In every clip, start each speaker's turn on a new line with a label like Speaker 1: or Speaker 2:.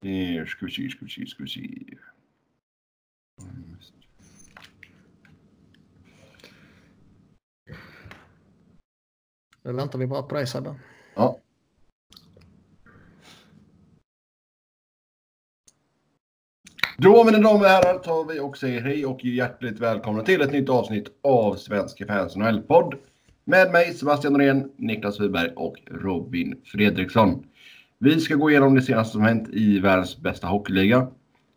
Speaker 1: Ska vi se, ska vi se, ska vi se.
Speaker 2: Nu väntar vi bara på dig Sebbe.
Speaker 1: Ja. Då mina damer och herrar tar vi och säger hej och hjärtligt välkomna till ett nytt avsnitt av Svenska fans NHL-podd. Med mig Sebastian Norén, Niklas Wiberg och Robin Fredriksson. Vi ska gå igenom det senaste som hänt i världens bästa hockeyliga.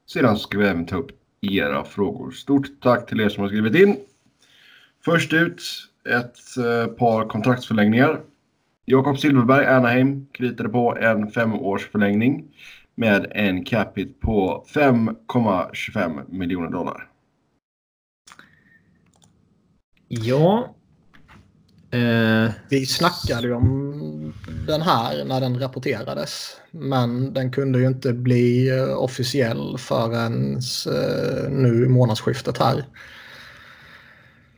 Speaker 1: Sedan ska vi även ta upp era frågor. Stort tack till er som har skrivit in. Först ut ett eh, par kontraktsförlängningar. Jakob Silverberg, Anaheim, kritade på en femårsförlängning med en cap hit på 5,25 miljoner dollar.
Speaker 3: Ja. Eh,
Speaker 2: Vi snackade ju om den här när den rapporterades. Men den kunde ju inte bli eh, officiell förrän eh, nu i månadsskiftet här.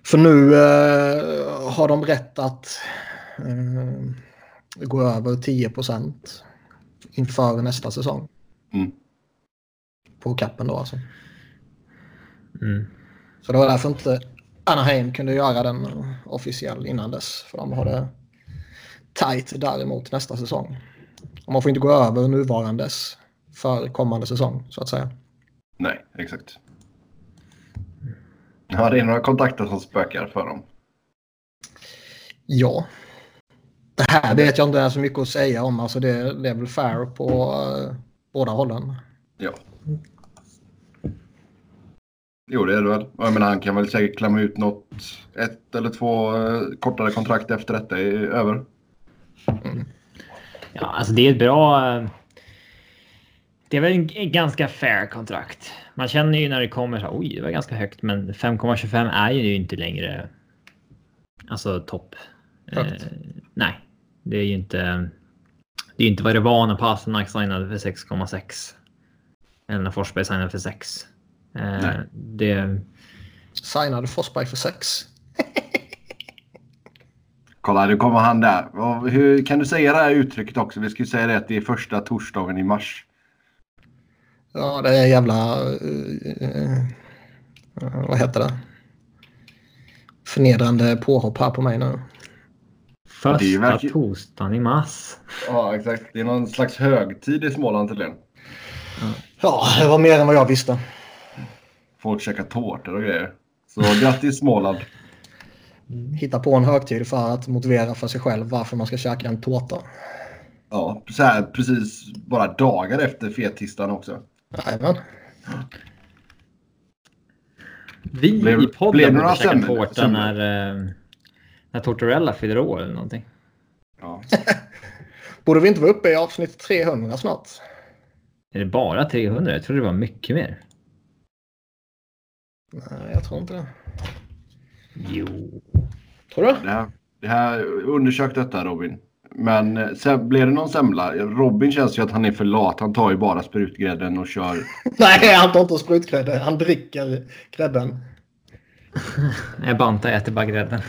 Speaker 2: För nu eh, har de rätt att eh, gå över 10 procent inför nästa säsong.
Speaker 1: Mm.
Speaker 2: På kappen då alltså.
Speaker 3: mm.
Speaker 2: Så det var därför inte Anaheim kunde göra den officiell innan dess. För de har det tight däremot nästa säsong. Och man får inte gå över nuvarandes för kommande säsong så att säga.
Speaker 1: Nej, exakt. Ja, det är några kontakter som spökar för dem.
Speaker 2: Ja. Det här vet jag inte är så mycket att säga om. Alltså det, det är väl fair på uh, båda hållen.
Speaker 1: Ja. Jo, det är det väl. Jag menar, han kan väl säkert klämma ut något, ett eller två eh, kortare kontrakt efter detta är över.
Speaker 3: Ja, alltså det är ett bra... eh, Det är väl en ganska fair kontrakt. Man känner ju när det kommer så oj, det var ganska högt, men 5,25 är ju inte längre. Alltså topp. Eh, nej, det är ju inte. Det är inte vad det var när Pasternak signade för 6,6. Eller när Forsberg signade för 6. Eh, det.
Speaker 2: Signade Forsberg för sex.
Speaker 1: Kolla, nu kommer han där. Och Hur kan du säga det här uttrycket också? Vi ju säga det att det är första torsdagen i mars.
Speaker 2: Ja, det är jävla... eh, eh, vad heter det? Förnedrande påhopp här på mig nu.
Speaker 3: Första
Speaker 1: verkligen-
Speaker 3: torsdagen i mars.
Speaker 1: Ja, exakt. Det är någon slags högtid i Småland tydligen.
Speaker 2: Ja, det var mer än vad jag visste.
Speaker 1: Folk käkar tårtor och grejer. Så grattis Småland.
Speaker 2: Hitta på en högtid för att motivera för sig själv varför man ska käka en tårta.
Speaker 1: Ja, så här precis bara dagar efter fettisdagen också.
Speaker 2: Jajamän.
Speaker 3: Vi
Speaker 1: Blev-
Speaker 3: i podden
Speaker 1: blev
Speaker 3: borde käka tårta när, eh, när Tortorella fyller år eller någonting.
Speaker 1: Ja.
Speaker 2: Borde vi inte vara uppe i avsnitt 300 snart?
Speaker 3: Är det bara 300? Jag trodde det var mycket mer.
Speaker 2: Nej, jag tror inte det.
Speaker 3: Jo.
Speaker 2: Tror du?
Speaker 1: Det här, det här, undersök detta Robin. Men eh, sen blir det någon semla? Robin känns ju att han är för lat. Han tar ju bara sprutgrädden och kör.
Speaker 2: Nej, han tar inte sprutgrädde. Han dricker grädden.
Speaker 3: Jag bantar, jag äter bara grädden.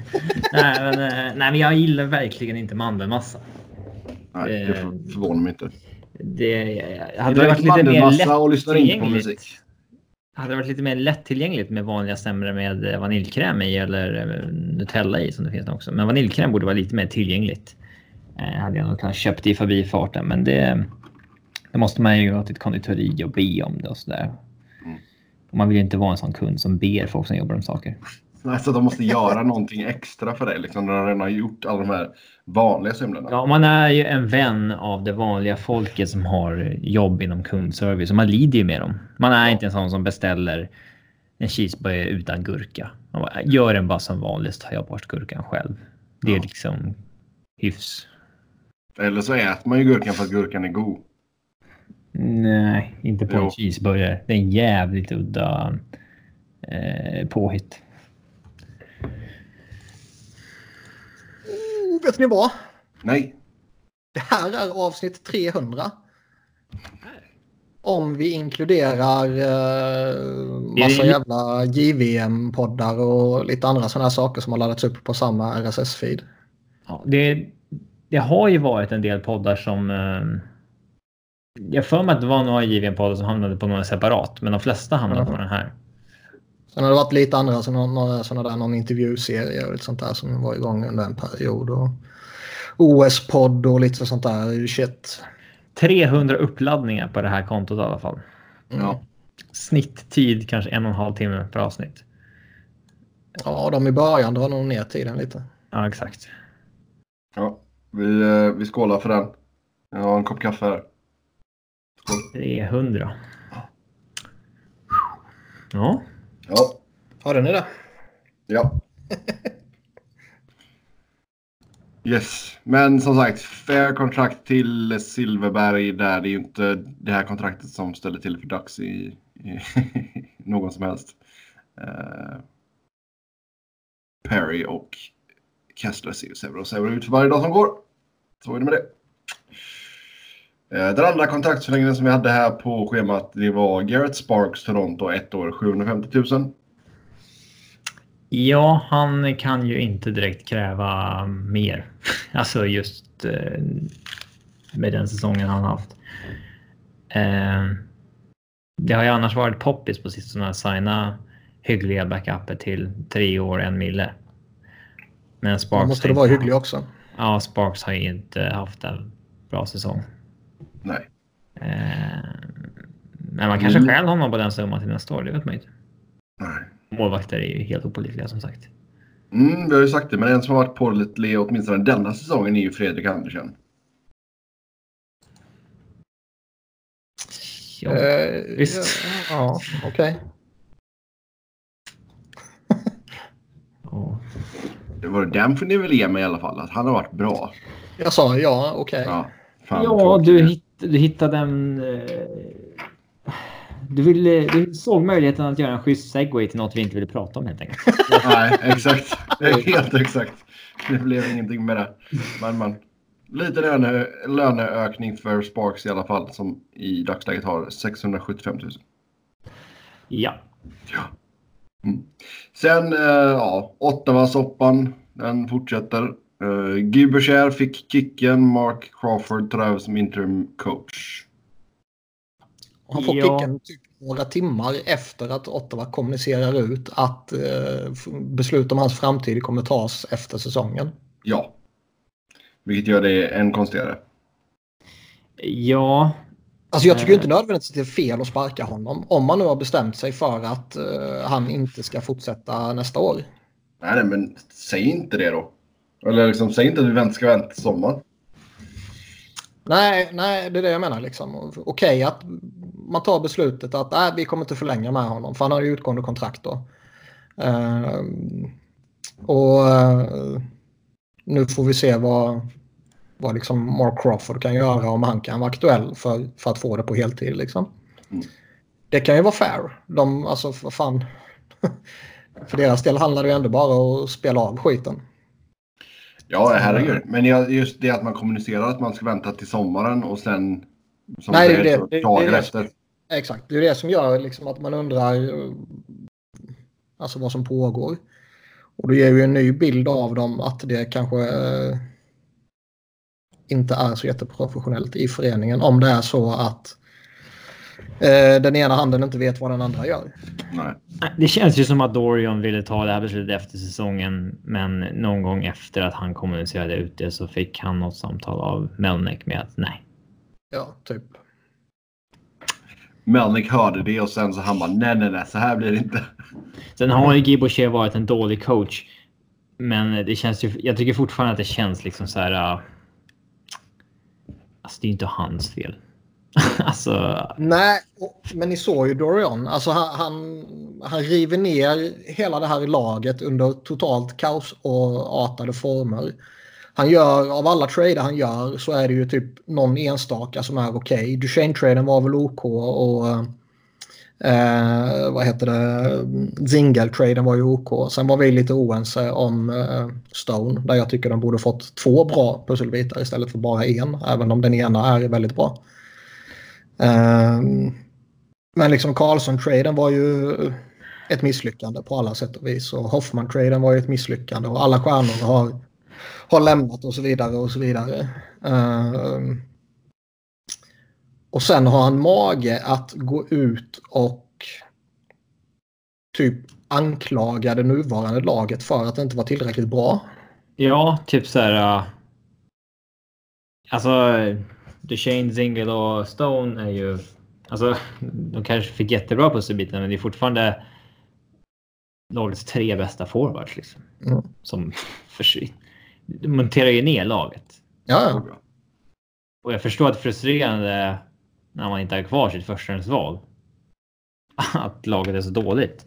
Speaker 3: nej, men, eh, nej, men jag gillar verkligen inte mandelmassa.
Speaker 1: Nej, det
Speaker 3: Eh,
Speaker 1: för- förvånar mig inte.
Speaker 3: Det
Speaker 1: Jag
Speaker 3: hade det varit lite mer
Speaker 1: mandelmassa och lyssnar inte på musik.
Speaker 3: Hade det varit lite mer lättillgängligt med vanliga semlor med eh, vaniljkräm i eller eh, Nutella i som det finns också. Men vaniljkräm borde vara lite mer tillgängligt. Eh, hade jag nog kanske köpt i förbifarten, men det, det måste man ju gå till ett konditori och be om det och sådär.
Speaker 1: Mm.
Speaker 3: Och man vill ju inte vara en sån kund som ber folk som jobbar med saker.
Speaker 1: Alltså de måste göra någonting extra för dig. Liksom, när de redan har gjort alla de här vanliga semlorna.
Speaker 3: Ja, man är ju en vän av det vanliga folket som har jobb inom kundservice och man lider ju med dem. Man är inte en sån som beställer en cheeseburgare utan gurka. Man bara, Gör den bara som vanligt tar jag bort gurkan själv. Det är
Speaker 1: Ja.
Speaker 3: liksom hyfs.
Speaker 1: Eller så äter man ju gurkan för att gurkan är god.
Speaker 3: Nej, inte på
Speaker 1: Jo.
Speaker 3: en cheeseburgare. Det är en jävligt udda eh, påhitt.
Speaker 2: Oh, vet ni vad?
Speaker 1: Nej.
Speaker 2: Det här är avsnitt 300. Om vi inkluderar eh, massa jävla JVM-poddar och lite andra sådana här saker som har laddats upp på samma RSS-feed.
Speaker 3: Ja, det, det har ju varit en del poddar som, eh, Jag för mig att det var några JVM-poddar som hamnade på någon separat, men de flesta hamnade
Speaker 2: Ja.
Speaker 3: på den här.
Speaker 2: Sen har det varit lite andra, så någon, några sådana där, någon intervjuserie och lite sånt där som var igång under en period. Och OS-podd och lite sånt där shit.
Speaker 3: 300 uppladdningar på det här kontot i alla fall.
Speaker 1: Ja.
Speaker 3: Snitttid kanske en och en halv timme per avsnitt.
Speaker 2: ja, de i början drar nog ner tiden lite.
Speaker 3: Ja, exakt.
Speaker 1: Ja, vi, eh, vi skålar för den. Jag har en kopp kaffe här.
Speaker 3: 300. Ja,
Speaker 1: Ja.
Speaker 2: Hörde ni det?
Speaker 1: Ja. Yes, men som sagt, fair kontrakt till Silverberg där. Det är ju inte det här kontraktet som ställer till för Ducks i, i någon som helst. Eh, Perry och Kessler ser ju sämre och sämre ut för varje dag som går. Så är det med det. Eh, Den andra kontraktsförlängningen som vi hade här på schemat det var Garrett Sparks Toronto, ett år 750 000.
Speaker 3: Ja, han kan ju inte direkt kräva mer. Alltså just eh, med den säsongen han haft. Eh, det har ju annars varit poppis på sistone att signa hyggliga backuper till tre år, en mille. Men
Speaker 2: Då
Speaker 3: Sparks...
Speaker 2: måste
Speaker 3: har
Speaker 2: det vara hygglig också.
Speaker 3: Ja, Sparks har ju inte haft en bra säsong.
Speaker 1: Nej.
Speaker 3: Eh, men man kanske
Speaker 1: Mm.
Speaker 3: stjäl honom på den summan till nästa år, det vet man inte.
Speaker 1: Nej.
Speaker 3: Målvakter är ju helt opålitliga som sagt.
Speaker 1: Mm, vi har ju sagt det, men en som har varit pålitlig åtminstone denna säsongen är ju Fredrik Andersen.
Speaker 3: Ja.
Speaker 2: Eh,
Speaker 3: visst.
Speaker 2: Ja, ja okej.
Speaker 3: Ja.
Speaker 1: Det var den får ni väl ge mig i alla fall, att han har varit bra.
Speaker 2: Jag sa ja, okej.
Speaker 1: Ja, fan,
Speaker 3: Ja,
Speaker 1: tråkigt.
Speaker 3: du, du hittade en... eh, Du, ville, du såg möjligheten att göra en schysst segway till något vi inte ville prata om helt enkelt.
Speaker 1: Nej, exakt. Helt exakt. Det blev ingenting med det. Men, men. Lite löne, löneökning för Sparks i alla fall, som i dagsläget har 675 000.
Speaker 3: Ja.
Speaker 1: Mm. Sen, eh, ja, Ottawa-soppan. Den fortsätter. Uh, Guy fick kicken. Mark Crawford tar över som interim coach.
Speaker 2: Han får
Speaker 3: Ja.
Speaker 2: kicken typ några timmar efter att Ottawa kommunicerar ut att f- beslut om hans framtid kommer tas efter säsongen.
Speaker 1: Ja. Vilket gör det än konstigare.
Speaker 3: Ja.
Speaker 2: Alltså jag tycker
Speaker 3: Eh.
Speaker 2: inte nödvändigtvis att det är fel att sparka honom. Om man nu har bestämt sig för att eh, han inte ska fortsätta nästa år.
Speaker 1: Nej, nej, men säg inte det då. Eller liksom, säg inte att vi ska vänta till sommaren.
Speaker 2: Nej, nej, det är det jag menar. Liksom. Okej att man tar beslutet att nej, vi kommer inte förlänga med honom. För han har ju utgående kontrakt då. Eh, och eh, nu får vi se vad, vad liksom Mark Crawford kan göra om han kan vara aktuell för, för att få det på heltid. Liksom.
Speaker 1: Mm.
Speaker 2: Det kan ju vara fair. De, alltså, vad fan. för deras del handlar det ju ändå bara om att spela av skiten.
Speaker 1: Ja, herregud. Men just det att man kommunicerar att man ska vänta till sommaren och sen... Som
Speaker 2: Nej, det det. Det-
Speaker 1: dagar
Speaker 2: det.
Speaker 1: efter.
Speaker 2: Exakt, det är det som gör liksom att man undrar eh, alltså vad som pågår. Och det ger ju en ny bild av dem att det kanske eh, inte är så jätteprofessionellt i föreningen om det är så att den ena handen inte vet vad den andra gör.
Speaker 1: Nej.
Speaker 3: Det känns ju som att Dorian ville ta det här beslutet efter säsongen, men någon gång efter att han kommunicerade ut det så fick han något samtal av Melnick med att nej.
Speaker 2: Ja, typ.
Speaker 1: Melnick hörde det och sen så han bara nej, nej, nej, så här blir det inte.
Speaker 3: Sen har ju Guy Boucher varit en dålig coach, men det känns ju. Jag tycker fortfarande att det känns liksom så här. Uh, alltså, det är ju inte hans fel. alltså,
Speaker 2: Nej, men ni såg ju Dorian. Alltså han, han, han river ner hela det här laget under totalt kaos och artade former. Han gör, av alla trader han gör så är det ju typ någon enstaka som är okej. Okay. Duchene-traden var väl OK och eh, vad heter det? Zingel-traden var ju OK. Sen var vi lite oense om eh, Stone där jag tycker de borde fått två bra pusselbitar istället för bara en. Även om den ena är väldigt bra. Ehm, men liksom Karlsson-traden var ju ett misslyckande på alla sätt och vis. Och Hoffman-traden var ju ett misslyckande. Och alla stjärnor har, har lämnat och så vidare och så vidare. Ehm, och sen har han mage att gå ut och typ anklaga det nuvarande laget för att det inte var tillräckligt bra.
Speaker 3: Ja, typ så här. Äh, alltså, Duchene, Zingle och Stone är ju... Alltså, de kanske fick jättebra pusselbitar, men det är fortfarande lagets tre bästa forwards. Liksom,
Speaker 2: Mm.
Speaker 3: Som försvinner. monterar ju ner laget.
Speaker 2: Ja, ja.
Speaker 3: Och jag förstår att det är frustrerande när man inte har kvar sitt förstahandsval. Att laget är så dåligt.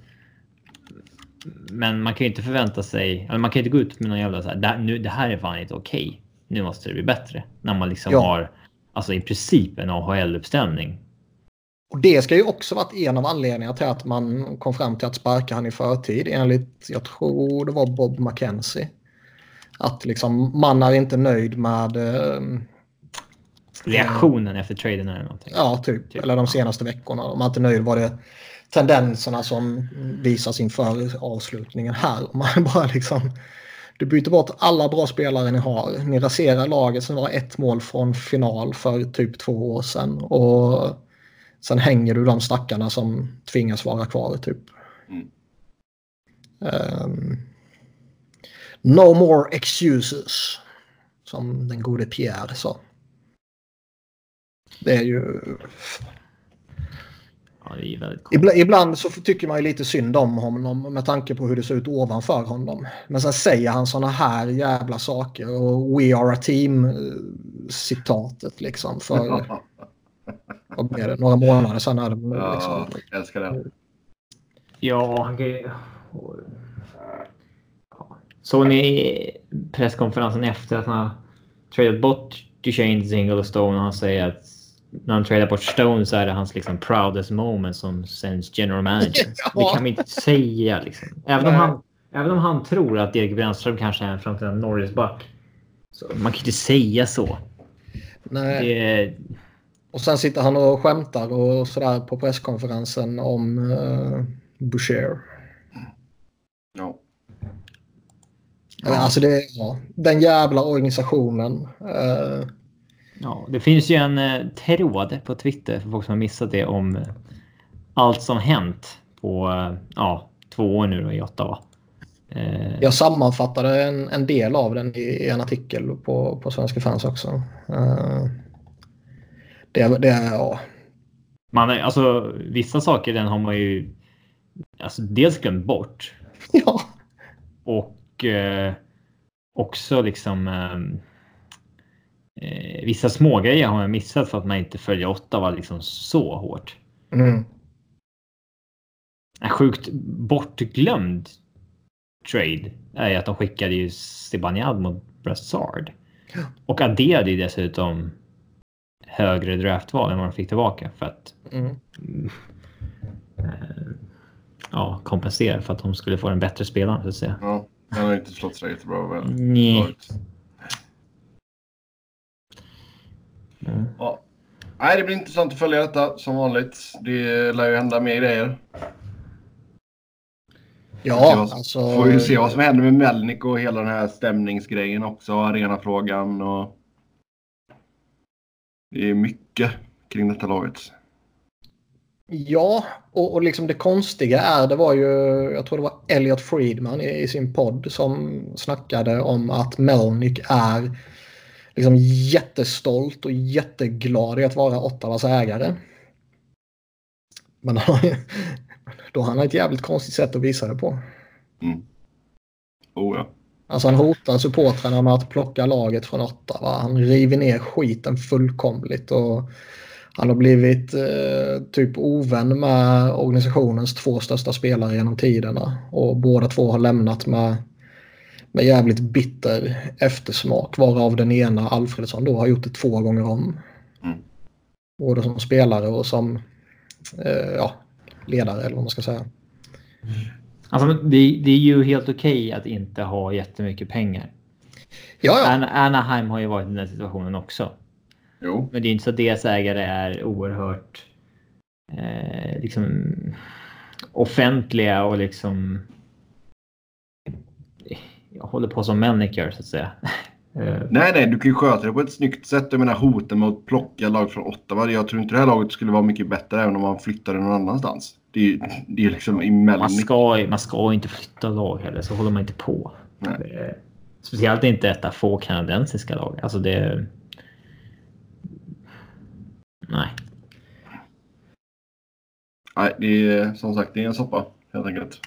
Speaker 3: Men man kan ju inte förvänta sig, eller man kan ju inte gå ut med någon jävla så här, det nu, det här är fan inte okej. Nu måste det bli bättre. När man liksom
Speaker 2: Ja.
Speaker 3: har, alltså i princip en AHL-uppställning.
Speaker 2: Och det ska ju också varit en av anledningarna till att man kom fram till att sparka han i förtid enligt, jag tror det var Bob McKenzie. Att liksom man är inte nöjd med, eh,
Speaker 3: Reaktionen efter traden eller någonting.
Speaker 2: ja typ,
Speaker 3: Typ,
Speaker 2: eller de senaste veckorna. Man är inte nöjd var det tendenserna som visas inför avslutningen här. Man bara liksom, du byter bort alla bra spelare ni har. Ni raserar laget som var ett mål från final för typ två år sedan. Och sen hänger du de stackarna som tvingas vara kvar typ.
Speaker 1: Mm.
Speaker 2: Ehm, no more excuses. Som den gode Pierre sa. Det är ju...
Speaker 3: Ja, det är väldigt coolt.
Speaker 2: Ibland, ibland så tycker man ju lite synd om honom med tanke på hur det ser ut ovanför honom. Men sen säger han såna här jävla saker och We are a team eh, citatet liksom för vad det, några månader sedan. Är det,
Speaker 1: Ja,
Speaker 2: liksom.
Speaker 1: jag älskar det.
Speaker 3: Ja, han kan ju... Såg ni presskonferensen efter att han har tradat bort Duchene, Zingle och Stone och han säger att när han tradar bort Stone så är det hans liksom proudest moment som sens general manager.
Speaker 2: Ja.
Speaker 3: Det kan man inte säga liksom. Även om, han, även om han tror att Erik Brännström kanske är en framtida Norrisback. Så man kan inte säga så.
Speaker 2: Nej.
Speaker 3: Det,
Speaker 2: Och sen sitter han och skämtar och sådär på presskonferensen om uh, Boucher.
Speaker 1: Ja.
Speaker 2: Alltså det, ja, den jävla organisationen. eh,
Speaker 3: Ja, det finns ju en eh, tråd på Twitter för folk som har missat det om eh, allt som hänt på eh, ja, två år nu då i Ottawa. Eh,
Speaker 2: Jag sammanfattade en, en del av den i, i en artikel på, på Svenska fans också. Eh, det, det ja.
Speaker 3: man, alltså, vissa saker den har man ju alltså, dels glömt bort
Speaker 2: ja.
Speaker 3: och eh, också liksom eh, vissa smågrejer har man missat för att man inte följer Ottawa liksom så hårt.
Speaker 2: Mm.
Speaker 3: En sjukt bortglömd trade är ju att de skickade ju Zibanejad mot Brassard.
Speaker 2: Ja.
Speaker 3: Och adderade ju dessutom högre draftval än vad de fick tillbaka för att
Speaker 2: Mm.
Speaker 3: eh, ja, kompensera för att de skulle få en bättre spelare så att säga.
Speaker 1: ja. Den har inte slått sig jättebra väl.
Speaker 3: Nej.
Speaker 1: förut.
Speaker 3: Mm.
Speaker 1: Ja. Nej, det blir intressant att följa detta som vanligt. Det lär ju hända mer grejer.
Speaker 2: Ja,
Speaker 1: vad-
Speaker 2: alltså.
Speaker 1: Får ju se vad som händer med Melnik och hela den här stämningsgrejen också. Arenafrågan och... Det är mycket kring detta laget.
Speaker 2: Ja, och, och liksom det konstiga är, det var ju, jag tror det var Elliot Friedman i, i sin podd som snackade om att Melnick är liksom jättestolt och jätteglad i att vara Ottawas ägare. Men han har ju- då har han ett jävligt konstigt sätt att visa det på.
Speaker 1: Mm. Oh ja.
Speaker 2: Alltså han hotar supportrarna med att plocka laget från Ottawa. Han river ner skiten fullkomligt och han har blivit eh, typ ovän med organisationens två största spelare genom tiderna. Och båda två har lämnat med, med jävligt bitter eftersmak. Varav den ena, Alfredsson, då har gjort det två gånger om.
Speaker 1: Mm.
Speaker 2: Både som spelare och som eh, ja, ledare eller vad man ska säga.
Speaker 3: Alltså, men det, det är ju helt okej att inte ha jättemycket pengar.
Speaker 2: Ja, ja.
Speaker 3: Ana- Anaheim har ju varit i den här situationen också.
Speaker 1: Jo.
Speaker 3: Men det är inte så att deras ägare är oerhört eh, liksom offentliga och liksom jag håller på som Melnick gör så att säga. Eh,
Speaker 1: Nej, nej, du kan ju sköta det på ett snyggt sätt. Jag menar hoten med att plocka lag från Ottawa. Jag tror inte det här laget skulle vara mycket bättre även om man flyttade någon annanstans. Det är det är liksom i
Speaker 3: man, ska, man ska inte flytta lag heller, så håller man inte på.
Speaker 1: Nej.
Speaker 3: Det- Speciellt inte detta få kanadensiska lag. Alltså det... Nej.
Speaker 1: Nej, det är som sagt det är en soppa helt enkelt.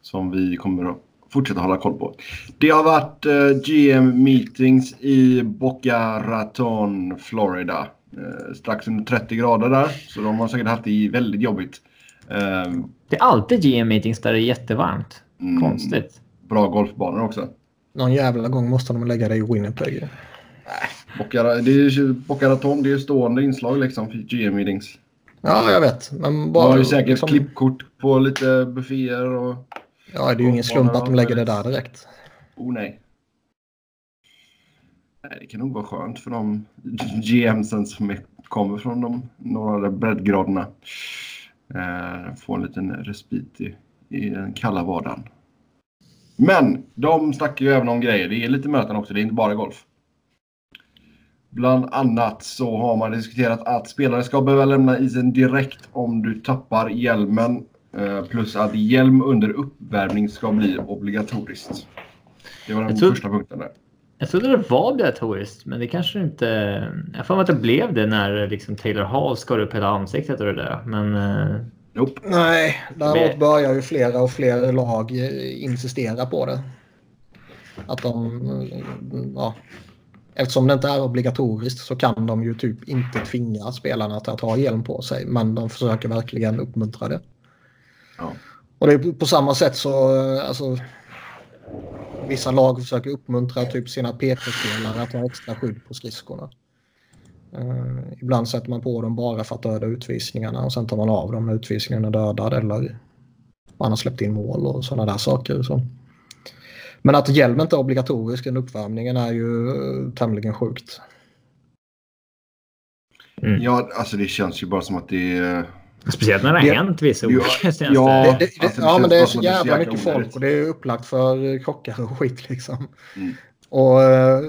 Speaker 1: Som vi kommer att fortsätta hålla koll på. Det har varit eh, GM meetings i Boca Raton, Florida. Eh, strax under 30 grader där. Så de har säkert haft det väldigt jobbigt. Eh,
Speaker 3: Det är alltid GM meetings där det är jättevarmt.
Speaker 1: Mm.
Speaker 3: Konstigt.
Speaker 1: bra golfbanor också.
Speaker 2: Någon jävla gång måste de lägga det i Winnipeg.
Speaker 1: Boca, Raton, det är ju stående inslag liksom för GM meetings.
Speaker 2: Ja, jag vet. Men
Speaker 1: De
Speaker 2: bara,
Speaker 1: har ju säkert
Speaker 2: liksom-
Speaker 1: klippkort på lite bufféer och...
Speaker 2: Ja, det är ju ingen slump att de lägger det där direkt.
Speaker 1: Oh nej. Nej, det kan nog vara skönt för de GMsen som kommer från de norra breddgraderna. Eh, få en liten respit i, i den kalla vardagen. Men de snackar ju även om grejer. Det är lite möten också. Det är inte bara golf. Bland annat så har man diskuterat att spelare ska behöva lämna isen direkt om du tappar hjälmen. Eh, plus att hjälm under uppvärmning ska bli obligatoriskt. Det var den
Speaker 3: tror-
Speaker 1: första punkten där.
Speaker 3: Jag trodde det var obligatoriskt, men det kanske inte... Jag mig att det blev det när liksom Taylor Hall skar upp hela ansiktet och det där. Men eh,
Speaker 1: Nope.
Speaker 2: Nej, däremot börjar ju flera och fler lag eh, insistera på det. Att de... Ja, eftersom det inte är obligatoriskt så kan de ju typ inte tvinga spelarna till att ha hjälm på sig. Men de försöker verkligen uppmuntra det.
Speaker 1: Ja.
Speaker 2: Och det är på samma sätt så... eh, Alltså, vissa lag försöker uppmuntra typ sina PP-spelare att ha extra skydd på skridskorna. Eh, ibland sätter man på dem bara för att döda utvisningarna och sen tar man av dem när utvisningen är dödad eller man har släppt in mål och sådana där saker. Så. Men att hjälm inte är obligatorisk under uppvärmningen är ju eh, tämligen sjukt.
Speaker 3: mm.
Speaker 1: Ja, alltså det känns ju bara som att det är...
Speaker 3: speciellt när det har hänt vissa
Speaker 1: Ja,
Speaker 3: olyckor
Speaker 1: ja.
Speaker 2: Det, det,
Speaker 1: alltså, det
Speaker 2: ja, men det är så jävla mycket folk och det är upplagt för krockar och skit liksom.
Speaker 1: Mm.
Speaker 2: Och eh,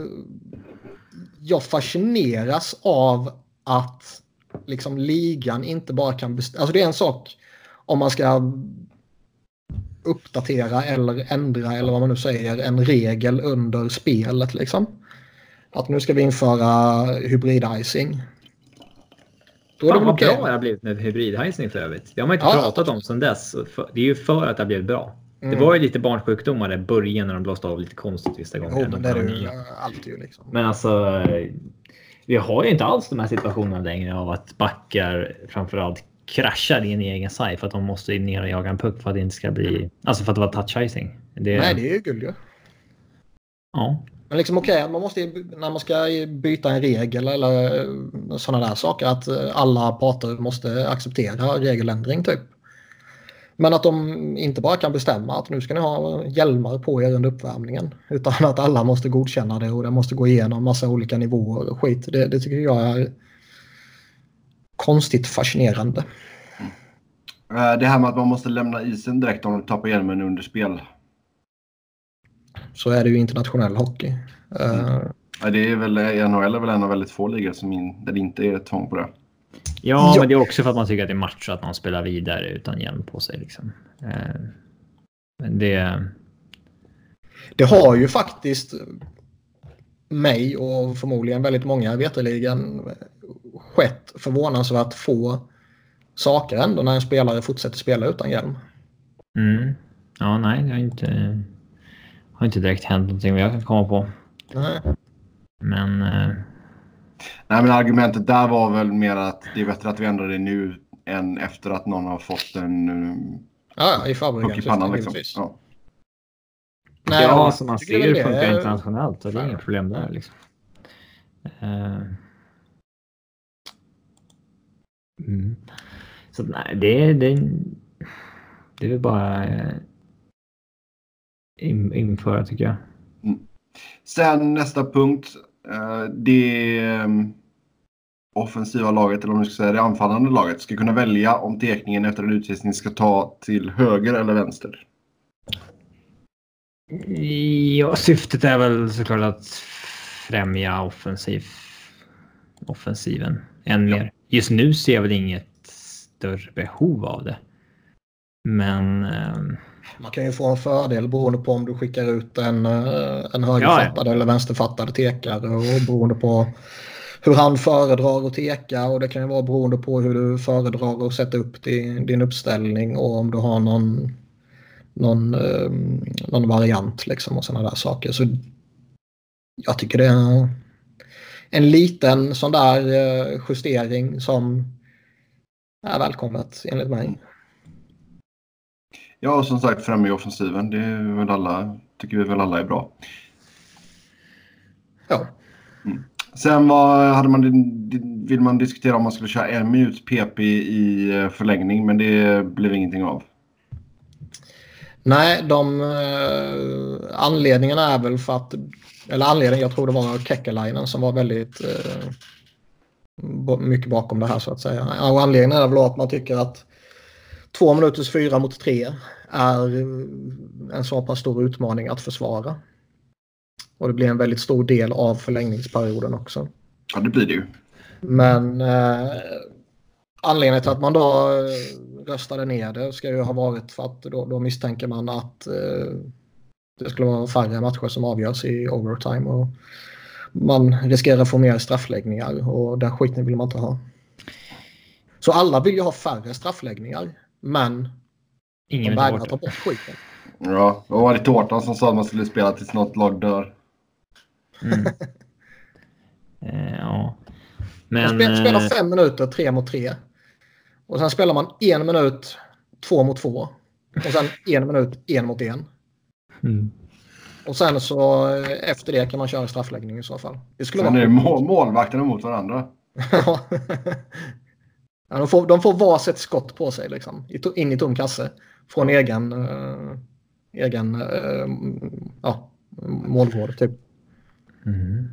Speaker 2: jag fascineras av att liksom ligan inte bara kan bestämma. Alltså det är en sak om man ska uppdatera eller ändra eller vad man nu säger en regel under spelet liksom. Att nu ska vi införa hybrid-icing. Då det
Speaker 3: Fan vad
Speaker 2: okej.
Speaker 3: bra det har blivit med hybridhajsning för övrigt. Det har man inte
Speaker 2: Ja.
Speaker 3: pratat om sedan dess. Det är ju för att det har blivit bra. Det
Speaker 2: Mm.
Speaker 3: var ju lite barnsjukdomar i början när de blåste av lite konstigt vissa gånger.
Speaker 2: Jo,
Speaker 3: De
Speaker 2: men det är det ju alltid liksom.
Speaker 3: Men alltså, vi har ju inte alls de här situationerna längre av att backar framförallt kraschar i en egen sarg för att de måste ner och jaga en puck för att det inte ska bli... Alltså för att det var touch icing. Det,
Speaker 2: Nej, det är ju guld ju.
Speaker 3: Ja.
Speaker 2: Men liksom okej, man måste när man ska byta en regel eller eh, sådana där saker att eh, alla parter måste acceptera regeländring typ. Men att de inte bara kan bestämma att nu ska ni ha hjälmar på er under uppvärmningen. Utan att alla måste godkänna det och det måste gå igenom massa olika nivåer och skit. Det, det tycker jag är konstigt fascinerande. Mm.
Speaker 1: Eh, det här med att man måste lämna isen direkt om du tappar hjälmen under spel.
Speaker 2: Så är det ju internationell hockey. Eh,
Speaker 1: Ja, Det är väl, NHL är väl en av väldigt få ligor som in, där det inte är ett tvång på det.
Speaker 3: Ja,
Speaker 2: Ja.
Speaker 3: men det är också för att man tycker att det är match att någon spelar vidare utan hjälm på sig. Liksom. Eh, Men det...
Speaker 2: Det har ju faktiskt mig och förmodligen väldigt många veterligen skett förvånansvärt få saker ändå när en spelare fortsätter spela utan hjälm.
Speaker 3: Mm. Ja, nej, det har inte, har inte direkt hänt någonting vad jag kan komma på.
Speaker 2: Nej.
Speaker 3: Men eh,
Speaker 1: Nej, men argumentet där var väl mer att det är bättre att vi ändrar det nu än efter att någon har fått en um,
Speaker 2: Ja, ja, i
Speaker 1: puck i pannan. Liksom. Ja.
Speaker 2: Nej,
Speaker 3: ja, som man ser det
Speaker 2: det
Speaker 3: funkar
Speaker 2: är-
Speaker 3: internationellt och det är inga problem där. Liksom. Eh. Mm. Så nej, det, är- det, är- det är väl bara eh, in, införa tycker jag.
Speaker 1: Sen nästa punkt. eh, Det um, offensiva laget, eller om du ska säga det anfallande laget, ska kunna välja om tekningen efter en utvisning ska ta till höger eller vänster.
Speaker 3: Ja, syftet är väl såklart att främja offensiv, offensiven än mer. Just nu ser jag väl inget större behov av det. Men... ehm,
Speaker 2: Man kan ju få en fördel beroende på om du skickar ut en, eh, en högerfattad eller vänsterfattad tekare och beroende på hur han föredrar att teka och det kan ju vara beroende på hur du föredrar att sätta upp din, din uppställning och om du har någon, någon, eh, någon variant liksom och sådana där saker. Så jag tycker det är en liten sån där eh, justering som är välkommet enligt mig.
Speaker 1: Ja, som sagt främja offensiven. Det är väl alla, tycker vi väl alla är bra.
Speaker 2: Ja.
Speaker 1: Sen vad hade man, vill man diskutera om man skulle köra en minut PP i eh, förlängning, men det blev ingenting av.
Speaker 2: Nej, de eh, anledningarna är väl för att, eller anledningen, jag tror det var Kekkelainen som var väldigt eh, mycket bakom det här så att säga. Och anledningen är väl att man tycker att två minuters fyra mot tre är en så pass stor utmaning att försvara. Och det blir en väldigt stor del av förlängningsperioden också.
Speaker 1: Ja, det blir det ju.
Speaker 2: Men eh, anledningen till att man då eh, röstade ner det ska ju ha varit för att då, då misstänker man att eh, det skulle vara färre matcher som avgörs i overtime. Och man riskerar att få mer straffläggningar och den skiten vill man inte ha. Så alla vill ju ha färre straffläggningar. Men
Speaker 3: ingen
Speaker 2: de
Speaker 3: vill ta
Speaker 2: vägrar
Speaker 3: bort
Speaker 2: ta
Speaker 3: det.
Speaker 2: bort skiten.
Speaker 1: Ja, vad var det Tårtan som sa att man skulle spela tills något lag dör?
Speaker 3: Mm. Eh, ja.
Speaker 2: Man
Speaker 3: Men...
Speaker 2: spel, spelar
Speaker 3: eh,
Speaker 2: fem minuter, tre mot tre. Och sen spelar man en minut, två mot två. Och sen en minut, en mot en.
Speaker 3: mm.
Speaker 2: Och sen så eh, efter det kan man köra straffläggning i så fall. Det skulle
Speaker 1: Sen är det
Speaker 2: vara...
Speaker 1: må- målvakterna mot varandra.
Speaker 2: ja, de, får, de får varsitt skott på sig liksom. In i tom kasse. Från egen, eh, egen eh, ja, målvård typ.
Speaker 3: Mm.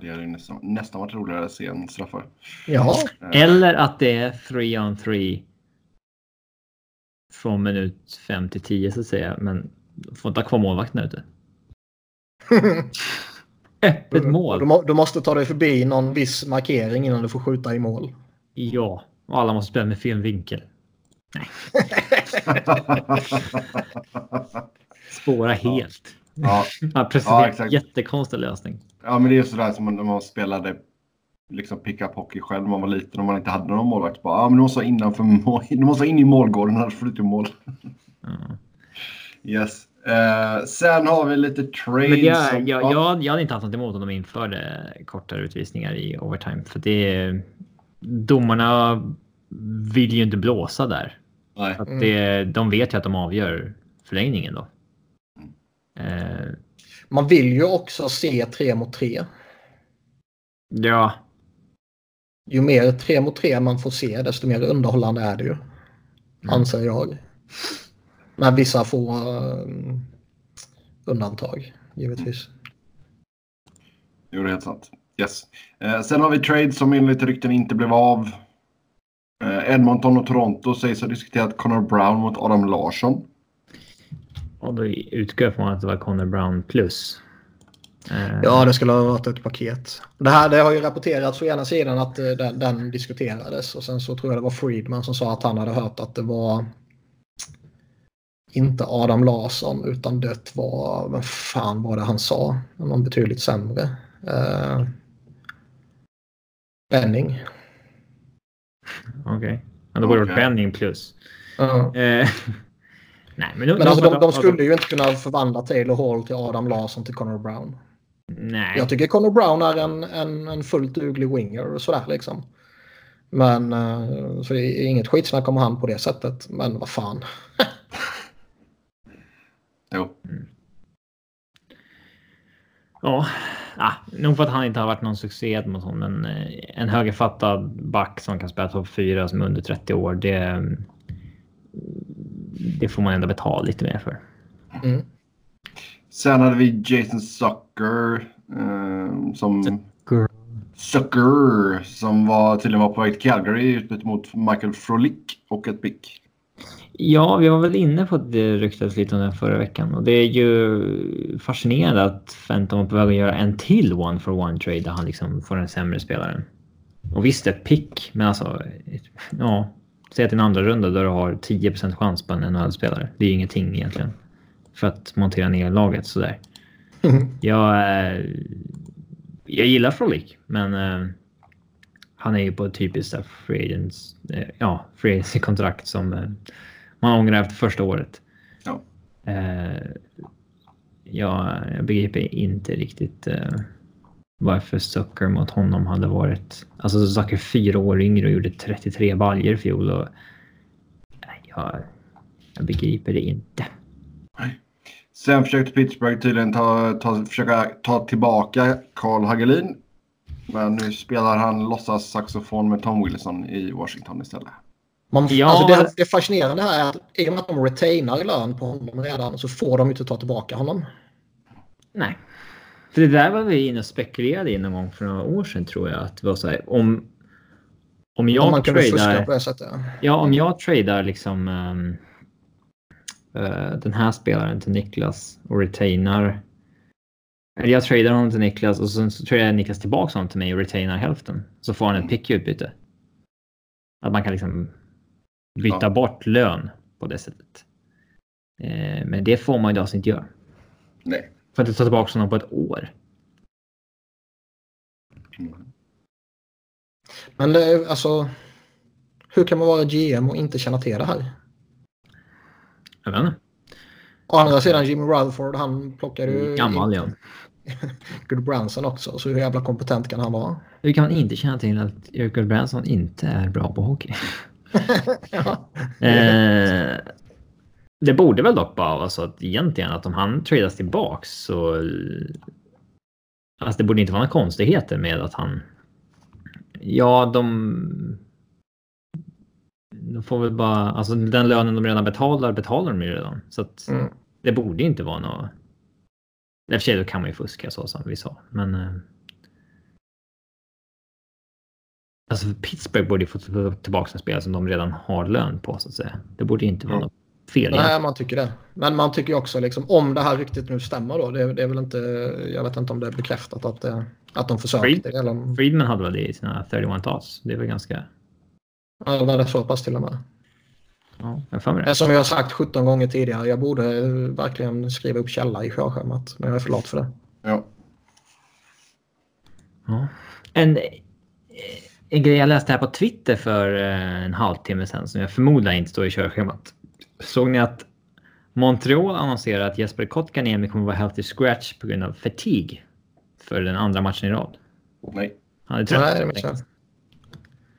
Speaker 1: Det hade ju nästan, nästan varit roligare att se en straffar.
Speaker 2: Ja,
Speaker 3: Eller att det är 3 on 3. Från minut 5 till 10 så att säga. Men får inte ha kvar målvakten ute. Öppet
Speaker 2: du,
Speaker 3: mål.
Speaker 2: må, du måste ta dig förbi någon viss markering innan du får skjuta i mål.
Speaker 3: Ja, och alla måste spela med fel vinkel. Spåra helt.
Speaker 1: ja,
Speaker 3: Han presenterar
Speaker 1: Ja,
Speaker 3: jättekonstig lösning.
Speaker 1: ja, men det är sådär som när man spelade liksom pick-up hockey själv när man var liten och man inte hade någon målvakt. Bara, ja, men du måste vara innanför mål. Du måste inne i målgården annars får du inte mål.
Speaker 3: Ja.
Speaker 1: Yes. Eh, sen har vi lite trades.
Speaker 3: Men jag,
Speaker 1: som-
Speaker 3: jag,
Speaker 1: ja.
Speaker 3: jag, jag hade inte haft något emot om de införde kortare utvisningar i overtime. För det är, domarna vill ju inte blåsa där.
Speaker 1: Nej.
Speaker 3: Att det, de vet ju att de avgör förlängningen då. Eh,
Speaker 2: Man vill ju också se tre mot tre.
Speaker 3: ja,
Speaker 2: Ju mer tre mot tre man får se desto mer underhållande är det ju. Anser jag. Men vissa få eh, undantag givetvis.
Speaker 1: Jo, det är helt sant. Yes. Eh, sen har vi trades som enligt rykten inte blev av. Eh, Edmonton och Toronto sägs ha diskuterat Connor Brown mot Adam Larsson.
Speaker 3: och då utgår jag från att det var Connor Brown plus. Eh,
Speaker 2: Ja, det skulle ha varit ett paket. Det, här, det har ju rapporterats å ena sidan att eh, den, den diskuterades och sen så tror jag det var Friedman som sa att han hade hört att det var inte Adam Larsson utan det var, vad fan var det han sa? Någon betydligt sämre. Eh, Benning.
Speaker 3: Okej. Ja, då borde det
Speaker 1: Okej.
Speaker 3: varit Benning plus.
Speaker 2: Ja.
Speaker 3: Eh, nej, men,
Speaker 2: Men alltså de, de skulle ju inte kunna förvandla Taylor Hall till Adam Larsson till Connor Brown.
Speaker 3: Nej.
Speaker 2: Jag tycker Connor Brown är en, en, en fullt duglig winger och sådär liksom. Men eh, så det är inget skitsnack om han på det sättet. Men vad fan.
Speaker 1: Jo.
Speaker 3: Ja, ah, nog för att han inte har varit någon succé Edmonton, men eh, en högerfattad back som kan spela topp 4 som är under 30 år, det, det får man ändå betala lite mer för.
Speaker 2: Mm.
Speaker 1: Sen hade vi Jason Sucker. Eh, som... Sucker. Som var, tydligen var på väg till Calgary i utbyte mot Michael Frolik och ett pick.
Speaker 3: Ja, vi var väl inne på att det ryktades lite om den förra veckan och det är ju fascinerande att Fenton var på väg att göra en till one for one trade där han liksom får en sämre spelare. Och visst, ett pick, men alltså, ja, säg att en andra runda där du har 10% chans på en NHL-spelare. Det är ju ingenting egentligen för att montera ner laget sådär. Jag, eh, jag gillar Frolik, men eh, han är ju på ett typiskt free agents, eh, ja, free agency-kontrakt som eh, man ångrar efter första året.
Speaker 1: Ja.
Speaker 3: Eh, jag, jag begriper inte riktigt eh, varför Zucker mot honom hade varit... Alltså Zucker fyra år yngre och gjorde 33 baljer i fjol. Och, nej, jag, jag begriper det inte.
Speaker 1: Sen försökte Pittsburgh tydligen ta, ta, försöka ta tillbaka Carl Hagelin. Men nu spelar han låtsas saxofon med Tom Wilson i Washington istället.
Speaker 2: Man,
Speaker 3: Ja.
Speaker 2: alltså det, det fascinerande här är att i och med att de retainar lön på honom redan så får de inte ta tillbaka honom.
Speaker 3: Nej. För det där var vi inne och spekulerade i någon gång för några år sedan tror jag. Att det var så här, om, om jag
Speaker 2: om man
Speaker 3: tradar...
Speaker 2: på det sättet.
Speaker 3: Ja, om jag tradar liksom ehm, eh, den här spelaren till Niklas och retainar. Eller jag tradar honom till Niklas och sen så tradar jag Niklas tillbaka honom till mig och retainar hälften. Så får han ett pick i utbyte. Att man kan liksom byta
Speaker 1: Ja.
Speaker 3: bort lön på det sättet. Eh, men det får man ju alltså inte göra.
Speaker 1: Nej.
Speaker 3: För att inte ta tillbaka honom på ett år.
Speaker 1: Mm.
Speaker 2: Men det, är, alltså, hur kan man vara GM och inte känna till det här?
Speaker 3: Jag vet inte.
Speaker 2: Å andra sidan Jimmy Rutherford han plockade ju
Speaker 3: Gammal ja.
Speaker 2: Good Branson också. Så hur jävla kompetent kan han vara?
Speaker 3: Hur kan man inte känna till att Erik Branson inte är bra på hockey?
Speaker 2: ja.
Speaker 3: Eh, det borde väl dock bara vara så att egentligen att om han tradas tillbaks så... Alltså det borde inte vara några konstigheter med att han... Ja, de... De får väl bara... Alltså den lönen de redan betalar betalar de ju redan. Så att
Speaker 2: Mm.
Speaker 3: det borde inte vara något... I och för sig då kan man ju fuska så som vi sa, men... Alltså Pittsburgh borde ju få tillbaka en spelare som de redan har lön på så att säga. Det borde inte vara
Speaker 1: Mm.
Speaker 3: något fel det.
Speaker 2: Nej, man tycker det. Men man tycker ju också liksom om det här ryktet nu stämmer då. Det, det är väl inte. Jag vet inte om det är bekräftat att, det, att de försökte. Eller,
Speaker 3: Friedman hade väl det i sina 31 thoughts. Det är väl ganska...
Speaker 2: eller var det så pass till och med.
Speaker 3: Ja, jag
Speaker 2: Det
Speaker 3: det.
Speaker 2: Som jag har sagt 17 gånger tidigare. Jag borde eh, verkligen skriva upp källa i körschemat. Men jag är för lat för det.
Speaker 1: Ja.
Speaker 3: Ja. En, en grej jag läste här på Twitter för eh, en halvtimme sedan som jag förmodar inte står i körschemat. Såg ni att Montreal annonserar att Jesper Kotkaniemi kommer vara healthy scratch på grund av fatigue för den andra matchen i rad?
Speaker 1: Nej.
Speaker 3: Han är trött.
Speaker 2: Nej.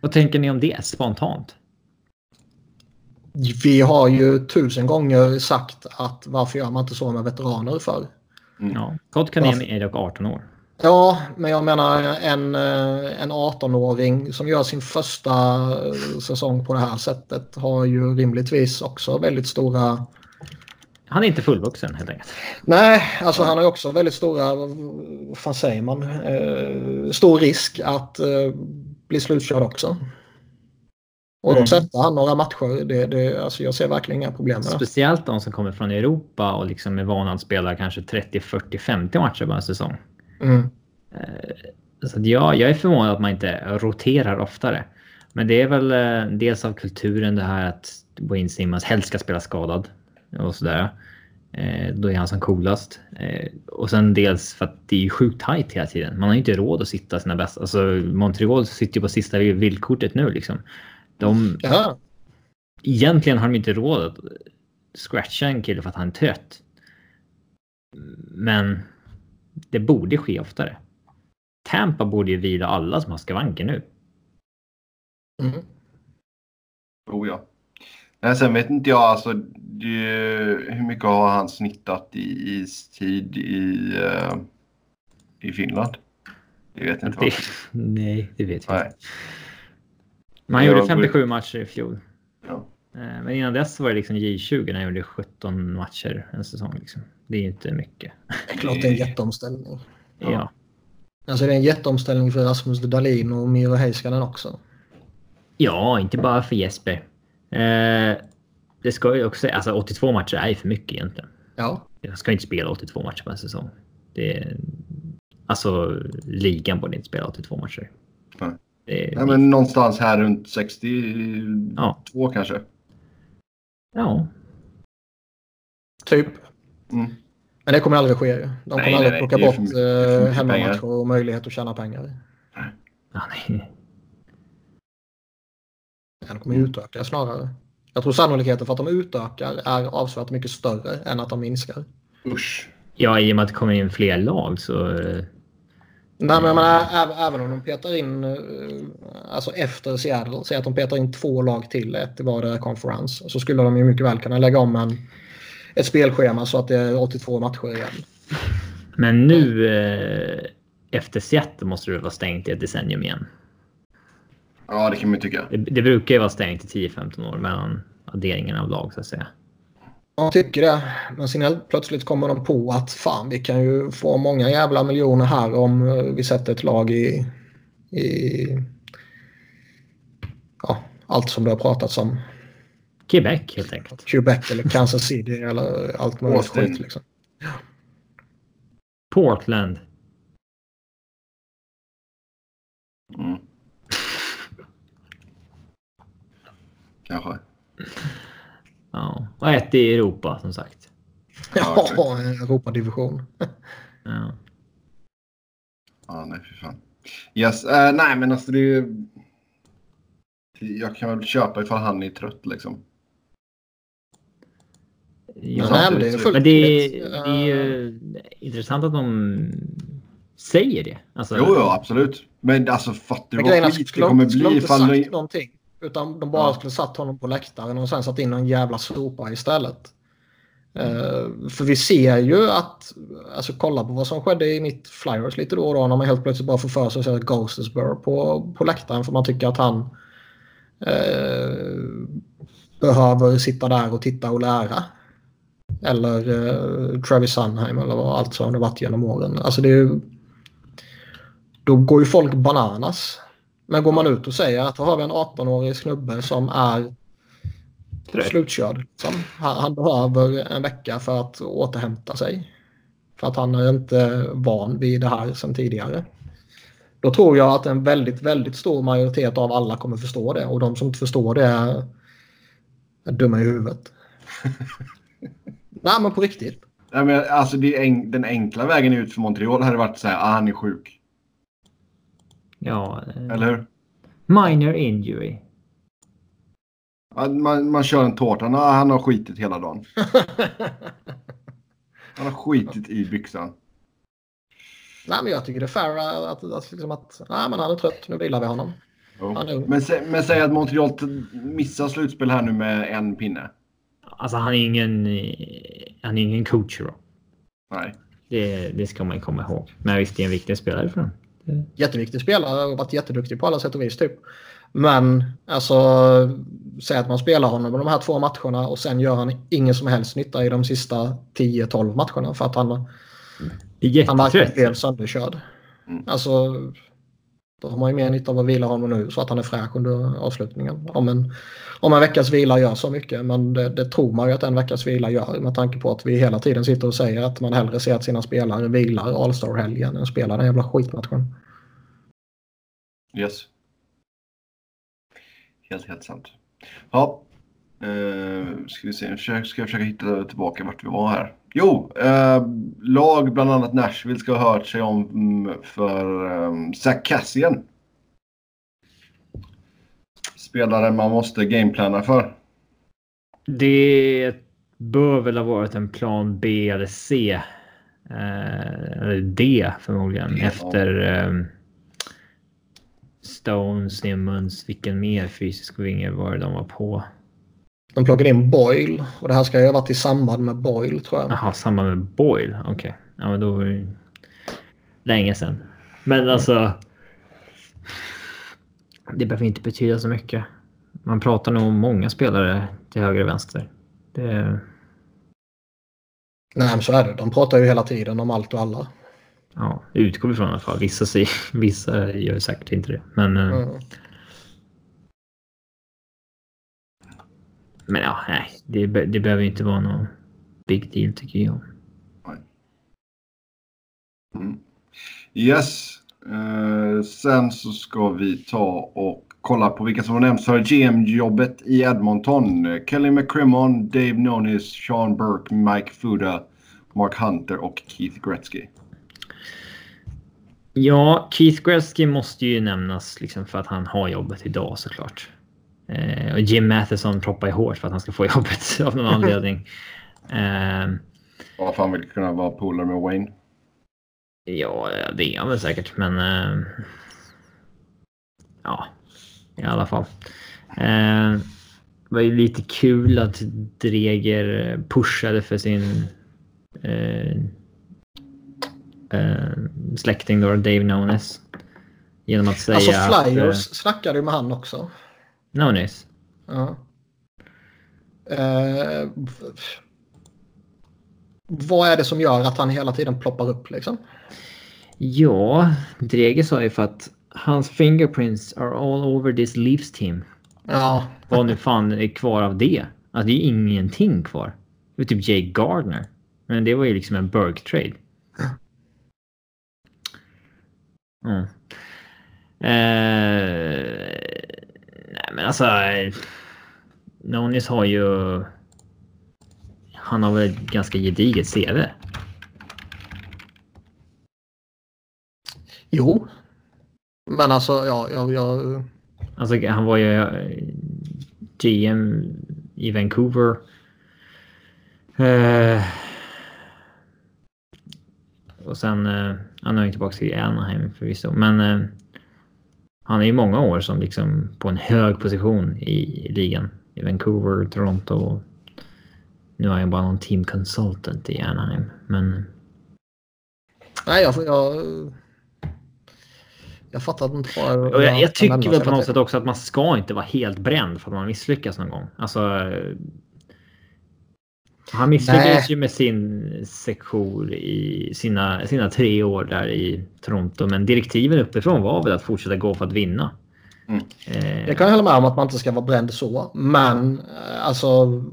Speaker 3: Vad tänker ni om det spontant?
Speaker 2: Vi har ju tusen gånger sagt att varför gör man inte så med veteraner för?
Speaker 3: Ja, Kotkaniemi är dock 18 år.
Speaker 2: Ja, men jag menar en, eh, en 18-åring som gör sin första eh, säsong på det här sättet har ju rimligtvis också väldigt stora...
Speaker 3: Han är inte fullvuxen helt enkelt.
Speaker 2: Nej, alltså han har ju också väldigt stora, vad fan säger man, eh, stor risk att eh, bli slutkörd också. Och då
Speaker 3: Mm.
Speaker 2: sätter han några matcher. Det, det, alltså jag ser verkligen inga problem med det.
Speaker 3: Speciellt de som kommer från Europa och liksom är vana att spela kanske 30, 40, 50 matcher på en säsong.
Speaker 2: Mm.
Speaker 3: Så att ja, jag är förvånad att man inte roterar oftare. Men det är väl eh, dels av kulturen det här att Wayne Simmons helst ska spela skadad och sådär. Eh, då är han som coolast. Eh, och sen dels för att det är ju sjukt tajt hela tiden. Man har ju inte råd att sitta sina bästa. Alltså Montreal sitter ju på sista vildkortet nu liksom. De,
Speaker 2: Ja,
Speaker 3: egentligen har de inte råd att scratcha en kille för att han är trött. Men det borde ske oftare. Tampa borde ju vila alla som har skavanker nu.
Speaker 2: mm.
Speaker 1: Oh ja. Nej, sen vet inte jag alltså det, hur mycket har han snittat i istid i, eh, i Finland? Det vet jag inte.
Speaker 3: Det, nej, det vet vi
Speaker 1: Nej.
Speaker 3: inte. Man
Speaker 1: Jag
Speaker 3: gjorde
Speaker 1: går-
Speaker 3: 57 matcher i fjol. Eh, Men innan dess var det liksom J20 när jag gjorde 17 matcher en säsong. Liksom. Det är ju inte mycket.
Speaker 2: det är klart det är en jätteomställning.
Speaker 1: Ja.
Speaker 3: Ja.
Speaker 2: Alltså det är en jätteomställning för Rasmus Dahlin och Miro Heiskanen också.
Speaker 3: Ja, inte bara för Jesper. Eh, det ska ju också alltså 82 matcher är ju för mycket egentligen.
Speaker 2: Ja.
Speaker 3: Jag ska inte spela 82 matcher på en säsong. Det är, alltså ligan borde inte spela 82 matcher.
Speaker 1: Nej.
Speaker 3: Det är,
Speaker 1: Nej, men någonstans här runt 62
Speaker 3: Ja.
Speaker 1: kanske.
Speaker 3: Ja,
Speaker 2: Typ.
Speaker 1: Mm.
Speaker 2: Men det kommer aldrig ske. De
Speaker 1: Nej,
Speaker 2: kommer aldrig
Speaker 1: nej,
Speaker 2: plocka bort eh, hemmamatcher och möjlighet att tjäna pengar.
Speaker 3: ja nej.
Speaker 2: Den kommer ju utöka snarare. Jag tror sannolikheten för att de utökar är avsevärt mycket större än att de minskar.
Speaker 1: Usch.
Speaker 3: Ja, i och med att det kommer in fler lag så...
Speaker 2: Nej, men menar, även om de petar in, eh, alltså efter Seattle, säg att de petar in två lag till, ett i vardera konferens, så skulle de ju mycket väl kunna lägga om en, ett spelschema så att det är 82 matcher igen.
Speaker 3: Men nu eh, efter Seattle måste det vara stängt i ett decennium igen.
Speaker 1: Ja, det kan man ju tycka.
Speaker 3: Det, det brukar ju vara stängt i 10-15 år mellan adderingen av lag så att säga.
Speaker 2: De tycker det, men sen helt plötsligt kommer de på att fan, vi kan ju få många jävla miljoner här om eh, vi sätter ett lag i, i ja, allt som det har pratats om.
Speaker 3: Quebec helt enkelt.
Speaker 2: Quebec eller Kansas City eller allt möjligt skit. Liksom.
Speaker 3: Portland.
Speaker 1: Mm. Kanske.
Speaker 3: Ja. Och ett i Europa som sagt.
Speaker 2: Ja, en Europadivision.
Speaker 3: Ja.
Speaker 1: Ja, nej för fan. Yes, eh, nej men alltså det är ju... Jag kan väl köpa ifall han är trött liksom.
Speaker 3: Ja,
Speaker 2: Nej, men det är
Speaker 3: men det, är- det är ju intressant att de säger det. Alltså,
Speaker 1: Jo, jo, absolut. Men alltså fattar du vad skit det
Speaker 2: skulle
Speaker 1: kommer
Speaker 2: de, skulle de
Speaker 1: bli
Speaker 2: inte
Speaker 1: ifall...
Speaker 2: sagt någonting. Utan de bara
Speaker 1: Ja.
Speaker 2: skulle satt honom på läktaren och sen satt in någon jävla sopa istället. Eh, för vi ser ju att, alltså kolla på vad som skedde i mitt Flyers lite då och då när man helt plötsligt bara får för sig att säga Ghostesborough på, på läktaren för man tycker att han eh, behöver sitta där och titta och lära. Eller eh, Travis Sunheim eller vad allt som det varit genom åren. Alltså det är ju, då går ju folk bananas. Men går man ut och säger att då har vi en 18-årig snubbe som är slutkörd. Liksom. Han, han behöver en vecka för att återhämta sig. För att han är inte van vid det här sedan tidigare. Då tror jag att en väldigt, väldigt stor majoritet av alla kommer förstå det. Och de som inte förstår det är, är dumma i huvudet. Nej men på riktigt.
Speaker 1: Nej, men alltså en, den enkla vägen ut för Montreal hade varit så här, ah, han är sjuk.
Speaker 3: Ja, eh,
Speaker 1: Eller
Speaker 3: minor injury.
Speaker 1: Man, man kör en tårta, ah, han har skitit hela dagen. Han har skitit i byxan.
Speaker 2: Nej men jag tycker det är fair att, att, att, liksom att nej, men han är trött. Nu vilar vi honom.
Speaker 1: Jo.
Speaker 2: Han.
Speaker 1: Men, sä, men säg att Montreal missar slutspel här nu med en pinne.
Speaker 3: Alltså han är ingen, eh, han är ingen coach då.
Speaker 1: Nej.
Speaker 3: Det, det ska man ju komma ihåg. Men visst, det är en viktig spelare för dem. Det-
Speaker 2: jätteviktig spelare och varit jätteduktig på alla sätt och vis typ. Men alltså, säg att man spelar honom de här två matcherna och sen gör han ingen som helst nytta i de sista 10-12 matcherna för att han, han
Speaker 3: jättetrött.
Speaker 2: blev sönderkörd.
Speaker 1: Mm.
Speaker 2: Alltså, då har man ju mer nytta av att vila honom nu så att han är fräsch under avslutningen. Om en, om en veckas vila gör så mycket, men det, det tror man ju att en veckas vila gör med tanke på att vi hela tiden sitter och säger att man hellre ser att sina spelare vilar All-Star-helgen än spelar den jävla skitmatchen.
Speaker 1: Yes. Helt, helt sant. Ja. Uh, ska vi se, nu ska jag försöka hitta tillbaka vart vi var här. Jo, eh, lag bland annat Nashville ska ha hört sig om mm, för um, Zach Cassian. Spelare man måste gameplana för.
Speaker 3: Det bör väl ha varit en plan B eller C. Eh, eller D förmodligen.
Speaker 1: Ja.
Speaker 3: Efter eh, Stone, Simmons, vilken mer fysisk vinge var det de var på?
Speaker 2: De plockade in Boyle och det här ska ju ha varit i samband med Boyle tror jag.
Speaker 3: Jaha, samma med Boyle. Okej. Ja, men då var det länge sedan. Men alltså. Det behöver inte betyda så mycket. Man pratar nog om många spelare till höger och vänster. Det,
Speaker 2: Nej men så är det. De pratar ju hela tiden om allt och alla.
Speaker 3: ja, utgår vi från i alla fall. Vissa, säger, vissa gör säkert inte det. Men eh,
Speaker 2: Mm.
Speaker 3: Men ja, nej, det, det behöver inte vara någon big deal tycker jag.
Speaker 1: Mm. Yes. Eh, sen så ska vi ta och kolla på vilka som har nämnts för GM-jobbet i Edmonton. Kelly McCrimmon, Dave Nonis, Sean Burke, Mike Fuda, Mark Hunter och Keith Gretzky.
Speaker 3: Ja, Keith Gretzky måste ju nämnas liksom för att han har jobbet idag såklart. Eh, och Jim Matheson proppar ju hårt för att han ska få jobbet av någon anledning. Eh,
Speaker 1: Ja, för han vill kunna vara polare med Wayne.
Speaker 3: ja, det är han väl säkert, men... Eh, ja, i alla fall. Eh, det var ju lite kul att Dreger pushade för sin eh, eh, släkting då, Dave Nones. Genom att säga
Speaker 2: Alltså
Speaker 3: att...
Speaker 2: Flyers
Speaker 3: eh,
Speaker 2: snackade ju med han också.
Speaker 3: Nones.
Speaker 2: Ja. Eh, vad är det som gör att han hela tiden ploppar upp liksom?
Speaker 3: Ja, Dreger sa ju för att hans fingerprints are all over this Leafs team.
Speaker 2: Ja,
Speaker 3: Vad nu fan är kvar av det? Alltså det är ju ingenting kvar. Det var typ Jay Gardner. Men det var ju liksom en Burke-trade. Mm. Eh, nej men alltså. eh, Nonis har ju. Han har väl ett ganska gediget CV.
Speaker 2: jo. Men alltså, ja, jag... jag
Speaker 3: Alltså han var ju eh, GM i Vancouver. Eh, och sen, eh, han är ju tillbaka till Anaheim förvisso, men eh, han är ju många år som liksom på en hög position i ligan. I Vancouver, Toronto. Nu är han bara någon team consultant i Anaheim, men
Speaker 2: nej, jag, jag, jag fattar inte vad
Speaker 3: Och jag, jag tycker väl på något sätt också att man ska inte vara helt bränd för att man misslyckas någon gång. Alltså. Han misslyckades ju med sin sektion i sina, sina tre år där i Toronto, men direktiven uppifrån var väl att fortsätta gå för att vinna.
Speaker 1: Mm.
Speaker 3: Eh,
Speaker 2: Jag kan hålla med om att man inte ska vara bränd så, men eh, alltså...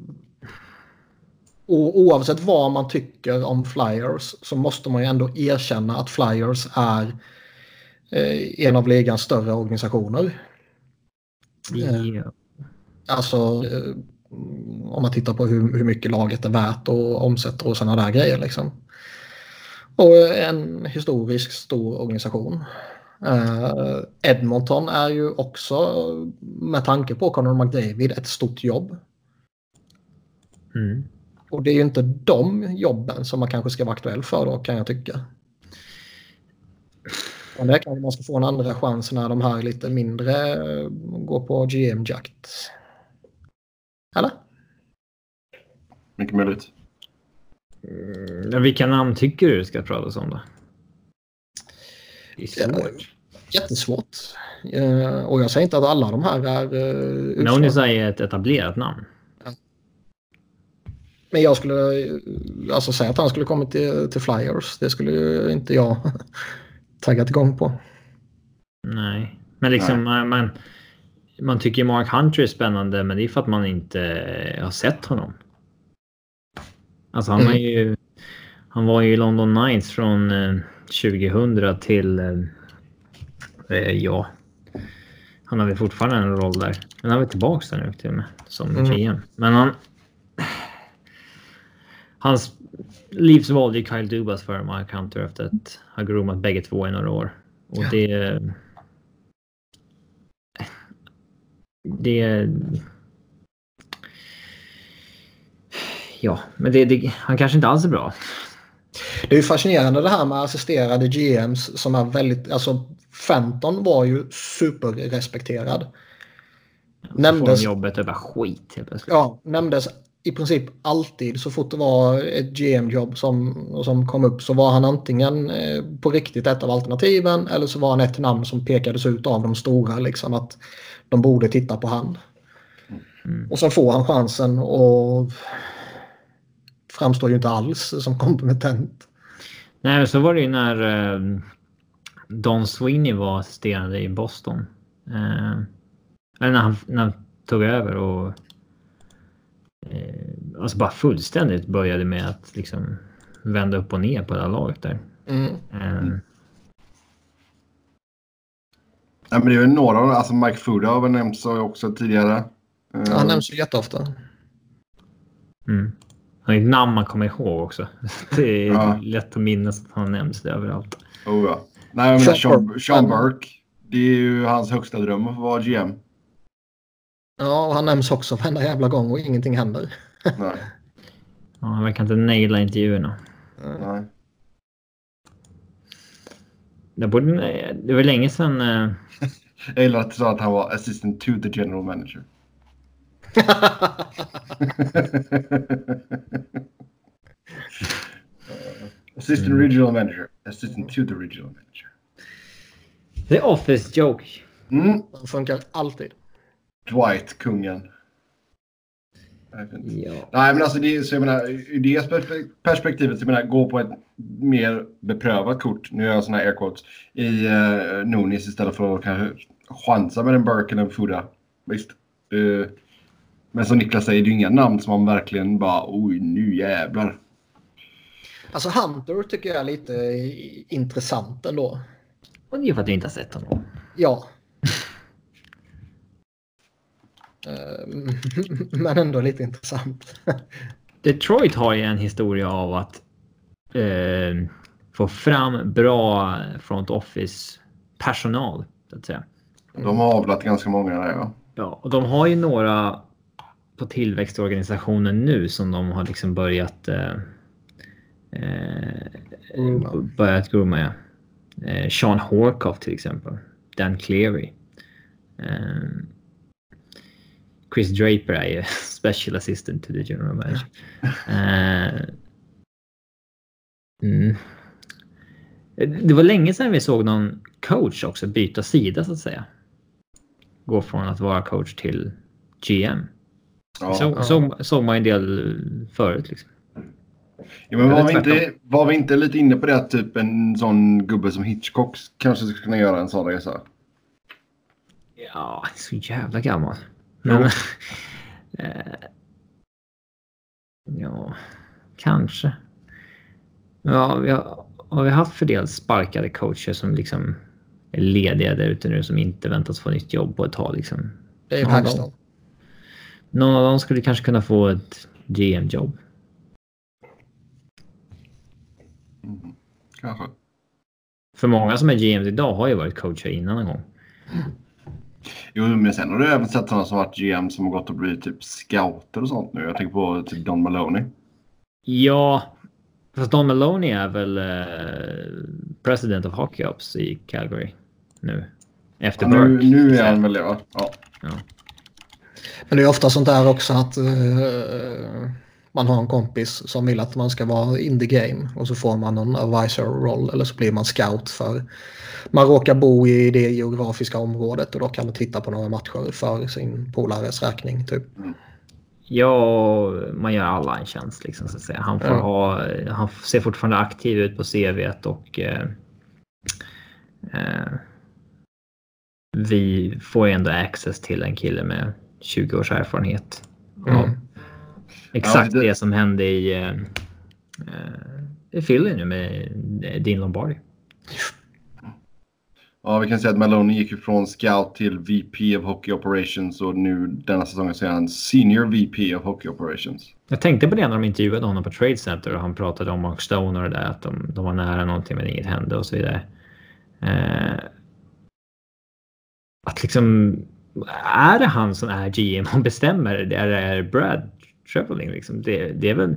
Speaker 2: O, oavsett vad man tycker om Flyers så måste man ju ändå erkänna att Flyers är eh, en av ligans större organisationer.
Speaker 3: ja.
Speaker 2: Alltså om man tittar på hur, hur mycket laget är värt och omsätter och sådana där grejer liksom. Och en historiskt stor organisation. Eh, Edmonton är ju också med tanke på Conor McDavid ett stort jobb.
Speaker 3: Mm.
Speaker 2: Och det är ju inte de jobben som man kanske ska vara aktuell för då kan jag tycka. Men det kanske man ska få en andra chans när de här lite mindre eh, går på GM-jakt. Eller?
Speaker 1: Mycket möjligt.
Speaker 3: Mm, Vilka namn tycker du ska pratas om då? Det är svårt.
Speaker 2: Jättesvårt. Eh, och jag säger inte att alla de här är uh,
Speaker 3: Nonis är ett etablerat namn.
Speaker 2: Men jag skulle eh, alltså säga att han skulle kommit till, till Flyers. Det skulle ju inte jag taggat igång på.
Speaker 3: Nej, men liksom man, man, man tycker Mark Hunter är spännande, men det är för att man inte har sett honom. Alltså han
Speaker 2: Mm.
Speaker 3: var ju. Han var ju i London Knights från eh, 2000 till. Eh, eh, ja. Han har väl fortfarande en roll där. Men han är tillbaka där nu till och med som
Speaker 2: Mm.
Speaker 3: GM. Men han. Hans livs valde ju Kyle Dubas för Mark Hunter efter att ha groomat bägge två i några år. Och
Speaker 2: Ja.
Speaker 3: Det... Ja, men det, det, han kanske inte alls är bra.
Speaker 2: Det är ju fascinerande det här med assisterade GMs som är väldigt, alltså Fenton var ju superrespekterad. Nämndes,
Speaker 3: de jobbet bara skit helt plötsligt.
Speaker 2: ja, nämndes i princip alltid så fort det var ett GM-jobb som, som kom upp så var han antingen eh, på riktigt ett av alternativen eller så var han ett namn som pekades ut av de stora liksom att de borde titta på han.
Speaker 3: Mm.
Speaker 2: Och så får han chansen och framstår ju inte alls som kompetent.
Speaker 3: Nej, så var det ju när eh, Don Sweeney var assisterande i Boston. Eh, eller när han, när han tog över och alltså bara fullständigt började med att liksom vända upp och ner på det här laget där.
Speaker 2: Mm.
Speaker 3: Eh,
Speaker 1: Ja, men det är väl några, alltså Mike Fuda har väl nämnts också tidigare. Eh,
Speaker 2: Han nämns ju jätteofta.
Speaker 3: Mm. Han är ett namn man kommer ihåg också. Det är
Speaker 1: Ja.
Speaker 3: lätt att minnas att han nämns överallt.
Speaker 1: Oh, ja. Nej, jag menar
Speaker 2: Sean.
Speaker 1: Sean
Speaker 2: Burke.
Speaker 1: Det är ju hans högsta dröm att få vara GM.
Speaker 2: Ja, och han nämns också varenda jävla gång och ingenting händer.
Speaker 1: Nej.
Speaker 3: Ja, han verkar inte naila intervjuerna.
Speaker 1: Nej.
Speaker 3: Det, borde, det var länge sedan... eh,
Speaker 1: Jag gillar att du sa att han var assistant to the general manager. assistant
Speaker 3: Mm.
Speaker 1: regional manager. Assistant to the regional manager.
Speaker 3: The Office Joke.
Speaker 1: Mm.
Speaker 2: Den funkar alltid.
Speaker 1: Dwight, kungen.
Speaker 3: Ja.
Speaker 1: Nej, men alltså det, så jag menar, ur det perspe- perspektivet, så jag menar, gå på ett mer beprövat kort, nu gör jag sådana här air quotes, i uh, Nunis istället för att kanske chansa med en Burke eller en Fuda. Visst. Eh, men som Niklas säger, det är ju inga namn som man verkligen bara, oj, nu jävlar.
Speaker 2: Alltså Hunter tycker jag är lite intressant ändå.
Speaker 3: Och det är för att du inte har sett honom.
Speaker 2: Ja. Ehm, Men ändå lite intressant.
Speaker 3: Detroit har ju en historia av att eh, få fram bra front office personal. Så att säga.
Speaker 1: De har avlat ganska många där, ja.
Speaker 3: Ja, och de har ju några på tillväxtorganisationen nu som de har liksom börjat eh, eh, börjat grooma. Ja. Eh, Sean Horkoff till exempel. Dan Cleary. Eh, Chris Draper är ju special assistant to the general manager. Eh, mm. Det var länge sedan vi såg någon coach också byta sida så att säga. Gå från att vara coach till GM.
Speaker 1: ja.
Speaker 3: så,
Speaker 2: ja.
Speaker 3: såg, såg man en del förut. Liksom.
Speaker 1: ja men var vi, inte, var vi inte lite inne på det att typ en sån gubbe som Hitchcock kanske skulle kunna göra en sån resa?
Speaker 3: Ja, så jävla gammal. Men, eh, ja, kanske. Ja, vi har, har vi haft för del sparkade coacher som liksom är lediga där ute nu som inte väntas få nytt jobb på ett tag. Liksom.
Speaker 2: Dave.
Speaker 3: Någon av dem skulle kanske kunna få ett GM-jobb.
Speaker 1: Kanske.
Speaker 3: För många som är GM idag har ju varit coacher innan en gång.
Speaker 1: Jo, men sen har du även sett sådana som varit GM som har gått och blivit typ scouter och sånt nu. Jag tänker på typ Don Maloney.
Speaker 3: Ja, fast Don Maloney är väl eh, president of Hockey Ops i Calgary nu. Efter
Speaker 1: Ja, nu,
Speaker 3: Burke.
Speaker 1: nu är han väl det va? Ja.
Speaker 3: Ja.
Speaker 2: Men det är ofta sånt där också att eh, man har en kompis som vill att man ska vara in the game och så får man någon advisor-roll eller så blir man scout för man råkar bo i det geografiska området och då kan man titta på några matcher för sin polares räkning. Typ.
Speaker 3: Ja, man gör alla en tjänst liksom så att säga. Han får
Speaker 2: Ja.
Speaker 3: ha, han ser fortfarande aktiv ut på CVt och eh, eh, vi får ju ändå access till en kille med 20 års erfarenhet.
Speaker 2: Mm.
Speaker 3: av Exakt
Speaker 1: Ja, det-
Speaker 3: det som hände i, eh, eh, i Philly nu med Dean Lombardi.
Speaker 1: ja, vi kan säga att Maloney gick från scout till VP of Hockey Operations och nu denna säsongen så är han Senior VP of Hockey Operations.
Speaker 3: Jag tänkte på det när de intervjuade honom på Trade Center och han pratade om Mark Stone och det där att de, de var nära någonting men inget hände och så vidare. Eh, att liksom är det han som är GM och bestämmer? Det är, är Brad Treveling liksom. Det, det är väl.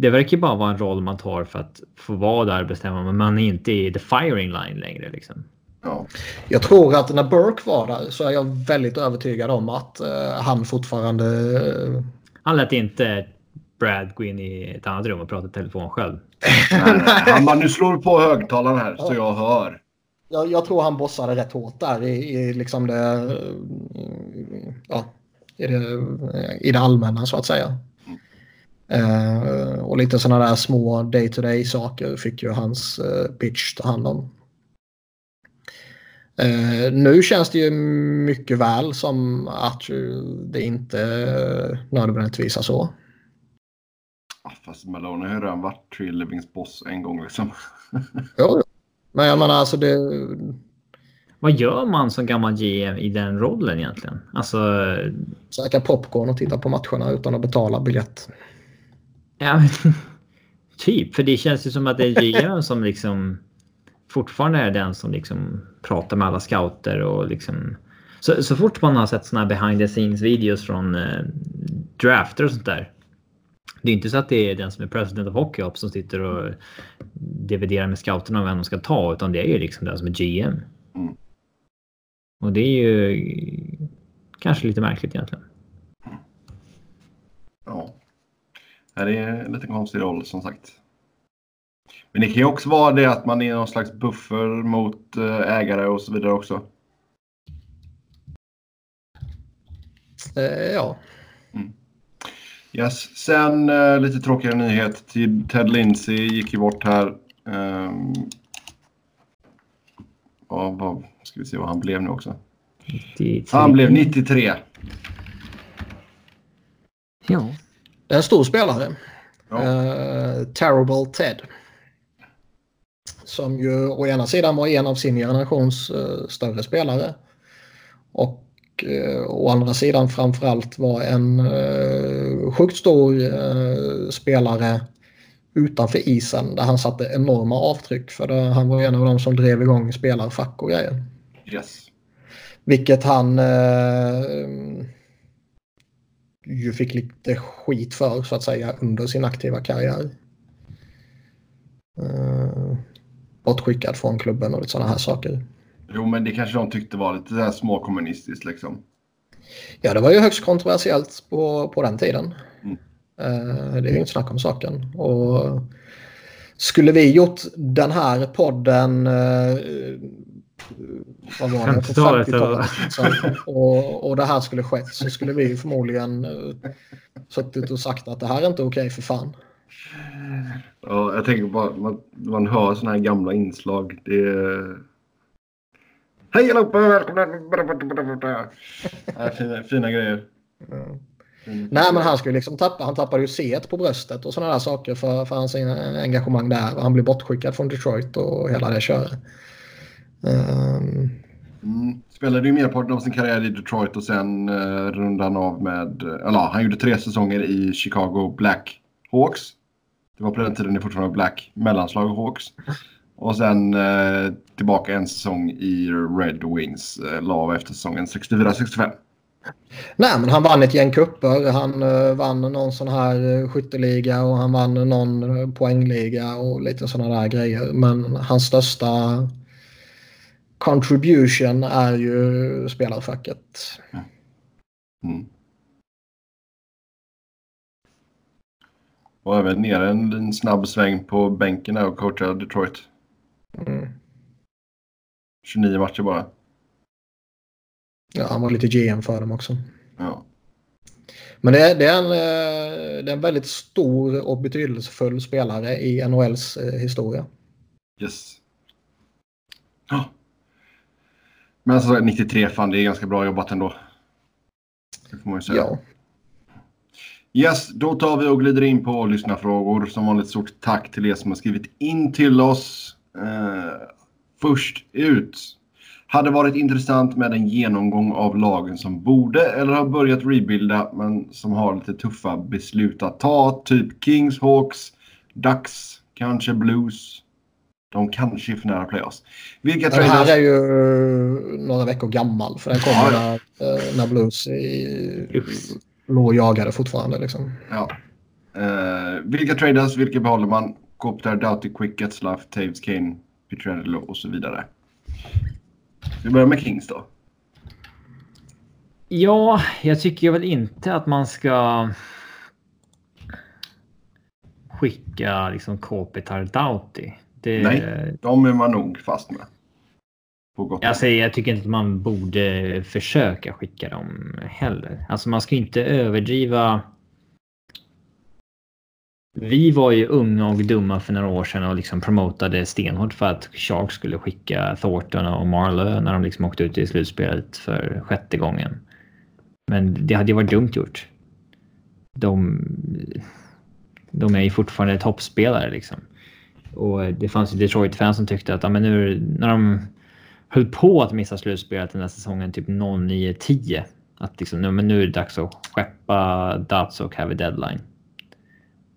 Speaker 3: Det verkar bara vara en roll man tar för att få vara där och bestämma, men man är inte i the firing line längre liksom.
Speaker 1: Ja.
Speaker 2: Jag tror att när Burke var där så är jag väldigt övertygad om att eh, han fortfarande... eh,
Speaker 3: Han lät inte Brad gå in i ett annat rum och prata i telefon själv.
Speaker 1: Nej, han bara, nu slår du på högtalaren här så jag hör.
Speaker 2: Jag, jag tror han bossade rätt hårt där i, i liksom det... eh, Ja, i det, i det allmänna så att säga. Eh, och lite sådana där små day-to-day saker fick ju hans eh, pitch ta hand om. Eh, nu känns det ju mycket väl som att det inte nödvändigtvis är så.
Speaker 1: Fast Malone har ju redan varit Tree Livings boss en gång liksom.
Speaker 2: Ja, men jag menar alltså det...
Speaker 3: Vad gör man som gammal GM i den rollen egentligen? Alltså...
Speaker 2: Käka popcorn och titta på matcherna utan att betala biljett.
Speaker 3: Ja, men, typ. För det känns ju som att det är GM som liksom fortfarande är den som liksom pratar med alla scouter och liksom... Så, så fort man har sett såna här behind the scenes videos från eh, drafter och sånt där. Det är inte så att det är den som är president of hockey Ops som sitter och dividerar med scouterna om vem de ska ta, utan det är ju liksom den som är GM.
Speaker 1: Mm.
Speaker 3: Och det är ju kanske lite märkligt egentligen.
Speaker 1: Ja. Det är en lite konstig roll som sagt. Men det kan ju också vara det att man är någon slags buffer mot eh, ägare och så vidare också.
Speaker 2: Eh, ja.
Speaker 1: Yes. Sen eh, lite tråkigare nyhet. Ted Lindsay gick ju bort här. Um, ja, vad, ska vi se vad han blev nu också.
Speaker 3: 93.
Speaker 1: Han blev 93.
Speaker 3: Ja.
Speaker 2: Det är en stor spelare.
Speaker 1: Ja.
Speaker 2: Eh, Terrible Ted. Som ju å ena sidan var en av sin generations eh, större spelare. Och eh, å andra sidan framförallt var en eh, sjukt stor spelare utanför isen där han satte enorma avtryck. För det, han var en av de som drev igång spelarfack och grejer.
Speaker 1: Yes.
Speaker 2: Vilket han eh, ju fick lite skit för så att säga under sin aktiva karriär. Eh, bortskickad från klubben och lite sådana här saker.
Speaker 1: Jo, men det kanske de tyckte var lite så här småkommunistiskt liksom.
Speaker 2: Ja, det var ju högst kontroversiellt på, på den tiden.
Speaker 1: Mm.
Speaker 2: Eh, det är ju inte snack om saken. Och skulle vi gjort den här podden eh, vad var det, på
Speaker 3: 50-talet,
Speaker 2: 50-talet liksom, och, och det här skulle skett så skulle vi förmodligen uh, suttit och sagt att det här är inte okej för fan.
Speaker 1: Ja, jag tänker bara, man, man hör sådana här gamla inslag. Det är... Hej allihopa, välkomna! Ja, fina, fina grejer. Fina-
Speaker 2: Nej men han skulle liksom tappa, han tappade ju C på bröstet och sådana där saker för, för hans engagemang där. Och han blev bortskickad från Detroit och hela det köret. Um,
Speaker 1: Mm. Spelade ju merparten av sin karriär i Detroit och sen eh, rundade han av med... eh, Eller ja, han gjorde tre säsonger i Chicago Black Hawks. Det var på den tiden det fortfarande var Black mellanslag Hawks. Och sen eh, tillbaka en säsong i Red Wings. Eh, la av efter säsongen 64-65.
Speaker 2: Nej, men han vann ett gäng kupper. Han eh, vann någon sån här uh, skytteliga och han vann någon uh, poängliga och lite sådana där grejer. Men hans största contribution är ju spelarfacket.
Speaker 1: Mm. Och även ner en, en snabb sväng på bänken där och coachade Detroit.
Speaker 2: Mm.
Speaker 1: 29 matcher bara.
Speaker 2: Ja, han var lite GM för dem också.
Speaker 1: Ja.
Speaker 2: Men det är, det, är en, eh, det är en väldigt stor och betydelsefull spelare i NHLs eh, historia.
Speaker 1: Yes. Ja. Men så 93, fan det är ganska bra jobbat ändå. Det får man ju säga.
Speaker 2: Ja.
Speaker 1: Yes, då tar vi och glider in på lyssnarfrågor. Som vanligt stort tack till er som har skrivit in till oss. Eh, först ut. Hade varit intressant med en genomgång av lagen som borde eller har börjat rebuilda men som har lite tuffa beslut att ta. Typ Kings, Hawks, Ducks, kanske Blues. De kanske är för nära playoffs. Vilka
Speaker 2: Den här är ju eh, några veckor gammal för den kommer
Speaker 1: Ja,
Speaker 2: när, eh, när Blues i,
Speaker 3: Usch.
Speaker 2: låg och jagade fortfarande. Liksom.
Speaker 1: Ja. Eh, vilka traders, vilka behåller man? Kopitar, Doughty, Quick, Getzlaff, Taves, Kane, Pietrangelo och så vidare. Vi börjar med Kings då.
Speaker 3: Ja, jag tycker väl inte att man ska skicka liksom Kopitar Doughty. Det,
Speaker 1: Nej. De är man nog fast med.
Speaker 3: Alltså, jag tycker inte att man borde försöka skicka dem heller. Alltså man ska inte överdriva. Vi var ju unga och dumma för några år sedan och liksom promotade stenhårt för att Sharks skulle skicka Thornton och Marlowe när de liksom åkte ut i slutspelet för sjätte gången. Men det hade ju varit dumt gjort. De... de är ju fortfarande toppspelare liksom. Och det fanns ju Detroit-fans som tyckte att ja, men nu när de höll på att missa slutspelet den här säsongen typ 09-10 att liksom, nu, men nu är det dags att skeppa Dats och have a deadline.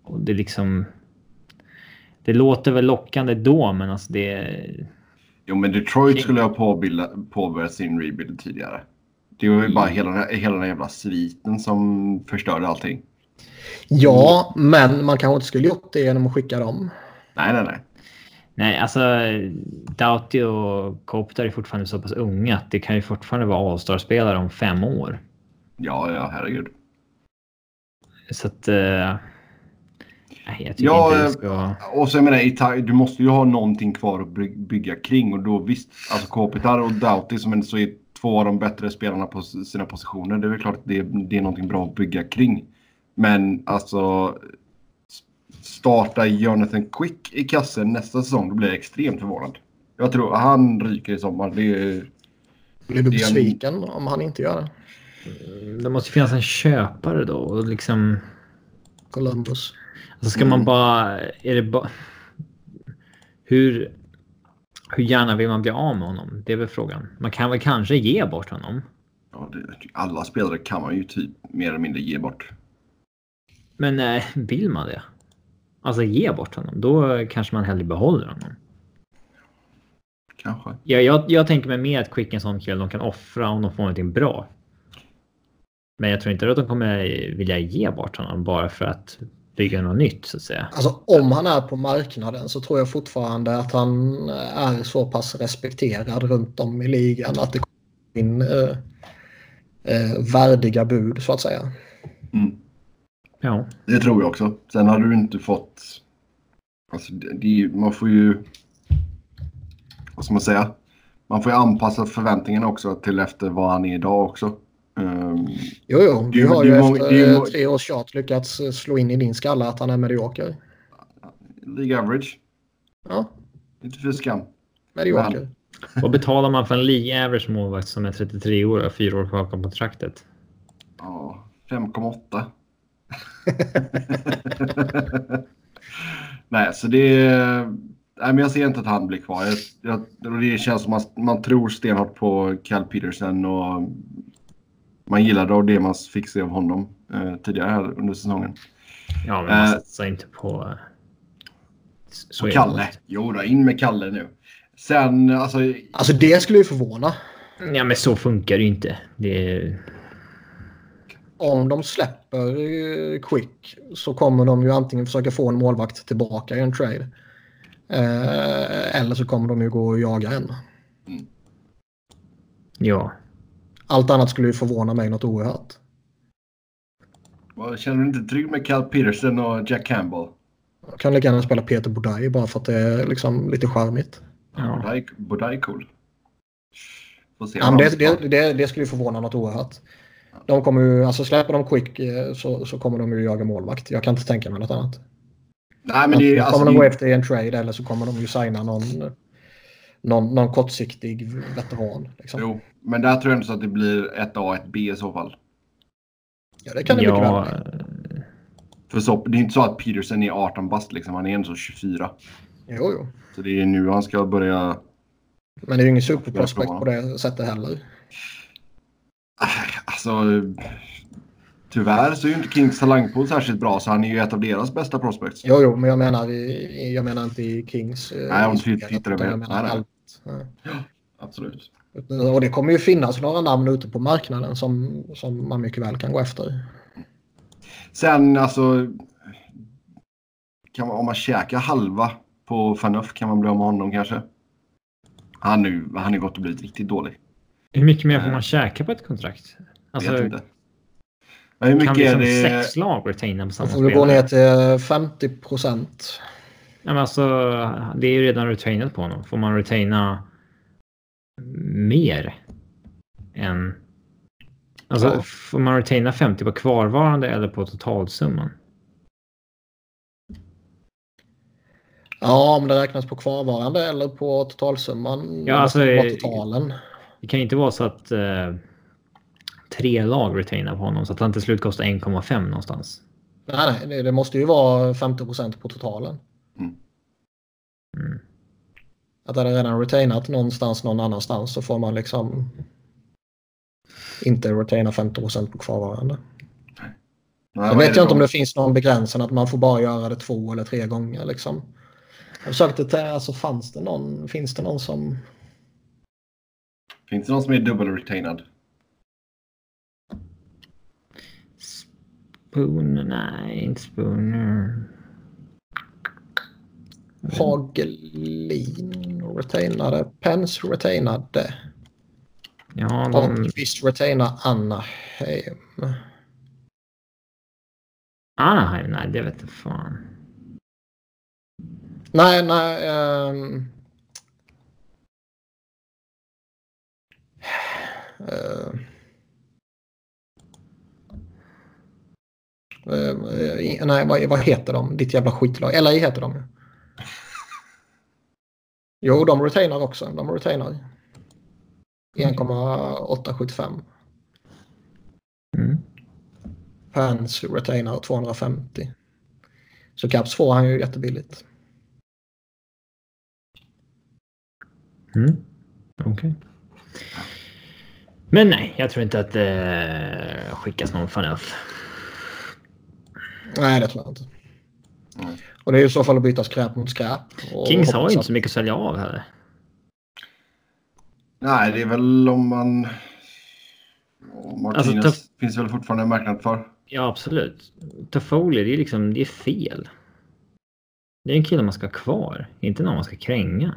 Speaker 3: Och det liksom. Det låter väl lockande då, men alltså det.
Speaker 1: Jo, men Detroit skulle ha påbörjat sin rebuild tidigare. Det var ju bara hela den, här, hela den jävla sviten som förstörde allting.
Speaker 2: Ja, men man kanske inte skulle gjort det genom att skicka dem.
Speaker 1: Nej, nej, nej.
Speaker 3: Nej, alltså Doughty och Kopitar är fortfarande så pass unga att det kan ju fortfarande vara All-star-spelare om fem år.
Speaker 1: Ja, ja, herregud.
Speaker 3: Så att... Nej, jag tycker
Speaker 1: ja,
Speaker 3: inte det ska...
Speaker 1: och så jag menar, du måste ju ha någonting kvar att bygga kring och då visst, alltså Kopitar och Doughty som ändå så är två av de bättre spelarna på sina positioner. Det är väl klart att det, det är någonting bra att bygga kring. Men alltså starta Jonathan Quick i kassen nästa säsong, då blir jag extremt förvånad. Jag tror han ryker i sommar. Det är,
Speaker 2: blir du besviken en... om han inte gör det?
Speaker 3: Det måste finnas en köpare då och liksom...
Speaker 2: Columbus.
Speaker 3: Alltså ska mm. man bara... Är det bara... Hur... Hur gärna vill man bli av med honom? Det är väl frågan. Man kan väl kanske ge bort honom?
Speaker 1: Ja, det, alla spelare kan man ju typ mer eller mindre ge bort.
Speaker 3: Men äh, vill man det? Alltså ge bort honom. Då kanske man hellre behåller honom.
Speaker 1: Kanske.
Speaker 3: Ja, jag, jag tänker mig mer att Quick en sån kille de kan offra om de får någonting bra. Men jag tror inte att de kommer vilja ge bort honom bara för att bygga något nytt så att säga.
Speaker 2: Alltså om han är på marknaden så tror jag fortfarande att han är så pass respekterad runt om i ligan att det kommer in eh, eh, värdiga bud så att säga.
Speaker 1: Mm.
Speaker 3: Ja.
Speaker 1: Det tror jag också. Sen har du inte fått... Alltså, det, man får ju... Vad ska man säga? Man får ju anpassa förväntningarna också till efter vad han är idag också. Um,
Speaker 2: jo, jo. Vi har ju efter ju, tre års tjat lyckats slå in i din skalle att han är medioker.
Speaker 1: League average.
Speaker 2: Ja.
Speaker 1: Inte för skam.
Speaker 2: Medioker.
Speaker 3: Vad betalar man för en League average målvakt som är 33 år och fyra år kvar på kontraktet?
Speaker 1: Ja, 5,8. nej, så det... Nej, men jag ser inte att han blir kvar. Jag, jag, det känns som att man, man tror stenhårt på Cal Peterson och man gillade av det man fick se av honom eh, tidigare här under säsongen.
Speaker 3: Ja, men man eh, satsar inte på...
Speaker 1: Så på Kalle. Jo då, in med Kalle nu. Sen alltså...
Speaker 2: Alltså det skulle ju förvåna.
Speaker 3: Ja, men så funkar det ju inte. Det
Speaker 2: om de släpper eh, Quick så kommer de ju antingen försöka få en målvakt tillbaka i en trade. Eh, eller så kommer de ju gå och jaga en. Mm.
Speaker 3: Ja.
Speaker 2: Allt annat skulle ju förvåna mig något oerhört.
Speaker 1: Känner du inte trygg med Cal Peterson och Jack Campbell?
Speaker 2: Jag kan lika gärna spela Peter Bodaj bara för att det är liksom lite charmigt.
Speaker 1: Ja. Bodaj är cool.
Speaker 2: Ja, det, det, det, det skulle förvåna något oerhört. De kommer ju, alltså släpper de Quick eh, så, så kommer de ju jaga målvakt. Jag kan inte tänka mig något annat.
Speaker 1: Nej, men det,
Speaker 2: alltså, kommer de gå efter i en trade eller så kommer de ju signa någon, någon, någon kortsiktig veteran. Liksom.
Speaker 1: Jo, men där tror jag inte så att det blir ett A och ett B i så fall.
Speaker 2: Ja, det kan det ja. mycket väl
Speaker 1: För så, det är inte så att Peterson är 18 bast liksom. Han är ändå 24.
Speaker 2: Jo, jo.
Speaker 1: Så det är nu han ska börja...
Speaker 2: Men det är ju ingen superprospekt på det sättet heller.
Speaker 1: Alltså, tyvärr så är ju inte Kings talangpool särskilt bra så han är ju ett av deras bästa prospects.
Speaker 2: Jo, jo, men jag menar, jag menar inte i Kings.
Speaker 1: Eh, nej, om du tittar över. Nej, nej. Ja, absolut.
Speaker 2: Och det kommer ju finnas några namn ute på marknaden som, som man mycket väl kan gå efter.
Speaker 1: Sen alltså. Kan man, om man käkar halva på Fanuff kan man bli av med honom kanske. Han nu, han är gått och blivit riktigt dålig.
Speaker 3: Hur mycket mer får man käka på ett kontrakt?
Speaker 1: Alltså, vet inte. hur mycket
Speaker 3: kan
Speaker 1: liksom
Speaker 3: är det? sex lag retaina på samma
Speaker 2: spelare? Får du gå ner till 50 procent?
Speaker 3: Ja, men alltså, det är ju redan retainat på honom. Får man retaina mer än... Alltså, ja. får man retaina 50 på kvarvarande eller på totalsumman?
Speaker 2: Ja, om det räknas på kvarvarande eller på totalsumman.
Speaker 3: Ja, alltså,
Speaker 2: på totalen.
Speaker 3: Det kan inte vara så att eh, tre lag retainar på honom så att han till slut kostar 1,5 någonstans.
Speaker 2: Nej, nej, det, måste ju vara 50% på totalen.
Speaker 1: Mm.
Speaker 3: Mm.
Speaker 2: Att är det redan retainat någonstans någon annanstans så får man liksom inte retaina 50% på kvarvarande.
Speaker 1: Nej,
Speaker 2: Jag vet jag inte om det finns någon begränsning att man får bara göra det två eller tre gånger. Liksom. Jag försökte ta, alltså fanns det någon, finns det någon som...
Speaker 1: Finns det någon som är dubbel-retainad?
Speaker 3: Spooner, nej, inte Spooner.
Speaker 2: Hagelin retainade, Pence retainade,
Speaker 3: Ja, de...
Speaker 2: Ahlqvist retainade Anaheim.
Speaker 3: Anaheim, nej, det vet jag fan.
Speaker 2: Nej, nej. ehm. Eh. Eh, nej, vad, vad heter de? Ditt jävla skitlag. LA heter de ju. Jo, de retainar också. De retainar. 1,875.
Speaker 3: Mm.
Speaker 2: Pants retainar 250. Så Caps får han ju jättebilligt.
Speaker 3: Mm. Okej. Men nej, jag tror inte att det skickas någon fanuff.
Speaker 2: Nej, det tror jag inte.
Speaker 1: Mm.
Speaker 2: Och det är i så fall att byta skräp mot skräp. Och
Speaker 3: Kings har ju inte så mycket att sälja av heller.
Speaker 1: Nej, det är väl om man... Martinez
Speaker 3: Alltså,
Speaker 1: finns väl fortfarande en marknad för.
Speaker 3: Ja, absolut. Toffoli, det är liksom, det är fel. Det är en kille man ska ha kvar, inte någon man ska kränga.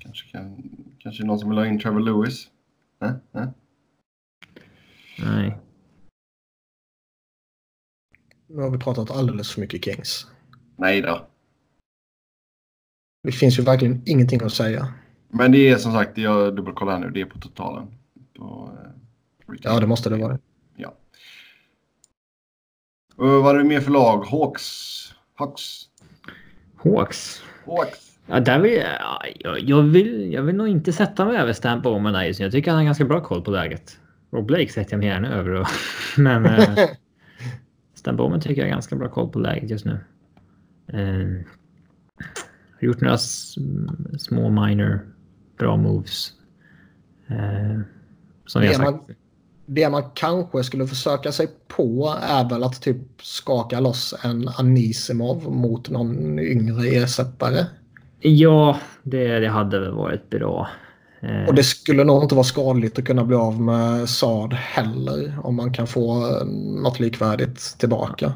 Speaker 1: Kanske, kan, kanske någon som vill ha in Trevor Lewis. Nej, nej.
Speaker 3: Nej.
Speaker 2: Nu har vi pratat alldeles för mycket Kings.
Speaker 1: nej då.
Speaker 2: Det finns ju verkligen ingenting att säga.
Speaker 1: Men det är som sagt, jag dubbelkollar här nu, det är på totalen. På, eh.
Speaker 2: Ja, det måste det vara.
Speaker 1: Ja. Och vad är det mer för lag? Hawks? Hawks?
Speaker 3: Hawks.
Speaker 1: Hawks?
Speaker 3: Ja, där vill jag, jag, jag, vill, jag vill nog inte sätta mig över Stan Bowman där just nu. Jag tycker han har ganska bra koll på läget. Rob Blake sätter jag mig gärna över. Och, men eh, Stan Bowman tycker jag har ganska bra koll på läget just nu. Eh, har gjort några små minor bra moves. Eh, som jag
Speaker 2: Det
Speaker 3: sagt.
Speaker 2: man, det man kanske skulle försöka sig på är väl att typ skaka loss en Anisimov mot någon yngre ersättare.
Speaker 3: Ja, det, det hade väl varit bra. Eh,
Speaker 2: Och det skulle nog inte vara skadligt att kunna bli av med Saad heller om man kan få eh, något likvärdigt tillbaka.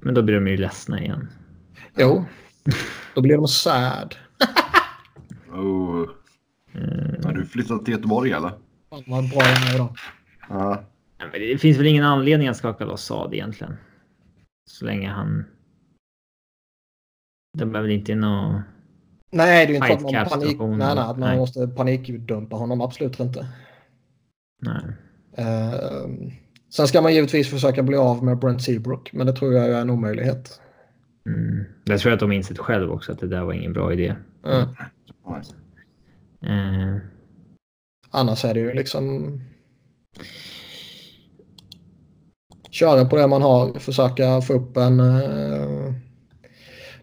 Speaker 3: Men då blir de ju ledsna igen.
Speaker 2: Jo, då blir de sad.
Speaker 1: Oh.
Speaker 3: Eh,
Speaker 1: Har du flyttat till Göteborg eller?
Speaker 2: Fan vad bra jag är idag.
Speaker 1: Ja.
Speaker 3: Men det finns väl ingen anledning att skaka loss Saad egentligen. Så länge han... De behöver inte in och...
Speaker 2: Nej, det är ju inte att man, panik, nej, nej, att man
Speaker 3: Nej.
Speaker 2: måste panikdumpa honom. Absolut inte.
Speaker 3: Nej.
Speaker 2: Eh, sen ska man givetvis försöka bli av med Brent Seabrook, men det tror jag är en omöjlighet.
Speaker 3: Mm. Jag tror att de insett själv också att det där var ingen bra idé.
Speaker 2: Eh,
Speaker 3: Eh,
Speaker 2: annars är det ju liksom köra på det man har, försöka få upp en eh,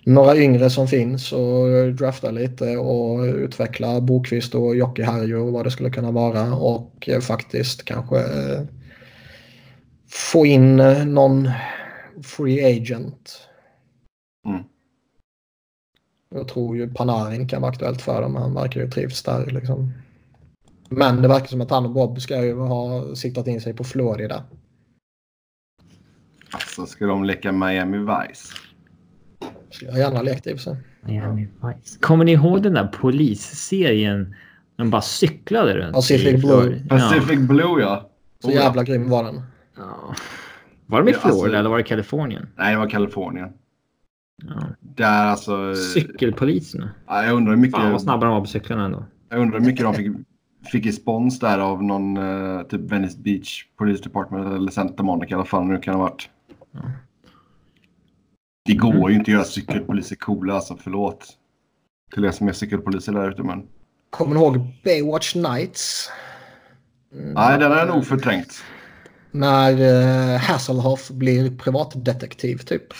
Speaker 2: några yngre som finns och drafta lite och utveckla Bokvist och Jocke Harju och vad det skulle kunna vara och faktiskt kanske eh, få in eh, någon free agent.
Speaker 1: Mm.
Speaker 2: Jag tror ju Panarin kan vara aktuellt för dem. Han verkar ju trivs där liksom. Men det verkar som att han och Bob ska ju ha siktat in sig på Florida.
Speaker 1: Alltså, ska de leka Miami Vice?
Speaker 2: Skulle jag gärna lekt i och för.
Speaker 3: Miami Vice. Kommer ni ihåg den där polisserien? De bara cyklade runt.
Speaker 2: Pacific Blue.
Speaker 1: Pacific Blue ja.
Speaker 2: Så
Speaker 1: Oh, ja.
Speaker 2: jävla grym var den.
Speaker 3: Ja. Var de i
Speaker 1: Ja,
Speaker 3: Florida
Speaker 1: alltså-
Speaker 3: eller var det Kalifornien?
Speaker 1: Nej, det var Kalifornien.
Speaker 3: Ja.
Speaker 1: Där alltså...
Speaker 3: Cykelpoliserna.
Speaker 1: Ja, jag undrar hur mycket,
Speaker 3: Fan vad snabba de var på cyklarna ändå.
Speaker 1: jag undrar hur mycket de fick, fick i spons där av någon eh, typ Venice Beach Police Department eller Santa Monica eller vad fan det nu kan ha varit.
Speaker 3: Ja.
Speaker 1: Det går ju inte att göra cykelpoliser coola alltså, förlåt. Till er som är cykelpoliser där ute men.
Speaker 2: Kommer ni ihåg Baywatch Nights? Mm.
Speaker 1: Nej, den har jag nog förträngt.
Speaker 2: När uh, Hasselhoff blir privatdetektiv typ.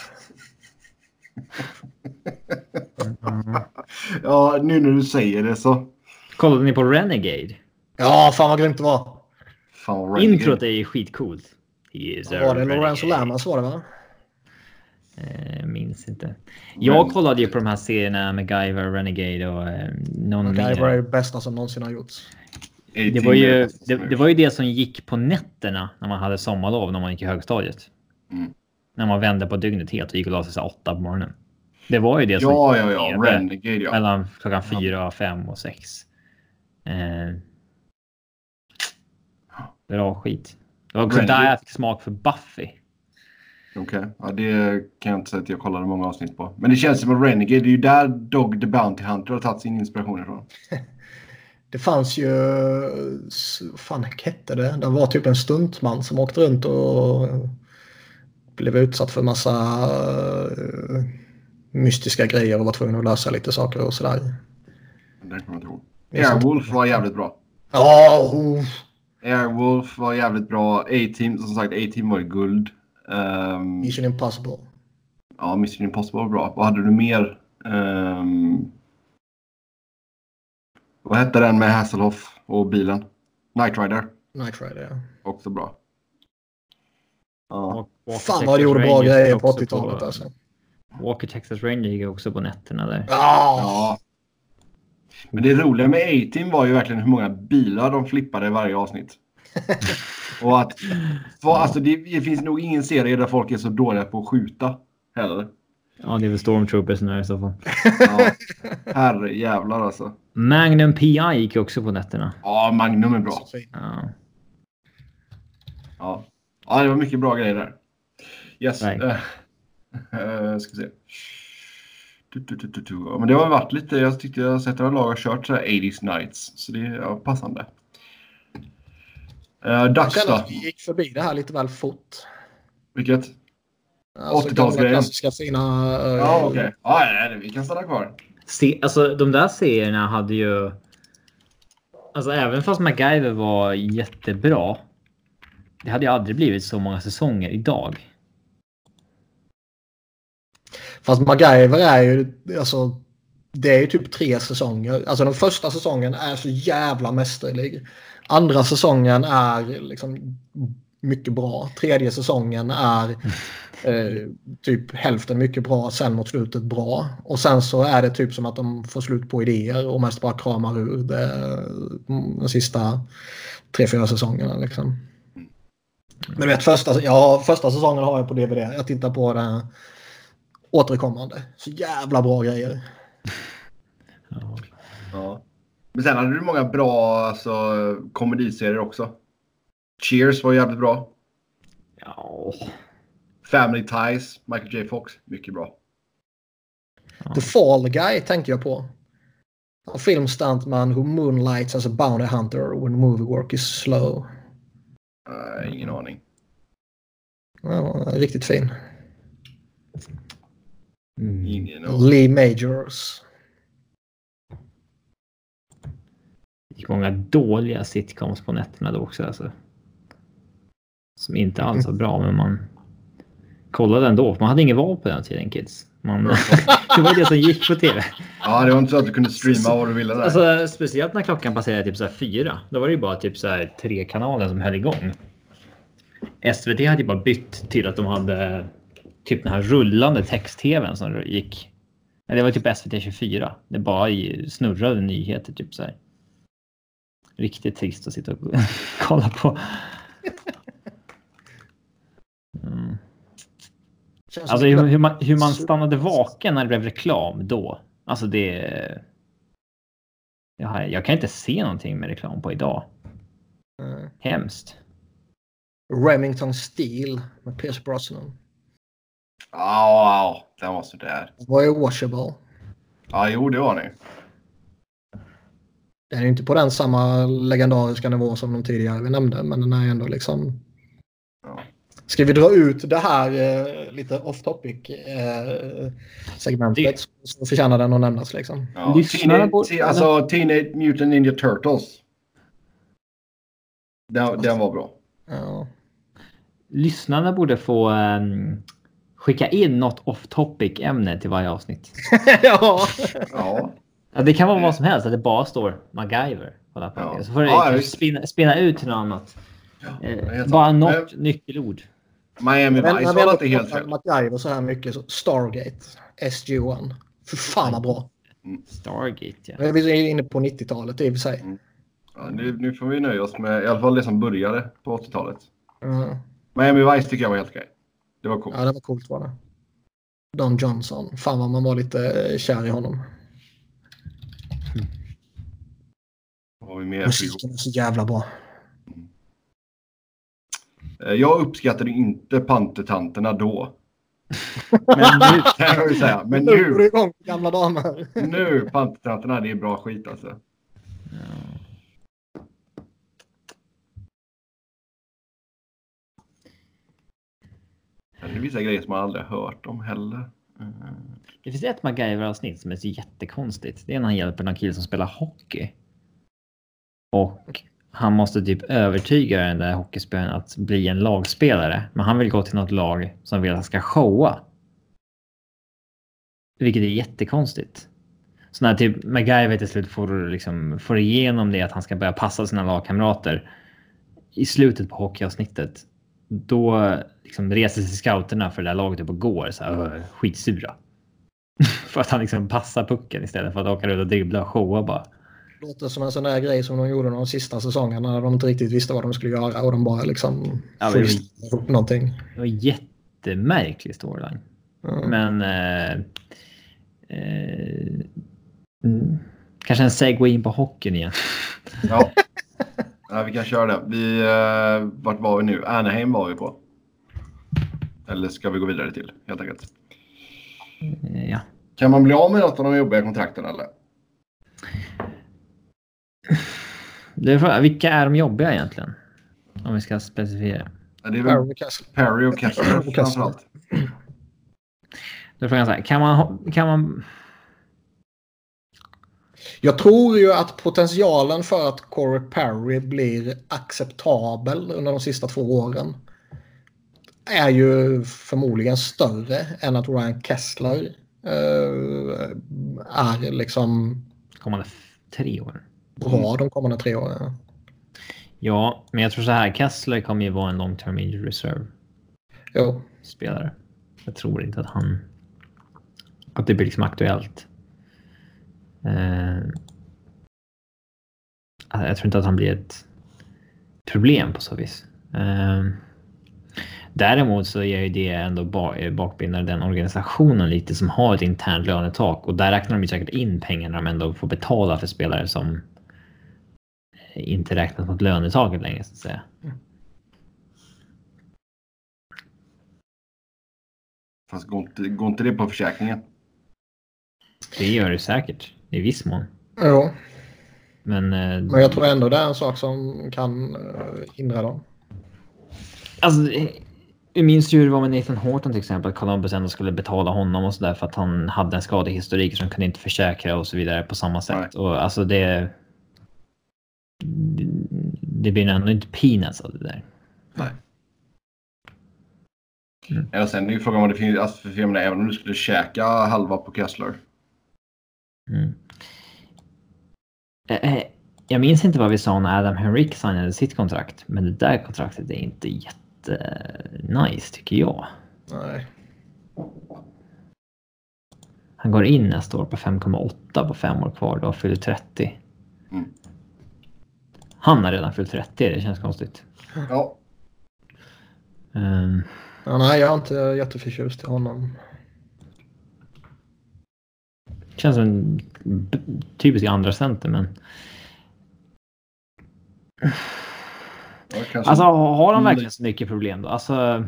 Speaker 1: Ja, nu när du säger det så.
Speaker 3: Kollade ni på Renegade?
Speaker 2: Ja, fan vad grymt det var.
Speaker 1: Fan.
Speaker 3: Introt är ju skitcoolt. He is a
Speaker 2: Var det Lorenzo. Lamas var det va?
Speaker 3: Eh, minns inte. Jag kollade ju på de här serierna MacGyver, Renegade och eh, någon
Speaker 2: Det var
Speaker 3: mer.
Speaker 2: det bästa som någonsin har gjorts.
Speaker 3: Det
Speaker 1: 18
Speaker 3: var, ju, det, det var ju det som gick på nätterna när man hade sommarlov när man gick i högstadiet.
Speaker 1: Mm.
Speaker 3: När man vände på dygnet helt och gick och la sig åtta på morgonen. Det var ju det som
Speaker 1: Ja, ja, ja. Renegade ja.
Speaker 3: mellan klockan fyra, fem och sex. Eh, bra skit. Det var också
Speaker 1: Renegade.
Speaker 3: där jag fick smak för Buffy.
Speaker 1: Okej, ja, det kan jag inte säga att jag kollade många avsnitt på. Men det känns som att Renegade, det är ju där Dog the Bounty Hunter har tagit sin inspiration ifrån.
Speaker 2: Det fanns ju... Vad fan hette det? Det var typ en stuntman som åkte runt och blev utsatt för massa eh, mystiska grejer och var tvungen att lösa lite saker och sådär.
Speaker 1: Den kommer jag inte ihåg. Airwolf var jävligt bra.
Speaker 2: Ja, oh.
Speaker 1: Airwolf var jävligt bra. A-Team, som sagt, A-Team var ju guld. Um,
Speaker 2: Mission Impossible.
Speaker 1: ja, Mission Impossible var bra. Vad hade du mer? Ehm, vad hette den med Hasselhoff och bilen? Knight Rider.
Speaker 2: Knight Rider, ja.
Speaker 1: Också bra. Ja.
Speaker 3: Walker
Speaker 2: Fan vad det gjorde bra grejer på
Speaker 3: också
Speaker 2: 80-talet alltså.
Speaker 3: Walker Texas Ranger gick också på nätterna där.
Speaker 2: Ja.
Speaker 1: ja. Men det roliga med A-Team var ju verkligen hur många bilar de flippade i varje avsnitt. och att, för, alltså det, det finns nog ingen serie där folk är så dåliga på att skjuta heller.
Speaker 3: Ja, det är väl Stormtroopers nu i så fall.
Speaker 1: Ja, herre jävlar alltså.
Speaker 3: Magnum PI gick ju också på nätterna.
Speaker 1: Ja, Magnum är bra.
Speaker 3: Ja.
Speaker 1: Ja, ja det var mycket bra grejer där. Yes.
Speaker 3: Nej.
Speaker 1: Uh, ska se. Du, du, du, du, du. Ja, men det har varit lite, jag tyckte jag har sett några lag har kört så här 80s nights. Så det är ja, passande.
Speaker 2: Jag
Speaker 1: dags då.
Speaker 2: att vi gick förbi det här lite väl fort.
Speaker 1: Vilket?
Speaker 2: Alltså,
Speaker 1: 80-talsgrejen.
Speaker 2: gamla klassiska fina... eh,
Speaker 1: Ja, okej. Ja, nej, nej, vi kan stanna kvar.
Speaker 3: Se, alltså de där serierna hade ju... Alltså även fast MacGyver var jättebra. Det hade ju aldrig blivit så många säsonger idag.
Speaker 2: Fast MacGyver är ju... Alltså, det är ju typ tre säsonger. Alltså den första säsongen är så jävla mästerlig. Andra säsongen är liksom mycket bra. Tredje säsongen är eh, typ hälften mycket bra, sen mot slutet bra. Och sen så är det typ som att de får slut på idéer och mest bara kramar ur det, de sista tre, fyra säsongerna. Liksom. Men du vet, första, ja, första säsongen har jag på DVD. Jag tittar på den återkommande. Så jävla bra grejer.
Speaker 3: Ja.
Speaker 1: Men sen hade du många bra alltså, komediserier också. Cheers var jävligt bra.
Speaker 3: Ja.
Speaker 1: Family Ties, Michael J Fox, mycket bra.
Speaker 2: The Fall Guy tänkte jag på. A film stuntman who moonlights as a bounty hunter when movie work is slow.
Speaker 1: Nej, ingen aning.
Speaker 2: Ja, riktigt fin.
Speaker 3: Mm.
Speaker 1: Ingen aning.
Speaker 2: Lee Majors.
Speaker 3: Många dåliga sitcoms på nätterna då också. Alltså. Som inte alls var bra, men man kollade ändå. Man hade ingen val på den tiden, kids. Man, det var det som gick på tv.
Speaker 1: Ja, det var inte så att du kunde streama vad du ville där.
Speaker 3: Alltså, speciellt när klockan passerade typ så fyra. Då var det ju bara typ så här tre kanaler som höll igång. SVT hade ju bara bytt till att de hade typ den här rullande text-tvn som gick. Det var typ SVT 24. Det bara snurrade nyheter typ så här. Riktigt trist att sitta och kolla på. Mm. Alltså hur, hur, man, hur man stannade vaken när det blev reklam då. Alltså det... Jag, jag kan inte se någonting med reklam på idag.
Speaker 2: Eh,
Speaker 3: Hemskt.
Speaker 2: Remington Steel med Pierce Brosnan.
Speaker 1: Ja, ja, den var sådär.
Speaker 2: Var ju washable.
Speaker 1: Ja, jo, det var ni.
Speaker 2: Den är ju inte på den samma legendariska nivå som de tidigare vi nämnde, men den är ändå liksom...
Speaker 1: Ja.
Speaker 2: Ska vi dra ut det här eh, lite off topic eh, segmentet
Speaker 3: Det-
Speaker 2: så förtjänar den att nämnas liksom.
Speaker 1: Ja,
Speaker 3: Lyssnarna
Speaker 1: te, alltså, Teenage Mutant Ninja Turtles. Den, den var bra.
Speaker 2: Ja.
Speaker 3: lyssnarna borde få um, skicka in något off topic ämne till varje avsnitt.
Speaker 2: ja.
Speaker 1: Ja.
Speaker 3: Ja, det kan vara vad som helst, att det bara står MacGyver på lappen.
Speaker 1: Ja.
Speaker 3: Så får
Speaker 1: Ja, visst.
Speaker 3: spinna, spinna ut till något annat. Eh, bara
Speaker 1: sant.
Speaker 3: något nyckelord.
Speaker 1: Miami
Speaker 2: Men
Speaker 1: Vice var inte helt fel.
Speaker 2: MacGyver så här mycket. Så Stargate. SG-1. För fan vad bra.
Speaker 3: Stargate, ja.
Speaker 2: Vi är inne på 90-talet i och för sig.
Speaker 1: Ja, nu, nu får vi nöja oss med i alla fall det som började på 80-talet.
Speaker 2: Ja.
Speaker 1: Miami Vice tycker jag var helt okej. Det var coolt.
Speaker 2: Ja, det var coolt var det. Don Johnson. Fan vad man var lite eh, kär i honom.
Speaker 1: Har vi mer?
Speaker 2: Musiken är så jävla bra.
Speaker 1: Eh, Jag uppskattade inte pantertanterna då. Men nu kan jag ju säga. Men
Speaker 2: Nu
Speaker 1: nu,
Speaker 2: igång gamla damer.
Speaker 1: nu pantertanterna, det är bra skit alltså. Är det vissa grejer som man aldrig har hört om heller.
Speaker 3: Mm. Det finns ett MacGyver-avsnitt som är så jättekonstigt. Det är när han hjälper någon kille som spelar hockey. Och han måste typ övertyga den där hockeyspelaren att bli en lagspelare. Men han vill gå till något lag som vill att han ska showa. Vilket är jättekonstigt. Så när typ MacGyver till slut får, liksom, får igenom det att han ska börja passa sina lagkamrater i slutet på hockeyavsnittet. Då liksom reser sig scouterna för det där laget upp och går så här, skitsura. för att han liksom passar pucken istället för att åka runt och dribbla och showa bara.
Speaker 2: Låter som en sån där grej som de gjorde de sista säsongerna när de inte riktigt visste vad de skulle göra och de bara liksom
Speaker 3: Ja,
Speaker 2: freestylade ihop någonting.
Speaker 3: Det var jättemärklig storyline.
Speaker 2: Ja.
Speaker 3: Men... Eh, eh, mm, kanske en segway in på hockeyn igen.
Speaker 1: Ja. ja, vi kan köra det. Vi, eh, vart var vi nu? Anaheim var vi på. Eller ska vi gå vidare till helt enkelt?
Speaker 3: Eh, ja.
Speaker 1: Kan man bli av med något av de jobbiga kontrakten eller?
Speaker 3: Det är frågan, vilka är de jobbiga egentligen? Om vi ska specificera.
Speaker 1: Ja, Det är väl. Perry och Kessler framförallt.
Speaker 3: Då är frågan så här, kan man, kan man...
Speaker 2: Jag tror ju att potentialen för att Corey Perry blir acceptabel under de sista två åren är ju förmodligen större än att Ryan Kessler eh, är liksom
Speaker 3: Kommande tre år?
Speaker 2: Bra de kommande tre åren.
Speaker 3: Ja, men jag tror så här. Kessler kommer ju vara en long term injury reserve
Speaker 2: Jo.
Speaker 3: spelare. Jag tror inte att han... Att det blir liksom aktuellt. Eh, jag tror inte att han blir ett problem på så vis. Eh, däremot så är ju det ändå ba- eh, bakbindar den organisationen lite som har ett internt lönetak och där räknar de ju säkert in pengarna de ändå får betala för spelare som inte räknas mot lönetaket längre så att säga.
Speaker 1: Fast går inte, går inte det på försäkringen?
Speaker 3: Det gör det säkert i viss mån.
Speaker 2: Jo.
Speaker 3: Men, eh,
Speaker 2: Men jag tror ändå det är en sak som kan eh, hindra dem.
Speaker 3: alltså, eh, jag minns ju hur det var med Nathan Horton till exempel. Att Columbus ändå skulle betala honom och sådär för att han hade en skadehistorik som kunde inte försäkra och så vidare på samma sätt.
Speaker 1: Nej.
Speaker 3: Och alltså det. Det blir ändå inte peanuts av det där.
Speaker 1: Ja, sen är ju frågan om det finns, alltså, för jag menar, även om du skulle käka halva på Kessler.
Speaker 3: Mm. Eh, eh, Jag minns inte vad vi sa när Adam Henrik signade sitt kontrakt, men det där kontraktet är inte jätte nice tycker jag.
Speaker 2: Nej.
Speaker 3: Han går in nästa år på 5,8 på fem år kvar. Då fyller 30. Han har redan fyllt 30. Det känns konstigt.
Speaker 1: Ja,
Speaker 3: Um,
Speaker 2: Ja, nej, jag är inte jätteförtjust i honom.
Speaker 3: känns som en typisk andra center, men alltså har han
Speaker 1: Mm.
Speaker 3: verkligen så mycket problem då? Alltså,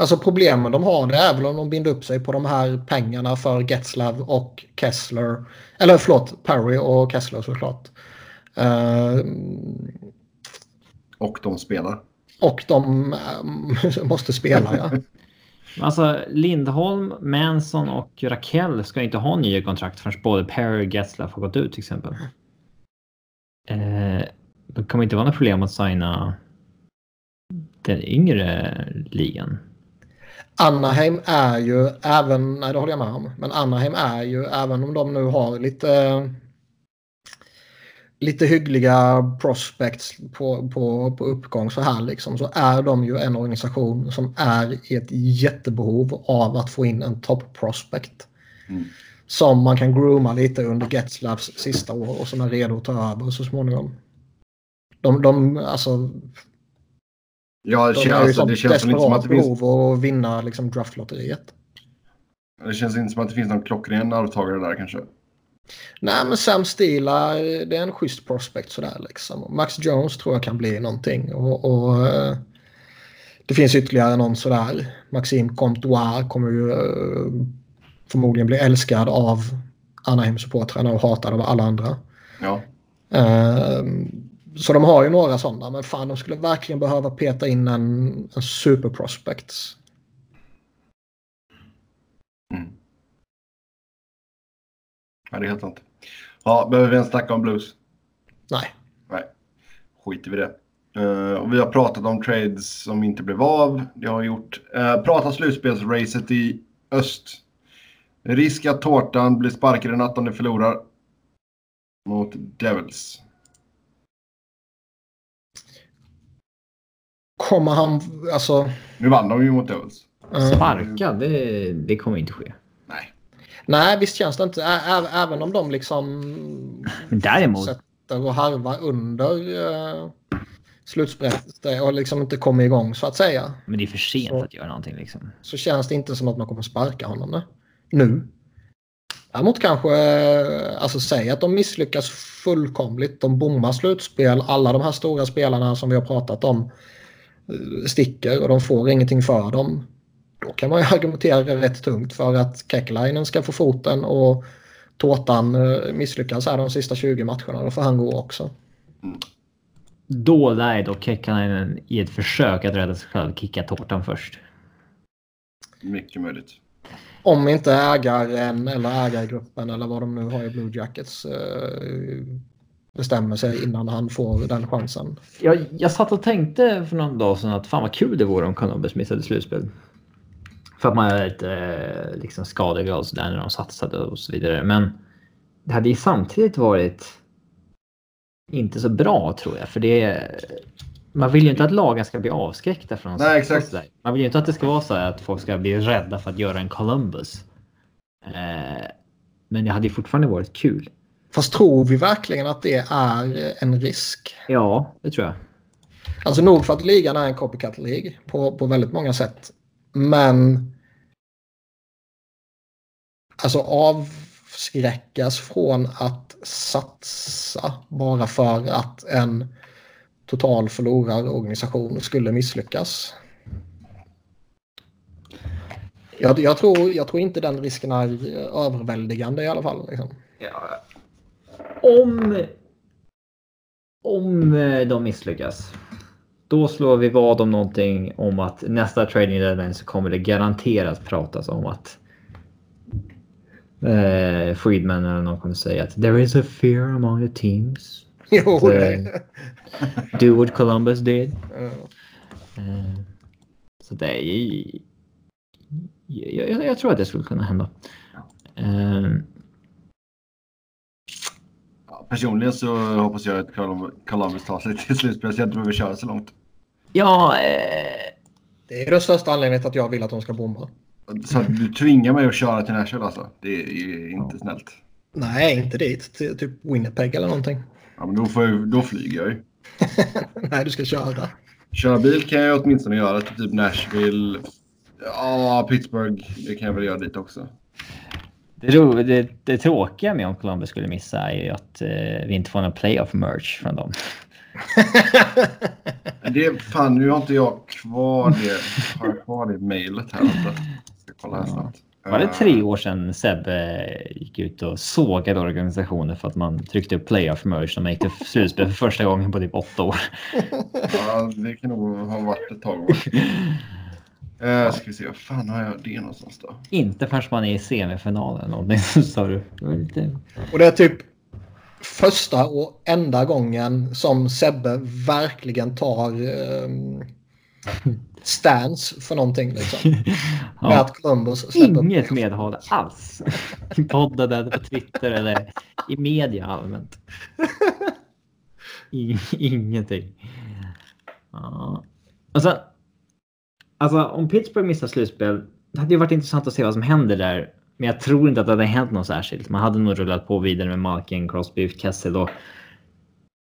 Speaker 2: Alltså problemen de har det är väl om de binder upp sig på de här pengarna för Getzlav och Kessler. Eller förlåt, Perry och Kessler såklart. Eh,
Speaker 1: Och de spelar.
Speaker 2: och de eh, måste spela ja.
Speaker 3: alltså Lindholm, Manson och Rakell ska inte ha nya kontrakt förrän både Perry och Getzlaff har gått ut till exempel. Eh, då kommer det inte vara något problem att signa den yngre ligan.
Speaker 2: Anaheim är ju även, nej det håller jag med om, men Anaheim är ju även om de nu har lite lite hyggliga prospects på, på, på uppgång så här liksom så är de ju en organisation som är i ett jättebehov av att få in en top prospect.
Speaker 1: Mm.
Speaker 2: Som man kan grooma lite under Getzlavs sista år och som är redo att ta över så småningom. De, de alltså...
Speaker 1: Ja, det,
Speaker 2: De
Speaker 1: känns, alltså,
Speaker 2: som
Speaker 1: det känns väl inte som att det finns...
Speaker 2: behov att vinna liksom draftlotteriet.
Speaker 1: Det känns inte som att det finns någon klockren arvtagare där kanske.
Speaker 2: Nej, men Sam Stila, det är en schysst prospect sådär liksom. Max Jones tror jag kan bli någonting. Och, och eh, det finns ytterligare någon sådär. Maxime Comtois kommer ju eh, förmodligen bli älskad av Anaheim-supportrarna och hatad av alla andra.
Speaker 1: Ja.
Speaker 2: Eh, så de har ju några sådana, men fan de skulle verkligen behöva peta in en, en super prospect.
Speaker 1: Mm. Ja, det är helt sant. Ja, behöver vi ens snacka om Blues?
Speaker 2: Nej.
Speaker 1: Nej, skiter vi det. Eh, och vi har pratat om trades som inte blev av. Det har vi gjort. Uh, pratat slutspelsracet i öst. Risk att tårtan blir sparkad i natt om de förlorar. Mot Devils.
Speaker 2: Kommer han, alltså...
Speaker 1: Nu vann de ju mot Devils.
Speaker 2: eh,
Speaker 3: Sparka, det, det kommer inte ske.
Speaker 1: Nej.
Speaker 2: Nej, visst känns det inte. Ä även om de liksom
Speaker 3: däremot,
Speaker 2: sätter och harvar under uh, slutspelet och liksom inte kommer igång så att säga.
Speaker 3: men det är för sent
Speaker 2: Så.
Speaker 3: att göra någonting liksom.
Speaker 2: Så känns det inte som att man kommer sparka honom nu. nu. Däremot kanske, eh, alltså säg att de misslyckas fullkomligt. De bommar slutspel. Alla de här stora spelarna som vi har pratat om eh, sticker och de får ingenting för dem. Då kan man ju argumentera rätt tungt för att Kekkelainen ska få foten och Tårtan eh, misslyckas här de sista 20 matcherna. Då får han gå också.
Speaker 3: Då lär dock Kekkanen i ett försök att rädda sig själv kicka tårtan först.
Speaker 1: Mycket möjligt.
Speaker 2: Om inte ägaren eller ägargruppen eller vad de nu har i Blue Jackets eh, bestämmer sig innan han får den chansen.
Speaker 3: Jag, jag satt och tänkte för någon dag sedan att fan vad kul det vore om Columbus missade slutspel. För att man är lite eh, liksom skadeglad sådär när de satsade och så vidare. Men det hade ju samtidigt varit inte så bra tror jag. För det är, man vill ju inte att lagen ska bli avskräckta från att
Speaker 1: Nej, exakt.
Speaker 3: sådär. Man vill ju inte att det ska vara så här att folk ska bli rädda för att göra en Columbus. Eh, men det hade ju fortfarande varit kul.
Speaker 2: Fast tror vi verkligen att det är en risk?
Speaker 3: Ja, det tror jag.
Speaker 2: Alltså nog för att ligan är en copycat League på, på väldigt många sätt. Men alltså avskräckas från att satsa bara för att en total förlorarorganisation skulle misslyckas. Jag, jag, tror, jag tror inte den risken är överväldigande i alla fall. Liksom.
Speaker 3: Ja. Om, om eh, de misslyckas. Då slår vi vad om någonting om att nästa trading deadline så kommer det garanterat pratas om att eh, Friedman eller någon kommer säga att there is a fear among the teams.
Speaker 2: Jo,
Speaker 3: Så,
Speaker 2: det,
Speaker 3: Do what Columbus did. Eh, så det är. Jag, jag, jag tror att det skulle kunna hända. Eh,
Speaker 1: Ja, personligen så hoppas jag att Colum- Columbus tar sig till slutspel så jag inte behöver köra så långt.
Speaker 3: ja, eh,
Speaker 2: det är den största anledningen till att jag vill att de ska bomba.
Speaker 1: Så du tvingar mig att köra till Nashville alltså. Det är ju inte snällt.
Speaker 2: Nej, inte dit. Till typ Winnipeg eller någonting.
Speaker 1: Ja, men då, får jag, då flyger jag ju.
Speaker 2: Nej, du ska köra.
Speaker 1: Köra bil kan jag åtminstone göra till typ Nashville. Ja, Pittsburgh. Det kan jag väl göra dit också.
Speaker 3: Det, ro, det, det tråkiga med om Columbus skulle missa är ju att eh, vi inte får någon playoff merch från dem.
Speaker 1: Det är fan, nu har inte jag kvar det. Har kvar det mejlet här? Kolla här snabbt.
Speaker 3: Var det
Speaker 1: Eh,
Speaker 3: tre år sedan Sebbe gick ut och sågade organisationer för att man tryckte upp playoff merch när man gick till slutspel för första gången på typ åtta år?
Speaker 1: Ja, det kan nog ha varit ett tag. Uh, ska vi se, vad fan har jag det någonstans då?
Speaker 3: Inte förrän man är i semifinalen någonting. Sa du. Lite...
Speaker 2: Och det är typ första och enda gången som Sebbe verkligen tar ehm, stance för någonting. Liksom. Med
Speaker 3: Ja.
Speaker 2: att Columbus släpper
Speaker 3: Inget medhåll alls. I podden eller på Twitter eller i media allmänt. I, ingenting. Ja. Alltså, alltså om Pittsburgh missar slutspel. Det hade ju varit intressant att se vad som händer där. Men jag tror inte att det hade hänt något särskilt. Man hade nog rullat på vidare med Malkin, Crosby, Kessel och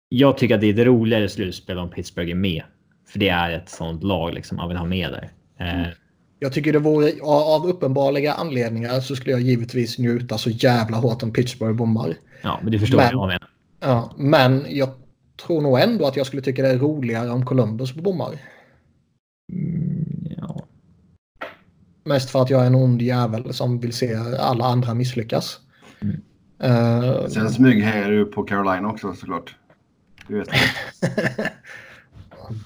Speaker 3: jag tycker att det är ett roligare slutspel om Pittsburgh är med. För det är ett sånt lag liksom man vill ha med där. Eh,
Speaker 2: Jag tycker det vore av uppenbarliga anledningar så skulle jag givetvis njuta så jävla hårt om Pittsburgh bommar.
Speaker 3: ja, men du förstår
Speaker 2: Men-
Speaker 3: vad jag menar.
Speaker 2: Ja, men jag tror nog ändå att jag skulle tycka det är roligare om Columbus bommar.
Speaker 3: Mm, ja.
Speaker 2: Mest för att jag är en ond jävel som vill se alla andra misslyckas.
Speaker 3: Mm.
Speaker 2: Eh,
Speaker 1: Sen smyghejar du på Carolina också såklart. Du vet.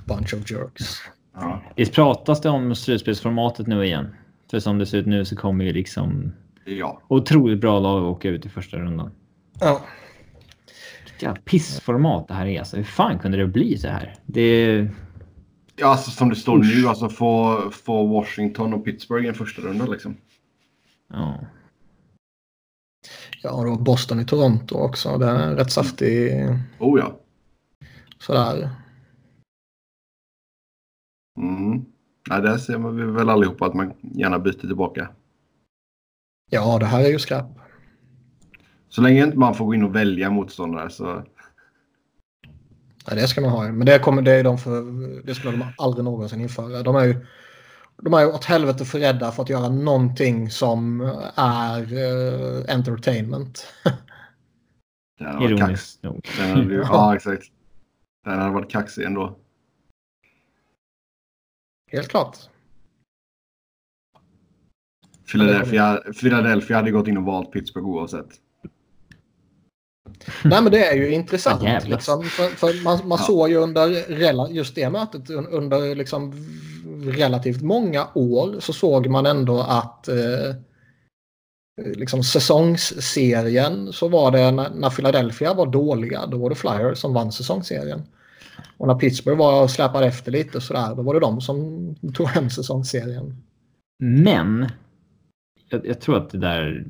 Speaker 2: bunch of jerks.
Speaker 1: Ja.
Speaker 3: Visst pratas det om slutspelsformatet nu igen? För som det ser ut nu så kommer ju liksom
Speaker 1: ja.
Speaker 3: otroligt bra lag att åka ut i första rundan.
Speaker 2: Ja.
Speaker 3: Jävla pissformat det här är. Alltså, hur fan kunde det bli så här? Det...
Speaker 1: Ja, alltså som det står
Speaker 3: Usch.
Speaker 1: nu, alltså få, få Washington och Pittsburgh i en första runda liksom.
Speaker 3: Ja.
Speaker 2: ja, och då Boston i Toronto också. Det är rätt saftig
Speaker 1: Oh ja.
Speaker 2: sådär.
Speaker 1: Mm. Nej, där ser man vi väl allihopa att man gärna byter tillbaka.
Speaker 2: Ja, det här är ju skräp.
Speaker 1: Så länge inte man får gå in och välja motståndare så...
Speaker 2: Ja, det ska man ha. Men det, kommer, det, är de för, det skulle de aldrig någonsin införa. De är ju de är ju åt helvete för rädda för att göra någonting som är eh, entertainment.
Speaker 3: Ironiskt nog.
Speaker 1: Ja, exakt. Den hade varit kaxig ändå.
Speaker 2: Helt klart.
Speaker 1: Philadelphia, Philadelphia hade gått in och valt Pittsburgh oavsett.
Speaker 2: Nej, men det är ju intressant. Liksom, för, för man man
Speaker 1: Ja.
Speaker 2: såg ju under just det mötet un- under liksom relativt många år så såg man ändå att eh, liksom säsongsserien så var det när, när Philadelphia var dåliga då var det Flyers som vann säsongsserien. Och när Pittsburgh var och släpade efter lite sådär då var det de som tog hem säsongsserien.
Speaker 3: Men. Jag, jag tror att det där.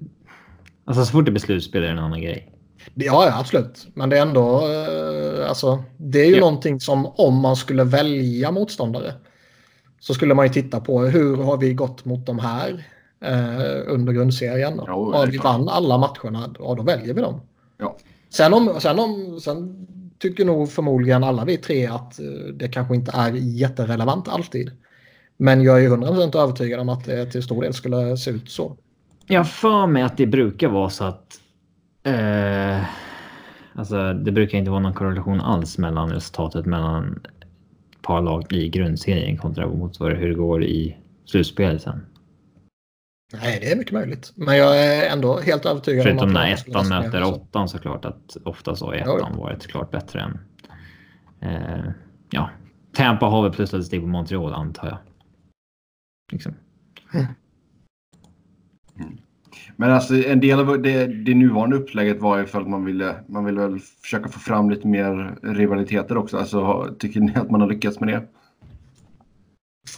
Speaker 3: Alltså så fort det blir slutspel är det en annan grej.
Speaker 2: Ja, ja, absolut. Men det är ändå, eh, alltså, det är ju
Speaker 3: Ja.
Speaker 2: någonting som om man skulle välja motståndare så skulle man ju titta på hur har vi gått mot de här eh, under grundserien.
Speaker 1: Jo,
Speaker 2: har vi vann alla matcherna, ja då väljer vi dem.
Speaker 1: Ja.
Speaker 2: Sen, om, sen, om, sen tycker nog förmodligen alla vi tre att eh, det kanske inte är jätterelevant alltid. Men jag är 100% övertygad om att det till stor del skulle se ut så.
Speaker 3: Jag har för mig att det brukar vara så att. Eh, alltså det brukar inte vara någon korrelation alls mellan resultatet mellan ett par lag i grundserien kontra mot hur det går i slutspelet sen.
Speaker 2: Nej, det är mycket möjligt. Men jag är ändå helt övertygad
Speaker 3: Förutom
Speaker 2: om att
Speaker 3: när
Speaker 2: det skulle
Speaker 3: ettan möter
Speaker 2: så.
Speaker 3: åttan såklart att ofta så har ettan varit klart bättre än. Eh, ja, Tampa har väl plusstatistik på Montreal antar jag. Liksom.
Speaker 1: Men alltså en del av det, det nuvarande upplägget var ju för att man ville, man ville väl försöka få fram lite mer rivaliteter också. Alltså, tycker ni att man har lyckats med det?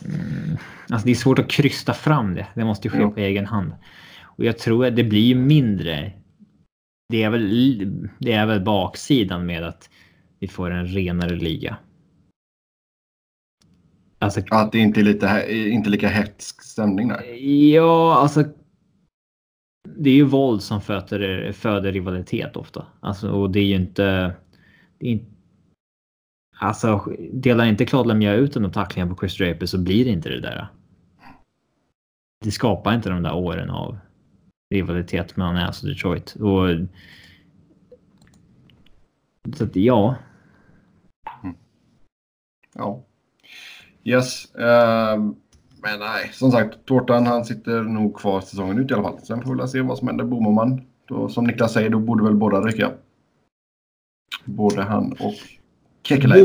Speaker 3: Mm. Alltså det är svårt att krysta fram det. Det måste ju ske
Speaker 1: Ja.
Speaker 3: på egen hand. Och jag tror att det blir mindre. Det är väl, det är väl baksidan med att vi får en renare liga. Alltså,
Speaker 1: Att det inte är, lite, inte lika hetsk stämning där.
Speaker 3: ja, alltså. Det är ju våld som föder, föder rivalitet ofta. Alltså, och det är ju inte. Det är inte Alltså, delar inte Claude Lemieux ut en tacklingar på Chris Draper så blir det inte det där. Det skapar inte de där åren av rivalitet mellan Ass alltså och Detroit. Och, så att, ja, mm.
Speaker 1: Ja. Yes. Um men nej, som sagt, Tårtan han sitter nog kvar säsongen ut i alla fall. Sen får vi väl se vad som händer. Bommar man, då, som Niklas säger, då borde väl båda rycka. Både han och.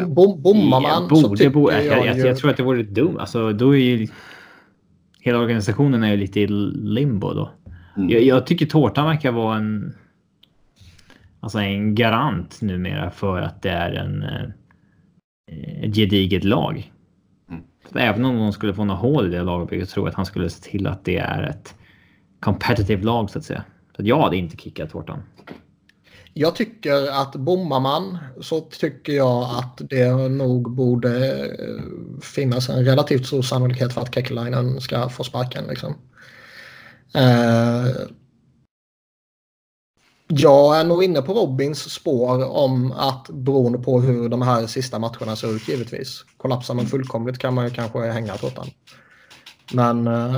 Speaker 2: Bom, bom, bommar man
Speaker 3: jag,
Speaker 2: så
Speaker 3: borde,
Speaker 2: tycker
Speaker 3: borde,
Speaker 2: jag,
Speaker 3: jag, jag, jag tror att det vore dumt. Alltså, då är ju hela organisationen är ju lite i limbo då.
Speaker 1: Mm.
Speaker 3: Jag, jag tycker Tårtan verkar vara en. Alltså en garant numera för att det är en. eh, Ett gediget lag. Även om de skulle få några hål i det lagbygget så tror jag att han skulle se till att det är ett competitive lag så att säga. Så att jag hade inte kickat tårtan.
Speaker 2: Jag tycker att bommar man så tycker jag att det nog borde eh, finnas en relativt stor sannolikhet för att Kekkelainen ska få sparken. Liksom. Eh, jag är nog inne på Robins spår om att beroende på hur de här sista matcherna ser ut givetvis. Kollapsar man fullkomligt kan man ju kanske hänga tårtan. Men eh,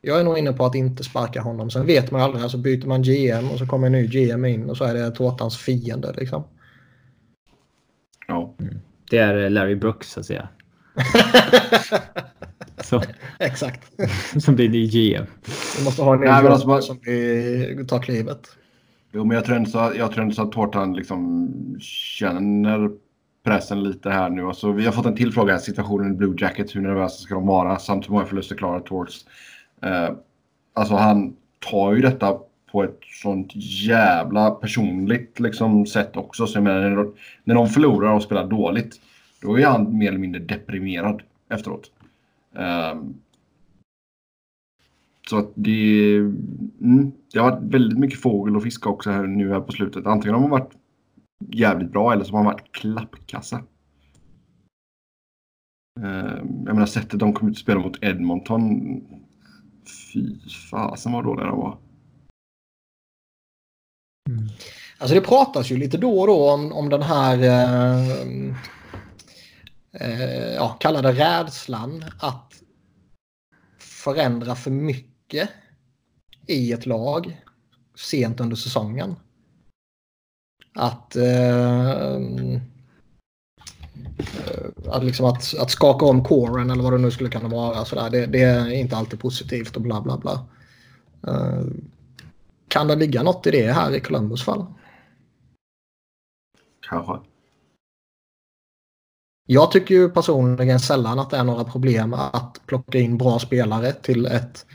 Speaker 2: jag är nog inne på att inte sparka honom. Sen vet man ju aldrig. Alltså byter man GM och så kommer en ny GM in och så är det tårtans fiende. Liksom.
Speaker 1: Ja.
Speaker 3: Mm. Det är Larry Brooks så att säga. så.
Speaker 2: Exakt.
Speaker 3: som blir GM.
Speaker 2: Vi måste ha en
Speaker 1: Nej, men alltså
Speaker 2: som vi tar klivet.
Speaker 1: Jo, men jag tror ändå så, jag tror ändå så att Tårtan liksom känner pressen lite här nu. Alltså, vi har fått en till fråga. Situationen i Blue Jackets. Hur nervösa ska de vara? Samt hur många förluster klarar Torts? Eh, alltså han tar ju detta på ett sånt jävla personligt liksom, sätt också. Så jag menar, när, de, när de förlorar och spelar dåligt. Då är han mer eller mindre deprimerad efteråt. Ehm, så att det, mm, det har varit väldigt mycket fågel och fiska också här nu här på slutet. Antingen har man varit jävligt bra eller så har man varit klappkassa. Ehm, jag menar sättet de kom ut och spelade mot Edmonton. Fy fasen vad dåliga de var.
Speaker 2: Alltså det pratas ju lite då och då om, om den här eh, eh, ja, kallade rädslan att förändra för mycket i ett lag sent under säsongen. Att, eh, eh att, liksom att, att skaka om kåren eller vad det nu skulle kunna vara. Sådär, det, det är inte alltid positivt och bla bla bla. Eh, kan det ligga något i det här i Columbus fall?
Speaker 1: Kanske.
Speaker 2: Jag tycker ju personligen sällan att det är några problem att plocka in bra spelare till ett,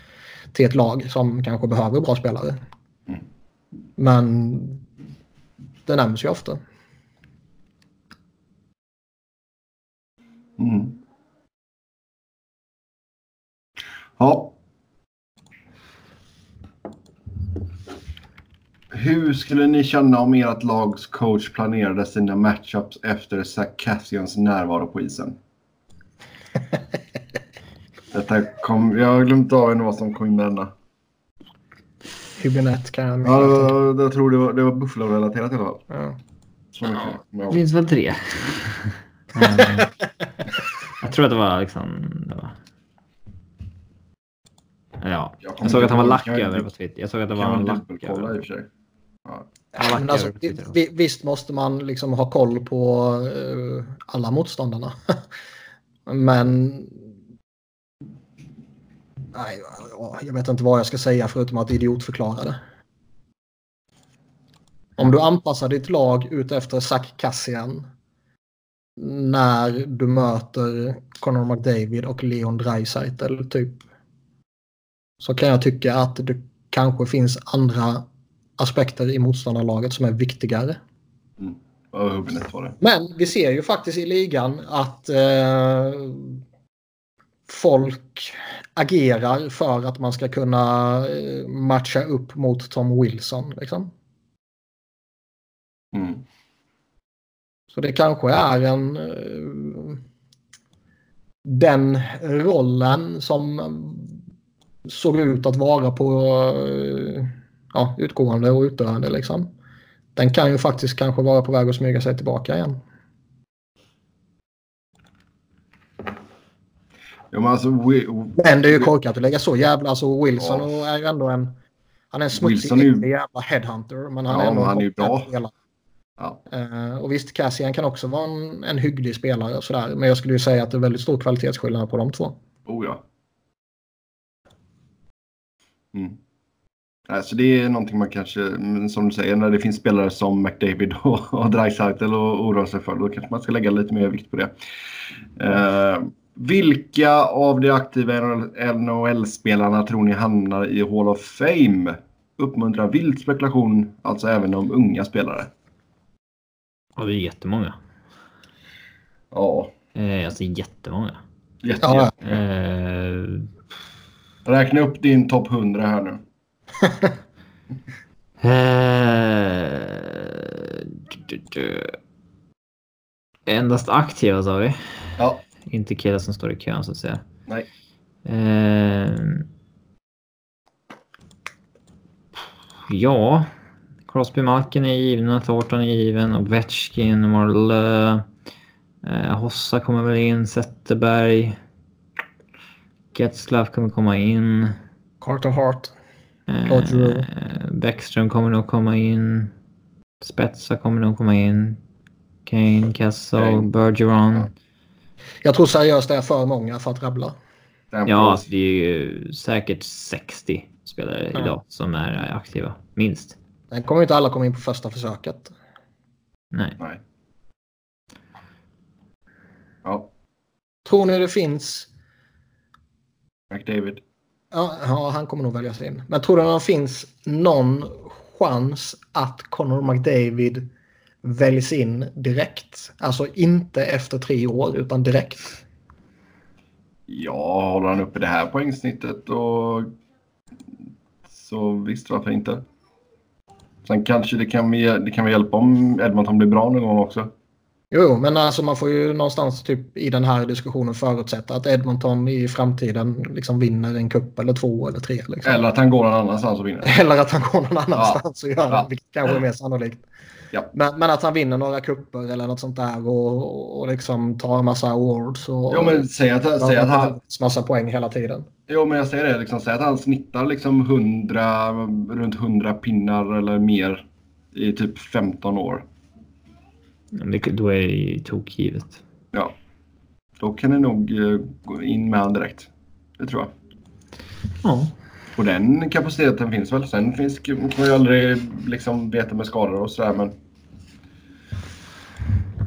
Speaker 2: till ett lag som kanske behöver bra spelare.
Speaker 1: Mm.
Speaker 2: Men det nämns ju ofta.
Speaker 1: Mm. Ja. Hur skulle ni känna om ert lags coach planerade sina matchups efter Zach Cassians närvaro på isen? Detta kom, jag har glömt av vad som kom in med denna.
Speaker 2: Hybinett kan jag
Speaker 1: Ja, det var, jag tror det var, det var Buffalo-relaterat i alla fall.
Speaker 2: Ja.
Speaker 1: Så mycket.
Speaker 3: Det finns väl tre. Mm. jag tror att det var liksom... Det var... Ja,
Speaker 1: Jag
Speaker 3: jag såg att han var lack
Speaker 1: jag
Speaker 3: över på Twitter. Jag såg att det var en lack över.
Speaker 1: Ja.
Speaker 2: Men alltså, vi, visst måste man liksom ha koll på eh, alla motståndarna. Men... Nej, ja, jag vet inte vad jag ska säga förutom att idiotförklara det. Om du anpassar ditt lag ut efter Zach Cassian när du möter Conor McDavid och Leon Draisaitl typ. Så kan jag tycka att det kanske finns andra aspekter i motståndarlaget som är viktigare.
Speaker 1: Det.
Speaker 2: Men vi ser ju faktiskt i ligan att eh, folk agerar för att man ska kunna eh, matcha upp mot Tom Wilson. Liksom.
Speaker 1: Mm.
Speaker 2: Så det kanske är en eh, den rollen som såg ut att vara på eh, ja, utgående och utdöende. Liksom. Den kan ju faktiskt kanske vara på väg att smyga sig tillbaka igen.
Speaker 1: Ja, men alltså, we,
Speaker 2: Men det är ju korkat att lägga så jävla... Alltså Wilson är ju ändå en... Han är en smutsig
Speaker 1: är ju-
Speaker 2: jävla headhunter. Men han
Speaker 1: Ja,
Speaker 2: är ändå
Speaker 1: han är ju bra.
Speaker 2: spelare.
Speaker 1: ja.
Speaker 2: Eh, och visst, Cassian kan också vara en, en hygglig spelare och sådär. Men jag skulle ju säga att det är väldigt stor kvalitetsskillnad på de två.
Speaker 1: Oh ja. Mm. Alltså det är någonting man kanske, som du säger, när det finns spelare som McDavid och, och Dreisaitl och oroar sig för, då kanske man ska lägga lite mer vikt på det. Eh, vilka av de aktiva NHL-spelarna tror ni hamnar i Hall of Fame? Uppmuntrar vild spekulation, alltså även om unga spelare.
Speaker 3: Ja, det är jättemånga.
Speaker 1: Ja,
Speaker 3: Eh, alltså jättemånga.
Speaker 1: Jätte,
Speaker 2: Ja.
Speaker 3: Eh,
Speaker 1: Räkna upp din topp 100 här nu.
Speaker 3: eh, du, du, du. Endast aktiva sa vi.
Speaker 1: Ja.
Speaker 3: Inte killar som står i kön så att säga.
Speaker 1: Nej.
Speaker 3: Eh, ja. Crosby Malkin är given, Thornton är given, Ovechkin, Marlö. Eh, Hossa kommer väl in, Zetterberg. Getzlaff kommer komma in.
Speaker 2: Carter Hart.
Speaker 3: Eh. Bäckström kommer nog komma in. Spetsa kommer nog komma in. Kane, Kessel,
Speaker 1: Kane.
Speaker 3: Bergeron.
Speaker 1: Ja.
Speaker 2: Jag tror seriöst det är för många för att rabbla.
Speaker 3: Ja, alltså det är ju säkert 60 spelare
Speaker 2: Ja.
Speaker 3: idag som är aktiva. Minst.
Speaker 2: Den kommer inte alla komma in på första försöket.
Speaker 3: Nej.
Speaker 1: Nej. Ja,
Speaker 2: Tror ni det finns...
Speaker 1: McDavid.
Speaker 2: Ja, ja, han kommer nog väljas in. Men tror du att det finns någon chans att Connor McDavid väljs in direkt? Alltså inte efter tre år utan direkt.
Speaker 1: Ja, håller han uppe det här poängsnittet och så visst, varför inte? Sen kanske det kan, det kan hjälpa om Edmonton blir bra någon gång också.
Speaker 2: Jo, jo, men alltså man får ju någonstans typ i den här diskussionen förutsätta att Edmonton i framtiden liksom vinner en kupp eller två eller tre. Liksom.
Speaker 1: Eller att han går någon annanstans och vinner.
Speaker 2: Eller att han går någon annanstans och gör
Speaker 1: Ja.
Speaker 2: det, vilket kanske är mer sannolikt.
Speaker 1: Ja.
Speaker 2: Men, men att han vinner några kupper eller något sånt där och, och liksom tar en massa awards och
Speaker 1: Jo, men säg att, han- säg att han...
Speaker 2: massa poäng hela tiden.
Speaker 1: Jo, men jag säger det. Liksom, säg att han snittar liksom 100, runt 100 pinnar eller mer i typ 15 år.
Speaker 3: Det, då är det ju tokgivet.
Speaker 1: Ja. Då kan det nog eh, gå in med han direkt. Det tror jag.
Speaker 3: Ja.
Speaker 1: Och den kapaciteten finns väl. Sen finns, kan man ju aldrig liksom veta med skador och sådär. Men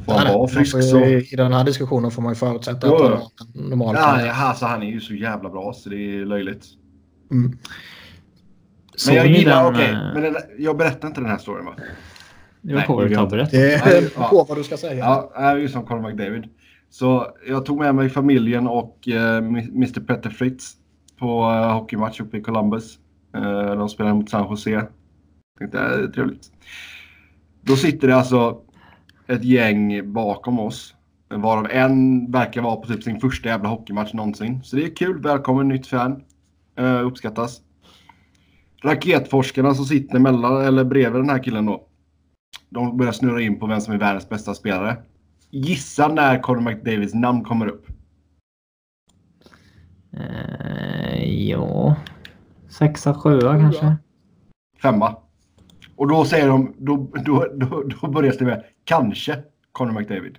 Speaker 1: får han vara frisk
Speaker 2: ju-
Speaker 1: så...
Speaker 2: I den här diskussionen får man ju förutsätta
Speaker 1: Jo,
Speaker 2: att han
Speaker 1: jo.
Speaker 2: har en normal
Speaker 1: Ja, alltså, han är ju så jävla bra så det är löjligt.
Speaker 2: Mm.
Speaker 1: Men jag gillar,
Speaker 3: den,
Speaker 1: okej.
Speaker 3: eh,
Speaker 1: men den, jag berättar inte den här storyn va?
Speaker 3: Det var
Speaker 1: Nej,
Speaker 3: på vad
Speaker 1: det
Speaker 3: du.
Speaker 2: Det är
Speaker 1: ja.
Speaker 2: på vad du ska säga.
Speaker 1: Ja, jag är ju som Conor McDavid. Så jag tog med mig familjen och eh, Mr Petter Fritz på eh, hockeymatch uppe i Columbus. Eh, de spelade mot San Jose. Tänkte det är trevligt. Då sitter det alltså ett gäng bakom oss. Varav en verkar vara på typ sin första jävla hockeymatch någonsin. Så det är kul. Välkommen nytt fan. Eh, uppskattas. Raketforskarna som sitter mellan, eller bredvid den här killen då. De börjar snurra in på vem som är världens bästa spelare. Gissa när Conor McDavids namn kommer upp.
Speaker 3: Eh, ja. Sexa, sjua kanske.
Speaker 1: Femma. Och då säger de, då, då, då, då börjar det med kanske Conor McDavid.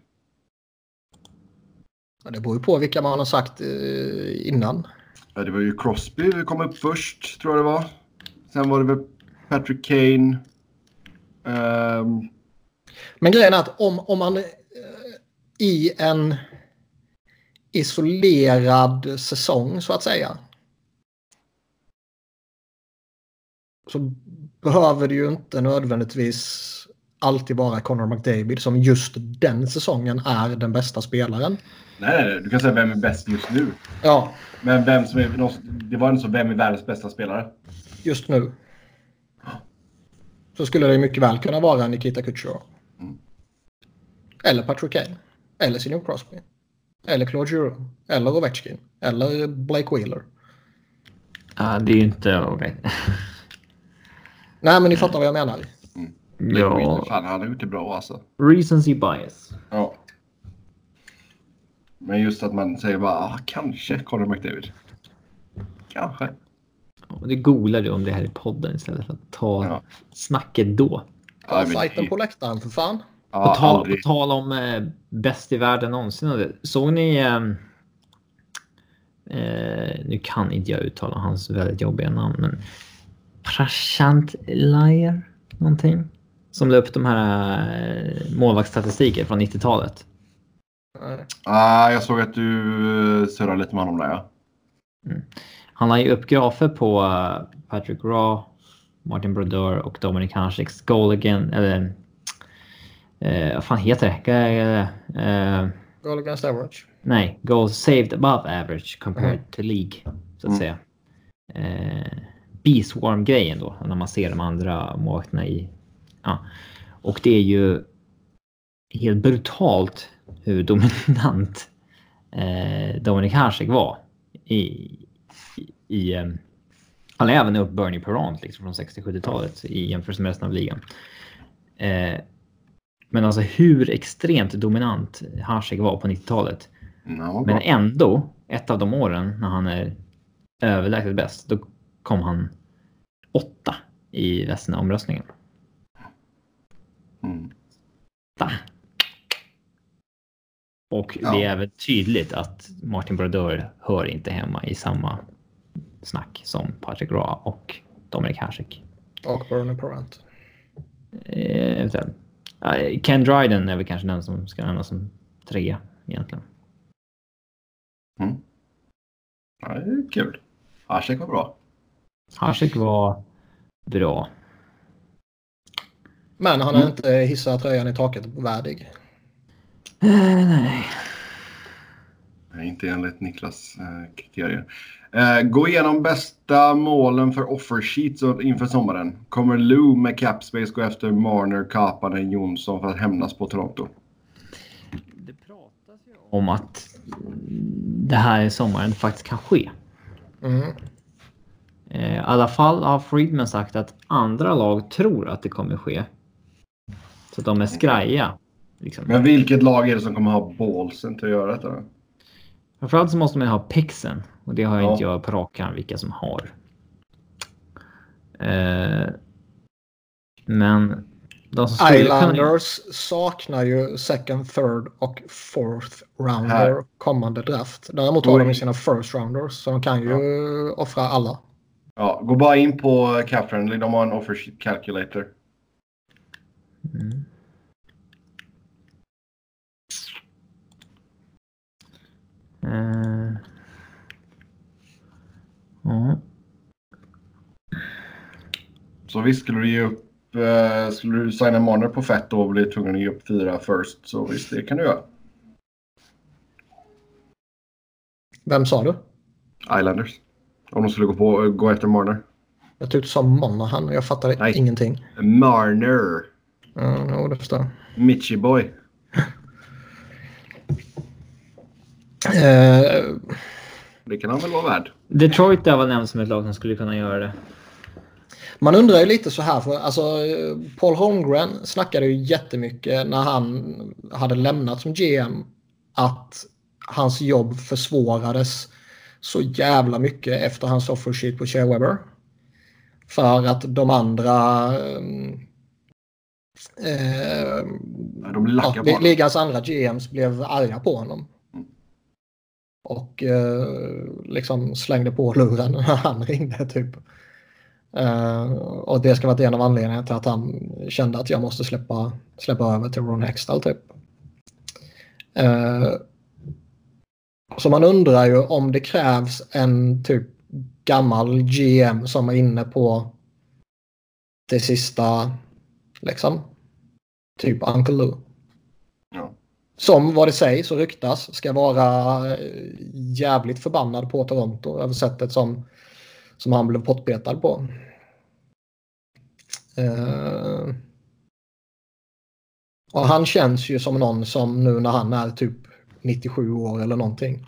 Speaker 2: Ja, Det beror ju på vilka man har sagt eh, innan.
Speaker 1: Ja, det var ju Crosby som kom upp först, tror jag det var. Sen var det väl Patrick Kane. Ehm,
Speaker 2: Men grejen är att om, om man eh, i en isolerad säsong så att säga. Så behöver det ju inte nödvändigtvis alltid vara Conor McDavid som just den säsongen är den bästa spelaren.
Speaker 1: nej, nej, nej, du kan säga vem är bäst just nu.
Speaker 2: Ja,
Speaker 1: Men vem som är, det var inte så vem är världens bästa spelare.
Speaker 2: just nu. Så skulle det mycket väl kunna vara Nikita Kucherov.
Speaker 1: Mm.
Speaker 2: Eller Patrick Kane. Eller Sidney Crosby. Eller Claude Giroux. Eller Ovechkin. Eller Blake Wheeler.
Speaker 3: Ja, det är ju inte okej.
Speaker 2: Nej, men ni fattar vad jag menar.
Speaker 3: Ja.
Speaker 1: Fan, han har gjort det bra alltså.
Speaker 3: Recency bias.
Speaker 1: Ja. Men just att man säger bara ah, kanske Conor McDavid. Kanske.
Speaker 3: Och Det googlar du om det här i podden istället för att ta
Speaker 1: Ja.
Speaker 3: snacket då.
Speaker 2: Fighten
Speaker 1: det-
Speaker 2: på läktaren för fan.
Speaker 1: Ja,
Speaker 3: på, tal, på tal om eh, bäst i världen någonsin. Såg ni... Eh, eh, nu kan inte jag uttala hans väldigt jobbiga namn, men Prashant Liar någonting. Som la upp de här eh, målvaktsstatistiken från 90-talet.
Speaker 2: Nej.
Speaker 1: Ah, jag såg att du uh, surrade lite med honom där ja.
Speaker 3: Han har ju upp grafer på eh, Patrick Raw, Martin Brodeur och Dominic Hansicks goal again, eller eh, vad fan heter det? Eh,
Speaker 2: Goal against average.
Speaker 3: Nej, goals saved above average compared
Speaker 2: Mm.
Speaker 3: to League. Så att
Speaker 1: Mm.
Speaker 3: säga. Eh, Beeswarm-grejen då, när man ser de andra målvakterna i... Ja. Och det är ju helt brutalt hur dominant eh, Dominic Hasek var i... i, eh, han är även upp Bernie Perrant liksom från 60-70-talet i jämförelse med resten av ligan. Eh, men alltså hur extremt dominant Hasek var på 90-talet.
Speaker 1: Ja, vad
Speaker 3: Men ändå, ett av de åren när han är överlägset bäst, då kom han åtta i resten av omröstningen.
Speaker 1: Mm.
Speaker 3: Och
Speaker 1: Ja.
Speaker 3: det är väl tydligt att Martin Brodeur hör inte hemma i samma snack som Patrick Roy och Dominic Hasek.
Speaker 2: Och Bernie Perrant.
Speaker 3: Eh, eventuellt. Ken Dryden är väl kanske den som ska nämnas som trea egentligen.
Speaker 1: Mm. Ja, det är kul. Hasek var bra.
Speaker 3: Hasek var bra.
Speaker 2: Men han är
Speaker 1: Mm.
Speaker 2: inte hissa tröjan i taket värdig.
Speaker 3: Eh, nej.
Speaker 1: Nej, Inte enligt Niklas eh, kriterier. Eh, gå igenom bästa målen för offer sheets och- inför sommaren. Kommer Lou med capspace gå efter Marner, Kapanen, Jonsson för att hämnas på Toronto?
Speaker 3: Det pratas ju om att det här i sommaren faktiskt kan ske.
Speaker 2: Mm.
Speaker 3: Eh, I alla fall har Friedman sagt att andra lag tror att det kommer ske. Så att de är skraja. Liksom.
Speaker 1: Men vilket lag är det som kommer ha ballsen till att göra detta?
Speaker 3: Framförallt så måste man ju ha pixen. Och det har
Speaker 1: Ja.
Speaker 3: inte jag på rak arm vilka som har. Eh, men de som skulle kunna...
Speaker 2: Islanders saknar ju second, third och fourth rounder
Speaker 1: Här.
Speaker 2: kommande draft. Däremot har de
Speaker 1: Oj.
Speaker 2: ju sina first rounders så de kan ju offra alla.
Speaker 1: Ja, gå bara in på Capfriendly. De har en offer calculator.
Speaker 3: Mm. Eh.
Speaker 1: Så visst, skulle du ge upp... Eh, skulle du signa Marner på fett då och bli tvungen att ge upp fyra first. Så visst, det kan du göra.
Speaker 2: Vem sa du?
Speaker 1: Islanders. Om de skulle gå, på, gå efter Marner.
Speaker 2: Jag tyckte du sa Monahan och jag fattade
Speaker 1: Nej.
Speaker 2: ingenting.
Speaker 1: Marner.
Speaker 2: Ja, jo, det förstår jag.
Speaker 1: Mitchie boy.
Speaker 2: Eh,
Speaker 1: Det kan han väl vara värd.
Speaker 3: Detroit är väl nämnt som ett lag som skulle kunna göra det.
Speaker 2: Man undrar ju lite så här, för alltså, Paul Holmgren snackade ju jättemycket när han hade lämnat som GM att hans jobb försvårades så jävla mycket efter hans offer sheet på Shea Weber. För att de andra eh,
Speaker 1: De
Speaker 2: ja, ligans andra GMs blev arga på honom.
Speaker 1: Mm.
Speaker 2: Och eh, liksom slängde på luren när han ringde typ. Eh, och det ska vara en av anledningarna till att han kände att jag måste släppa, släppa över till Ron Hextall typ. Eh, så man undrar ju om det krävs en typ gammal GM som är inne på det sista liksom. Typ Uncle Lou.
Speaker 1: Ja.
Speaker 2: Som vad det sägs och ryktas ska vara eh, jävligt förbannad på Toronto över sättet som, som han blev pottbetad på. Uh, och han känns ju som någon som nu när han är typ 97 år eller någonting.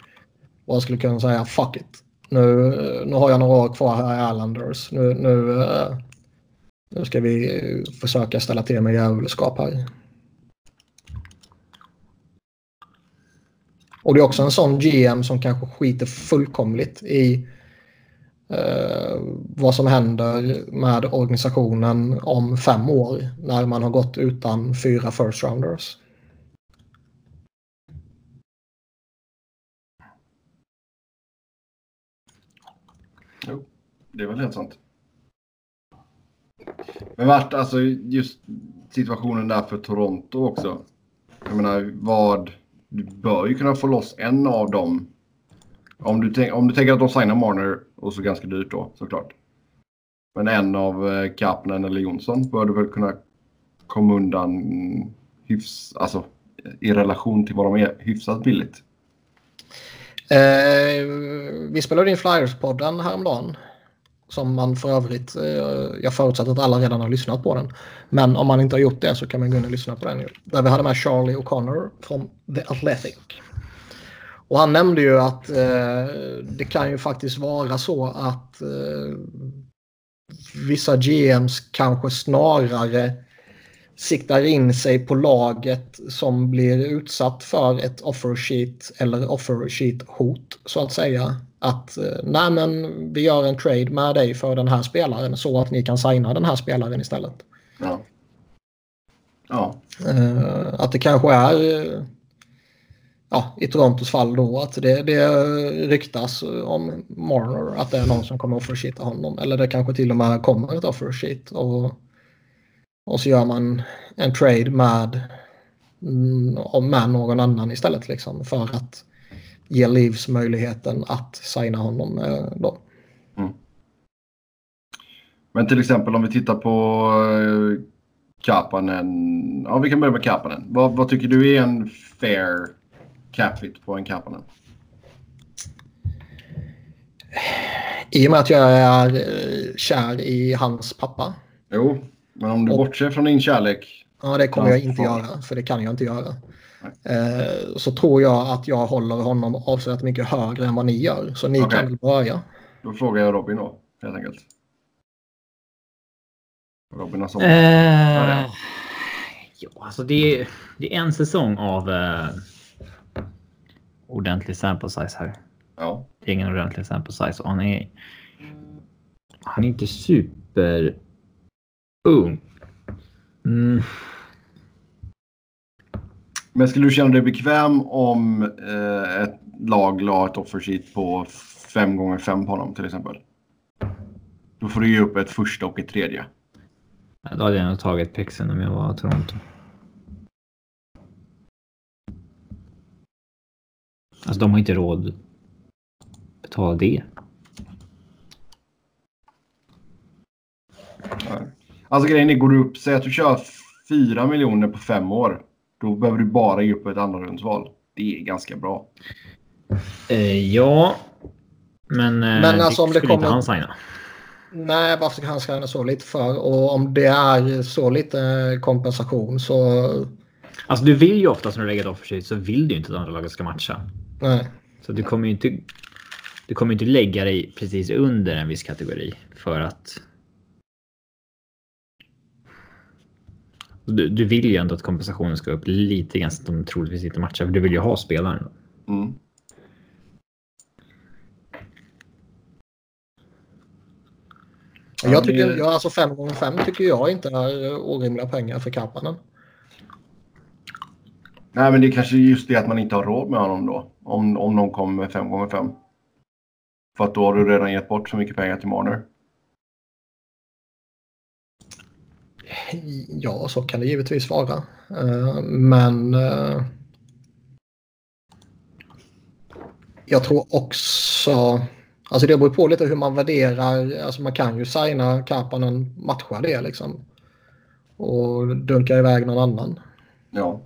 Speaker 2: Och skulle kunna säga fuck it. Nu, nu har jag några år kvar här i Islanders. Nu, nu, uh, nu ska vi försöka ställa till med djävulskap här. Och det är också en sån GM som kanske skiter fullkomligt i eh, vad som händer med organisationen om fem år när man har gått utan fyra first rounders.
Speaker 1: Jo, det är väl helt sant. Men vart, alltså just situationen där för Toronto också. Jag menar, vad... Du bör ju kunna få loss en av dem. Om du, tänk, om du tänker att de signar Marner, och så ganska dyrt då såklart. Men en av eh, Kapanen eller Jonsson bör du väl kunna komma undan hyfs, alltså i relation till vad de är hyfsat billigt.
Speaker 2: Eh, vi spelade in Flyers-podden häromdagen. Som man för övrigt, eh, jag förutsätter att alla redan har lyssnat på den. Men om man inte har gjort det så kan man gå in och lyssna på den. Där vi hade med Charlie O'Connor från The Athletic. Och han nämnde ju att eh, det kan ju faktiskt vara så att eh, vissa GMs kanske snarare siktar in sig på laget som blir utsatt för ett offer sheet eller offer sheet hot så att säga. Att eh, nej men vi gör en trade med dig för den här spelaren så att ni kan signa den här spelaren istället.
Speaker 1: Ja. Ja.
Speaker 2: Eh, att det kanske är eh, ja, i Torontos fall då att det, det ryktas om Marner att det är någon som kommer offersheeta honom. Eller det kanske till och med kommer ett offersheet. Och, och så gör man en trade med, mm, med någon annan istället liksom för att ge Leaves möjligheten att signa honom eh, då. Mm.
Speaker 1: Men till exempel om vi tittar på eh, Kapanen. Ja, vi kan börja med Kapanen. Vad, vad tycker du är en fair capita på en Kapanen?
Speaker 2: I och med att jag är eh, kär i hans pappa.
Speaker 1: Jo, men om du
Speaker 2: Och-
Speaker 1: bortser från din kärlek.
Speaker 2: Ja, det kommer
Speaker 1: Ja,
Speaker 2: jag inte göra, för det kan jag inte göra. Eh, så tror jag att jag håller honom avsevärt mycket högre än vad ni gör. Så ni
Speaker 1: Okej.
Speaker 2: kan väl börja.
Speaker 1: Då frågar jag Robin då, helt enkelt. Robin har sånt.
Speaker 3: Eh, ja, alltså det är, det är en säsong av eh, ordentlig sample size här.
Speaker 1: Ja.
Speaker 3: Det är ingen ordentlig sample size och han är. Han är inte super ung. Mm.
Speaker 1: Men skulle du känna dig bekväm om eh, ett lag la ett offer sheet på 5 gånger 5 på honom till exempel? Då får du ge upp ett första och ett tredje.
Speaker 3: Då hade jag nog tagit pixeln om jag var Toronto. Alltså de har inte råd att betala det.
Speaker 1: Alltså grejen är, går du upp, säg att du kör 4 miljoner på fem år. Då behöver du bara ge upp ett andra rundsval. Det är ganska bra.
Speaker 3: Eh, ja. Men, eh,
Speaker 2: Men alltså om det
Speaker 3: skulle inte
Speaker 2: kommer-
Speaker 3: han signa.
Speaker 2: Nej, varför ska han skriva så lite för? Och om det är så lite kompensation så...
Speaker 3: Alltså du vill ju oftast när du lägger ett offersheet så vill du ju inte att andra laget ska matcha.
Speaker 2: Nej.
Speaker 3: Så du kommer ju inte. Du kommer inte lägga dig precis under en viss kategori för att. Du, du vill ju ändå att kompensationen ska upp lite grann så att de troligtvis inte matchar. För du vill ju ha spelaren.
Speaker 1: Mm. Ja,
Speaker 2: Jag tycker, jag, alltså 5 gånger 5 tycker jag inte är orimliga pengar för Kapanen.
Speaker 1: Nej, men det är kanske just det att man inte har råd med honom då. Om, om någon kommer med 5 gånger 5 För att då har du redan gett bort så mycket pengar till Marner.
Speaker 2: Ja, så kan det givetvis vara. Eh, Men eh, jag tror också... Alltså det beror på lite hur man värderar. Alltså man kan ju signa Kapanen, matcha det liksom. Och dunka iväg någon annan.
Speaker 1: Ja.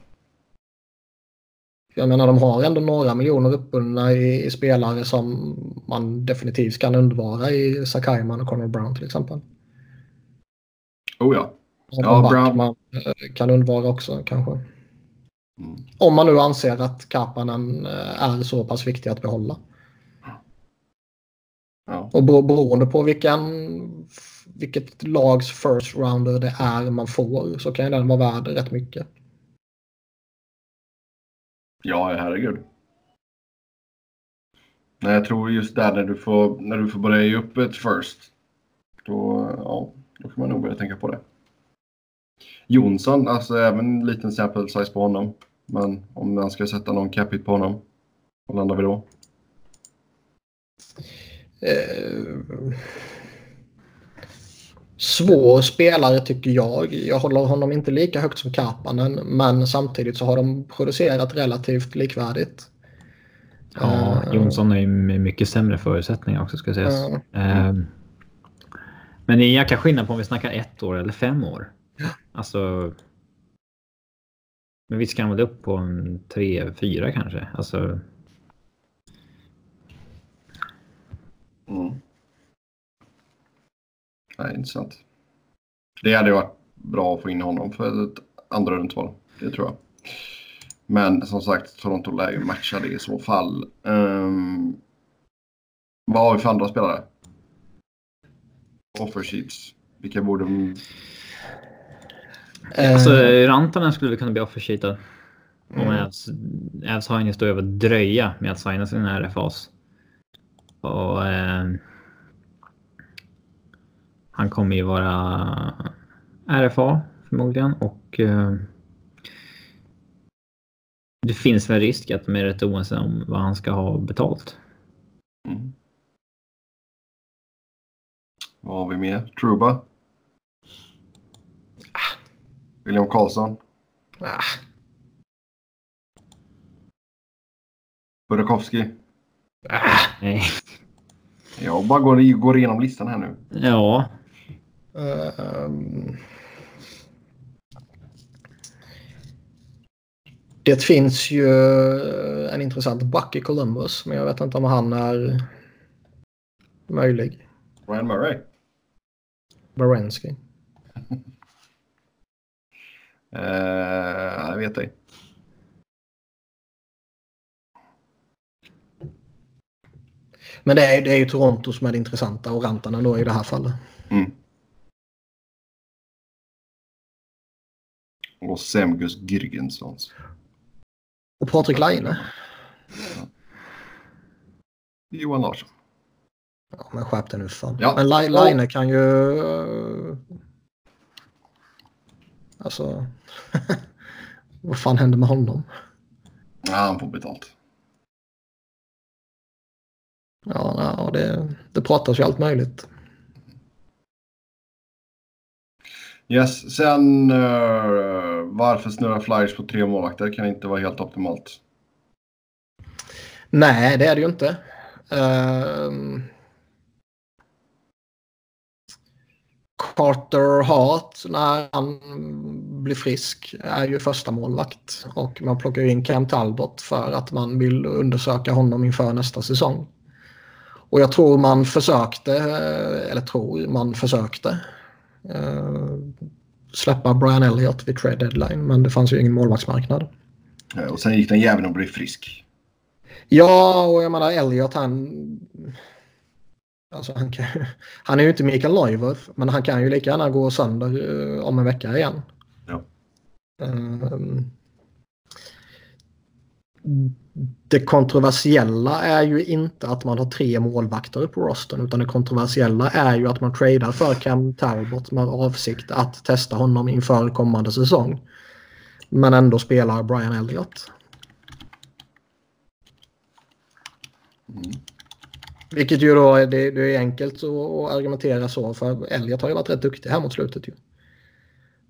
Speaker 2: Jag menar de har ändå några miljoner uppbundna i, i spelare som man definitivt kan undvara i Sakaiman och Connor Brown till exempel.
Speaker 1: Oh ja. Ja, Brown.
Speaker 2: man eh, kan undvara också kanske.
Speaker 1: Mm.
Speaker 2: Om man nu anser att Kapanen eh, är så pass viktig att behålla.
Speaker 1: ja.
Speaker 2: Och bero- beroende på vilken, vilket lags first rounder det är man får så kan den vara värd rätt mycket.
Speaker 1: Ja, herregud. Nej, jag tror just där när du får, när du får börja ge upp ett first. Då, ja, då kan man nog börja tänka på det. Jonsson, alltså även en liten sample size på honom. Men om man ska sätta någon capita på honom. Vad landar vi då?
Speaker 2: Uh, Svår spelare tycker jag. Jag håller honom inte lika högt som Karpanen men samtidigt så har de producerat relativt likvärdigt.
Speaker 3: Ja,
Speaker 2: eh,
Speaker 3: Jonsson är ju med mycket sämre förutsättningar också ska sägas. Mm. Men det är en jäkla skillnad på om vi snackar ett år eller fem år. Alltså. Men vi ska väl upp på en tre, fyra kanske. Alltså. Mm.
Speaker 1: Nej, intressant. Det hade varit bra att få in honom för ett andra rundsval. Det tror jag. Men som sagt, Toronto lär ju matcha det i så fall. Um, vad har vi för andra spelare? Offer sheets. Vilka borde...
Speaker 3: Alltså, Rantanen skulle väl kunna bli offersheetad. Om Ävs, Ävs har en historia av att dröja med att signa sina RFAs. Och eh, han kommer ju vara RFA förmodligen och eh, det finns väl risk att de är rätt oense om vad han ska ha betalt.
Speaker 1: Mm. Vad har vi mer? Truba? William Karlsson?
Speaker 2: Ah,
Speaker 1: Burakovsky?
Speaker 2: ah,
Speaker 3: Nej.
Speaker 1: Jag bara går, går igenom listan här nu.
Speaker 3: Ja.
Speaker 2: Det finns ju en intressant back i Columbus, men jag vet inte om han är möjlig.
Speaker 1: Ryan Murray?
Speaker 2: Barenski.
Speaker 1: Eh, jag vet ej.
Speaker 2: Men det är, det är ju Toronto som är det intressanta och Rantanen då i det här fallet.
Speaker 1: Mm. Och Semgus Girgensons.
Speaker 2: Och Patrik Laine.
Speaker 1: Johan Larsson.
Speaker 2: Ja, men skärp dig nu fan.
Speaker 1: Ja.
Speaker 2: Men Lai- Laine kan ju... eh, Alltså... vad fan hände med honom?
Speaker 1: Ja, han får betalt.
Speaker 2: Ja, ja det, det pratas ju allt möjligt.
Speaker 1: Yes, sen uh, varför snurra flyers på tre målvakter kan inte vara helt optimalt.
Speaker 2: Nej, det är det ju inte. Uh, Carter Hart, när han blir frisk, är ju första målvakt. Och man plockar ju in Cam Talbot för att man vill undersöka honom inför nästa säsong. Och jag tror man försökte, eh, eller tror man försökte, släppa Brian Elliott vid trade deadline. Men det fanns ju ingen målvaktsmarknad.
Speaker 1: Eh, och sen gick den jäveln och blev frisk.
Speaker 2: Ja, och jag menar Elliot han... Alltså han, kan, han är ju inte Mikael Neuwirth, men han kan ju lika gärna gå sönder eh, om en vecka igen.
Speaker 1: Ja.
Speaker 2: Ehm, det kontroversiella är ju inte att man har tre målvakter på rosten utan det kontroversiella är ju att man tradar för Cam Talbot med avsikt att testa honom inför kommande säsong. Men ändå spelar Brian Elliott.
Speaker 1: Mm.
Speaker 2: Vilket ju då är, det, det är enkelt att, argumentera så för Elliot har ju varit rätt duktig här mot slutet ju.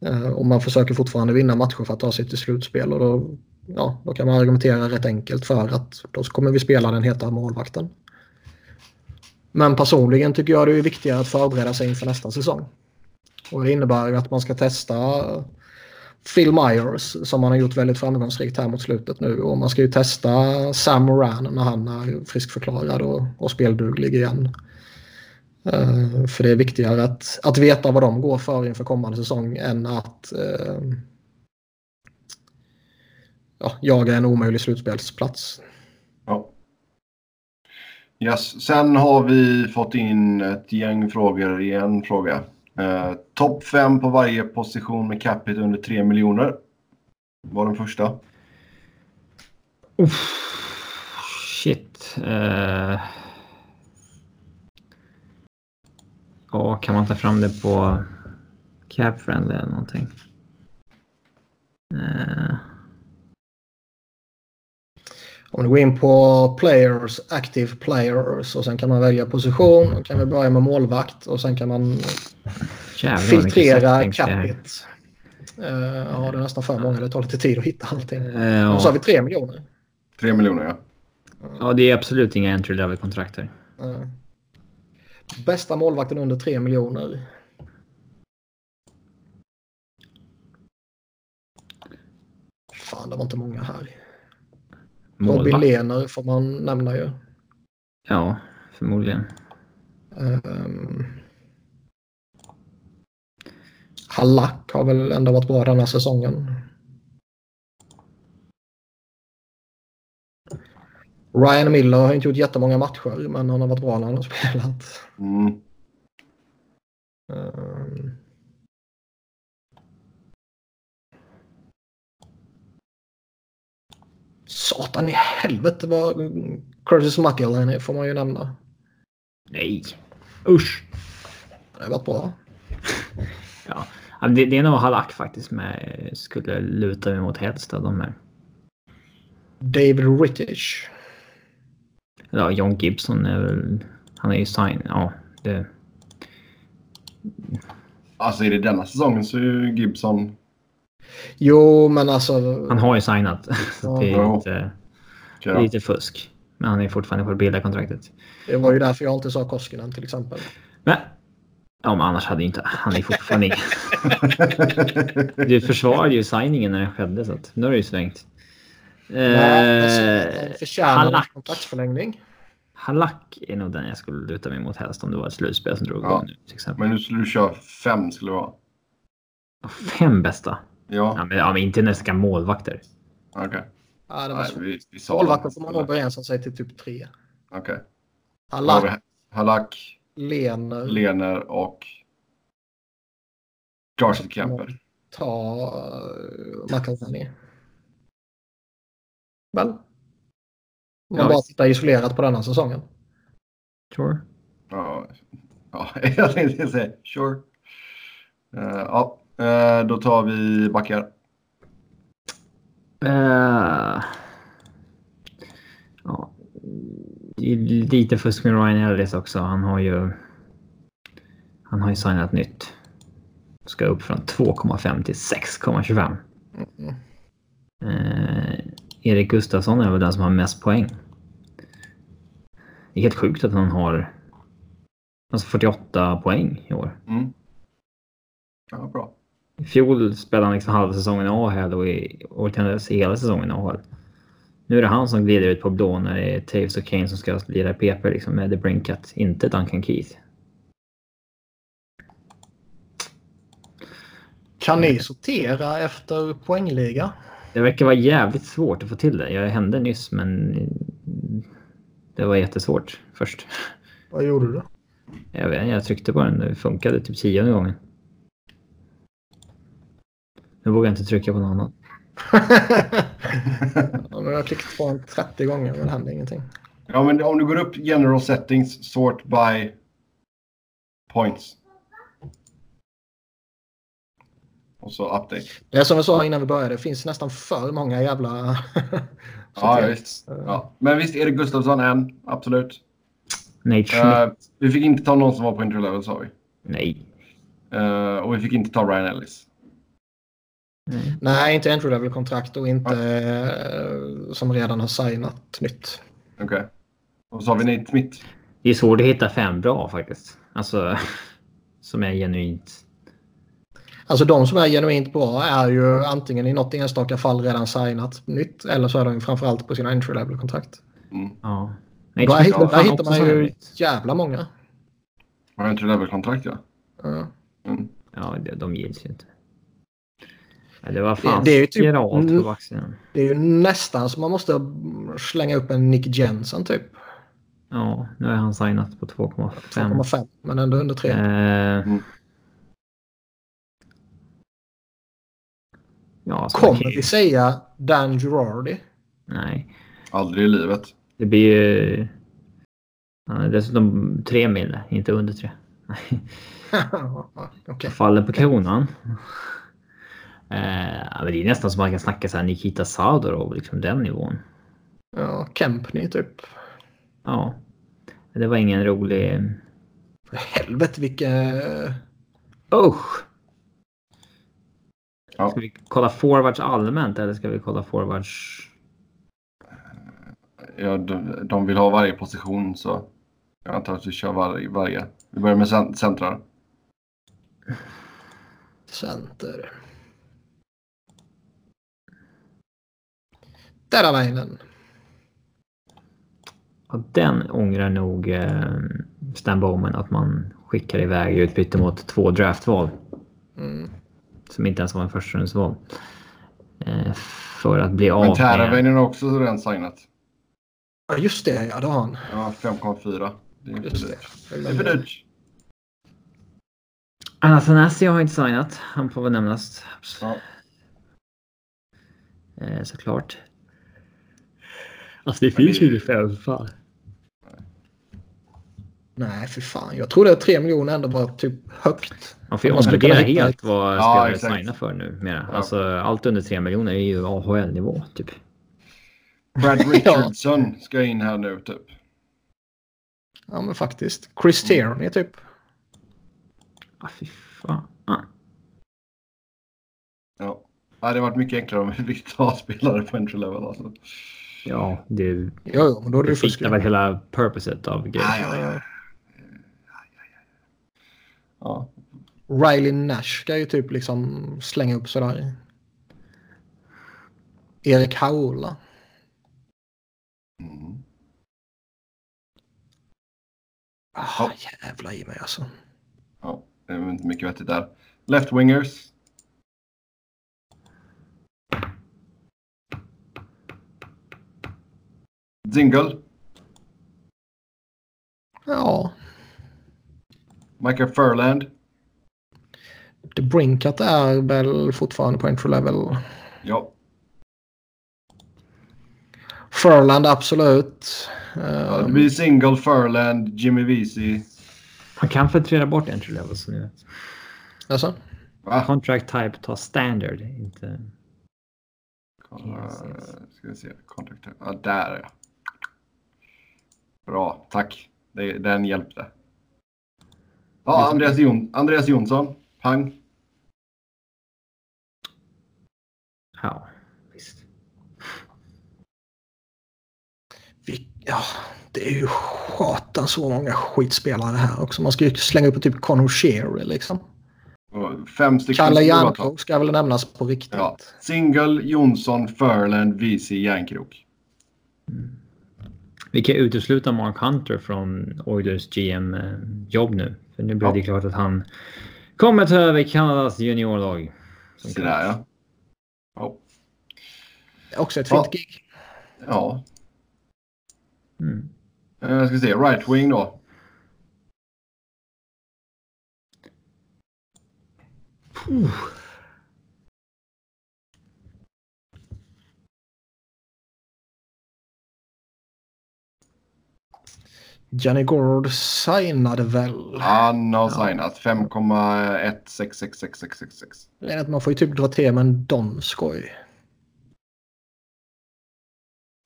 Speaker 2: Eh, och man försöker fortfarande vinna matcher för att ta sig till slutspel och då, ja, då kan man argumentera rätt enkelt för att då kommer vi spela den heta målvakten. Men personligen tycker jag det är viktigare att förbereda sig inför nästa säsong. Och det innebär att man ska testa Phil Myers som man har gjort väldigt framgångsrikt här mot slutet nu. Och man ska ju testa Sam Moran när han är friskförklarad och, och spelduglig igen. Uh, för det är viktigare att, att veta vad de går för inför kommande säsong än att uh, ja, jaga en omöjlig slutspelsplats.
Speaker 1: Ja. Yes. Sen har vi fått in ett gäng frågor i en fråga. Eh, Topp fem på varje position med capita under 3 miljoner. Var den första.
Speaker 3: Uff, shit. Uh... Ja, kan man ta fram det på Cap Friendly eller någonting? Uh...
Speaker 2: Om du går in på players, active players och sen kan man välja position. Då kan vi börja med målvakt och sen kan man
Speaker 3: Jävlar,
Speaker 2: filtrera
Speaker 3: settings det är.
Speaker 2: capita. Uh, ja, det är nästan för många. Det tar lite tid att hitta allting.
Speaker 3: Eh,
Speaker 2: Och så har vi tre miljoner.
Speaker 1: 3 miljoner ja.
Speaker 3: ja, det är absolut inga entry level kontrakter.
Speaker 2: Uh, bästa målvakten under tre miljoner. Fan, det var inte många här. Robin. Lehner får man nämna ju.
Speaker 3: Ja, förmodligen.
Speaker 2: Ehm, Hallack har väl ändå varit bra denna säsongen. Ryan Miller har inte gjort jättemånga matcher, men han har varit bra när han har spelat.
Speaker 1: Mm.
Speaker 2: Um, Satan i helvete vad Curtis McElhenney är får man ju nämna.
Speaker 3: Nej. Usch.
Speaker 2: Det har varit bra.
Speaker 3: Ja, det, det är nog Halak faktiskt med skulle luta mig mot helst av de här.
Speaker 2: David Rittich.
Speaker 3: Ja, John Gibson är väl... Han är ju sign... Ja, det...
Speaker 1: Alltså är det denna säsongen så är ju Gibson...
Speaker 2: Jo, men alltså...
Speaker 3: Han har ju signat. Så det är
Speaker 1: Ja.
Speaker 3: lite, det är
Speaker 1: Ja.
Speaker 3: lite fusk. Men han är fortfarande på det billiga kontraktet.
Speaker 2: Det var ju därför jag inte sa Koskinen till exempel.
Speaker 3: Men... Ja, men annars hade inte... Han är fortfarande. Du försvarade ju signingen när den skedde så att nu har det ju svängt.
Speaker 2: Nej, alltså,
Speaker 3: Eh,
Speaker 2: han förtjänar en
Speaker 3: Halak.
Speaker 2: kontraktsförlängning.
Speaker 3: Halak är nog den jag skulle luta mig mot helst om det var ett slutspel som drog
Speaker 1: Ja.
Speaker 3: igång nu till exempel.
Speaker 1: Men nu skulle du köra fem skulle det vara.
Speaker 3: Fem bästa.
Speaker 1: Ja,
Speaker 3: Ja, men, ja, men inte nästan målvakter.
Speaker 1: okej.
Speaker 2: Ja, det var
Speaker 1: Nej,
Speaker 2: så.
Speaker 1: vi, vi sa
Speaker 2: Målvakten får man nog begränsa sig till typ tre.
Speaker 1: Okej. Vi
Speaker 2: Halak,
Speaker 1: Halak,
Speaker 2: Lener,
Speaker 1: Lener och Darcy Kemper.
Speaker 2: ta uh, McElhenney. Väl? Om man
Speaker 3: Ja,
Speaker 2: bara tittar isolerat på denna säsongen.
Speaker 3: Sure.
Speaker 1: Ja, ja jag tänkte säga sure. Eh, ja, eh, då tar vi backar.
Speaker 3: Eh, ja. Det är lite fusk med Ryan Ellis också. Han har ju... Han har ju signat nytt. Ska upp från 2,5 till 6,25.
Speaker 2: Mm.
Speaker 3: Eh, Erik Gustafsson är väl den som har mest poäng. Det är helt sjukt att han har alltså 48 poäng i år.
Speaker 1: Mm. Ja, bra.
Speaker 3: I fjol spelade han liksom halva säsongen i AHL och i dess hela säsongen i AHL. Nu är det han som glider ut på blå när det är Taves och Kane som ska lira PP liksom med The Brinkat, inte Duncan Keith.
Speaker 2: Kan ni sortera efter poängliga?
Speaker 3: Det verkar vara jävligt svårt att få till det. Jag hände nyss men det var jättesvårt först.
Speaker 2: Vad gjorde du?
Speaker 3: Jag, vet, inte, jag tryckte på den, det funkade typ tionde gången. Nu vågar jag inte trycka på något annat.
Speaker 2: ja, men jag har klickat på den 30 gånger men det händer ingenting.
Speaker 1: Ja, men om du går upp general settings, sort by points. Och så update.
Speaker 2: Det är som vi sa innan vi började, det finns nästan för många jävla...
Speaker 1: Ja, ja, visst. Ja. Men visst, Erik Gustafsson en, absolut.
Speaker 3: Schmidt.
Speaker 1: Eh, vi fick inte ta någon som var på entry level sa vi.
Speaker 3: Nej.
Speaker 1: Eh, och vi fick inte ta Ryan Ellis.
Speaker 3: Nej.
Speaker 2: Nej, inte entry level kontrakt och inte eh, som redan har signat nytt.
Speaker 1: Okej. Och så har vi Nate Smith.
Speaker 3: Det är svårt att hitta fem bra faktiskt. Alltså, som är genuint.
Speaker 2: Alltså de som är genuint bra är ju antingen i något enstaka fall redan signat nytt eller så är de framförallt på sina entry level kontrakt.
Speaker 1: Mm.
Speaker 3: Ja.
Speaker 2: Där,
Speaker 3: Schmidt
Speaker 2: hittar, där hittar man ju jävla många.
Speaker 1: Har entry level kontrakt ja.
Speaker 2: Ja.
Speaker 1: Mm.
Speaker 3: Ja, de gills ju inte. Det var fan
Speaker 2: Det- det är ju typ- Mm.
Speaker 3: på backsidan.
Speaker 2: Det är ju nästan så man måste slänga upp en Nick Jensen typ.
Speaker 3: Ja, nu är han signat på 2,5.
Speaker 2: 2,5 men ändå under 3.
Speaker 3: Eh, ja, alltså,
Speaker 2: Kommer vi säga Dan Girardi?
Speaker 3: Nej,
Speaker 1: Aldrig i livet.
Speaker 3: det blir ju... Han är dessutom tre mil, inte under tre.
Speaker 2: Okej.
Speaker 3: Faller på kronan. Eh, det är nästan som man kan snacka så här Nikita Sadorov, liksom den nivån.
Speaker 2: Ja, Kempney typ.
Speaker 3: Ja. Det var ingen rolig...
Speaker 2: För helvete vilken...
Speaker 3: Usch!
Speaker 1: Ja.
Speaker 3: Ska vi kolla forwards allmänt eller ska vi kolla forwards?
Speaker 1: Ja, de, de vill ha varje position så jag antar att vi kör varje. varje. Vi börjar med cent- centrar.
Speaker 2: Center. Teravainen.
Speaker 3: Ja, den ångrar nog eh, Stan Bowman att man skickar iväg i utbyte mot två draftval.
Speaker 2: Mm.
Speaker 3: Som inte ens var en förstahandsval. Eh, för att bli av
Speaker 1: Men
Speaker 3: med...
Speaker 1: Teravainen har också redan signat.
Speaker 2: Ja, just det. Ja, det har han.
Speaker 1: Ja, 5,4. Det är för
Speaker 2: Just
Speaker 1: dyrt.
Speaker 2: det.
Speaker 1: Det är för dyrt.
Speaker 3: Anathanasi har inte signat. Han får väl nämnas.
Speaker 1: Ja.
Speaker 3: Eh, såklart. Alltså det
Speaker 1: finns ju
Speaker 3: inte fem fall.
Speaker 2: Nej, för fan. Jag trodde att 3 miljoner ändå var typ högt.
Speaker 3: Man får ju omvärdera helt vad
Speaker 1: Ja,
Speaker 3: spelare
Speaker 1: exakt.
Speaker 3: signar för nu. Mera.
Speaker 1: Ja.
Speaker 3: Alltså allt under 3 miljoner är ju AHL-nivå typ.
Speaker 1: Brad Richardson ska in här nu typ.
Speaker 2: Ja, men faktiskt. Chris Tierney typ.
Speaker 3: Ah, fy fan. Ah.
Speaker 1: Ja. Ja, det hade varit mycket enklare om vi fick ta spelare på entry level. Alltså.
Speaker 3: Ja, det,
Speaker 2: Jo, jo, men då är det
Speaker 3: det fiktar väl hela purposet av grejen.
Speaker 1: Ja, ja, ja. ja.
Speaker 2: Riley Nash ska ju typ liksom slänga upp sådär. Erik Haula.
Speaker 1: Mm.
Speaker 2: Ah, jävla i mig alltså.
Speaker 1: ja. Det är inte mycket vettigt där. Left Zingle.
Speaker 2: Ja,
Speaker 1: Michael Furland.
Speaker 2: The Brinkat är väl fortfarande på entry level.
Speaker 1: Ja.
Speaker 2: Furland absolut.
Speaker 1: ja. Det
Speaker 2: Uh,
Speaker 1: blir Single, Furland, Jimmy Vesey.
Speaker 3: Man kan filtrera bort entry level som ni vet.
Speaker 2: alltså,
Speaker 1: Va?
Speaker 3: Contract type tar standard, inte...
Speaker 1: Kolla, ska vi se. Contact. Ja, där ja. Bra, tack. Det, den hjälpte. Ja, Andreas, Jon, Andreas Jonsson. Pang.
Speaker 3: Ja, visst.
Speaker 2: vi, ja, det är ju satan så många skitspelare här också. Man ska ju slänga upp typ Conor Shearer liksom.
Speaker 1: Fem stycken.
Speaker 2: Kalle. Järnkrok ska väl nämnas på riktigt.
Speaker 1: Ja. Single, Jonsson, Furland, Vesey, Järnkrok.
Speaker 3: Vi kan utesluta Mark Hunter från Oilers GM-jobb nu. För nu blev
Speaker 1: Ja.
Speaker 3: det klart att han kommer ta över Kanadas juniorlag.
Speaker 1: Sådär ja. Ja.
Speaker 2: Också ett
Speaker 1: Ja.
Speaker 2: fint gig.
Speaker 1: ja.
Speaker 3: Mm.
Speaker 1: Eh, Jag ska se. Right wing då.
Speaker 2: Johnny Gord signade väl.
Speaker 1: Han har
Speaker 2: Ja.
Speaker 1: signat 5,1666666.
Speaker 2: Det är att man får ju typ dra till med en Donskoj.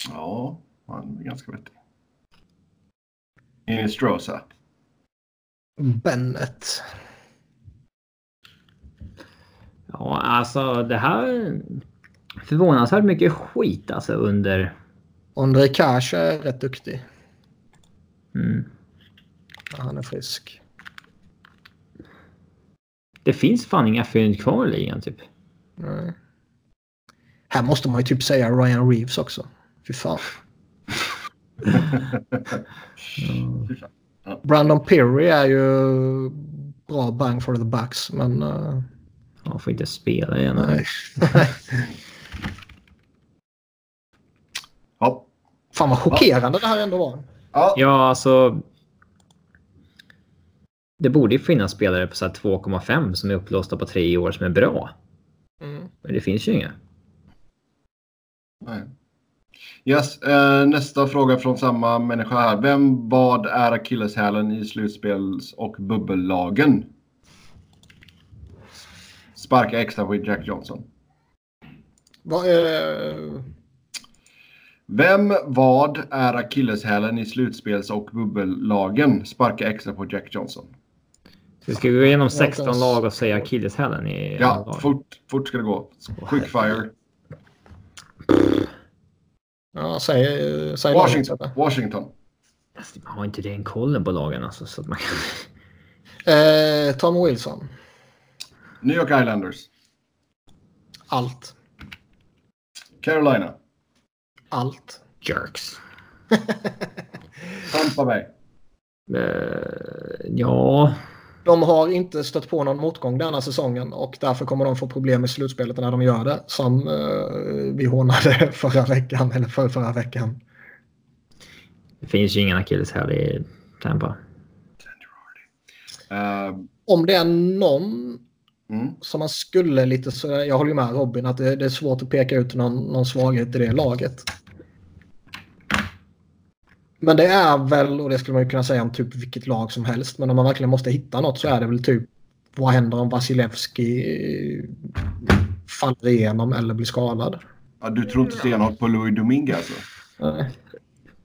Speaker 1: Ja, han är ganska vettig. Enligt Strosa.
Speaker 2: Bennett.
Speaker 3: Ja, alltså det här... Förvånansvärt mycket skit alltså under...
Speaker 2: André Cash är rätt duktig.
Speaker 3: Mm.
Speaker 2: när Han är frisk.
Speaker 3: Det finns fan inga fynd kvar i ligan typ.
Speaker 2: Nej. Här måste man ju typ säga Ryan Reeves också. Fy fan. Brandon Perry är ju bra bang for the bucks, men... Uh,
Speaker 3: Han får inte spela igen.
Speaker 2: nej.
Speaker 1: Ja.
Speaker 2: Fan vad chockerande det här ändå var.
Speaker 1: Ja.
Speaker 3: Ja, alltså... Det borde ju finnas spelare på så här 2,5 som är upplåsta på tre år som är bra.
Speaker 2: Mm.
Speaker 3: Men det finns ju inga.
Speaker 1: Nej. Yes, eh, nästa fråga från samma människa här. Vem vad är akilleshälen i slutspels och bubbellagen? Sparka extra på Jack Johnson.
Speaker 2: Vad är...
Speaker 1: Vem vad är akilleshälen i slutspels och bubbellagen? Sparka extra på Jack Johnson.
Speaker 3: Så vi ska gå igenom 16
Speaker 2: Jonas.
Speaker 3: lag och säga akilleshälen i
Speaker 1: Ja, fort, fort ska det gå. Quickfire.
Speaker 2: Ja, säg, säg
Speaker 1: Washington.
Speaker 2: laget.
Speaker 1: Washington.
Speaker 3: Man har inte den kollen på lagen alltså. Så att man kan...
Speaker 2: Eh, Tom Wilson.
Speaker 1: New York Islanders.
Speaker 2: Allt.
Speaker 1: Carolina.
Speaker 2: Allt.
Speaker 3: Jerks.
Speaker 1: Tampa Bay.
Speaker 3: Eh, ja,
Speaker 2: De har inte stött på någon motgång denna säsongen och därför kommer de få problem i slutspelet när de gör det. Som uh, vi hånade förra veckan eller för förra veckan.
Speaker 3: Det finns ju ingen akilleshäl i Tampa.
Speaker 1: Uh,
Speaker 2: Om det är någon
Speaker 1: mm.
Speaker 2: som man skulle lite så, jag håller ju med Robin att det, det är svårt att peka ut någon, någon svaghet i det laget. Men det är väl, och det skulle man ju kunna säga om typ vilket lag som helst, men om man verkligen måste hitta något så är det väl typ vad händer om Vasilevski faller igenom eller blir skadad?
Speaker 1: Ja, du tror inte stenhårt på Louis Domingue alltså?
Speaker 2: Nej.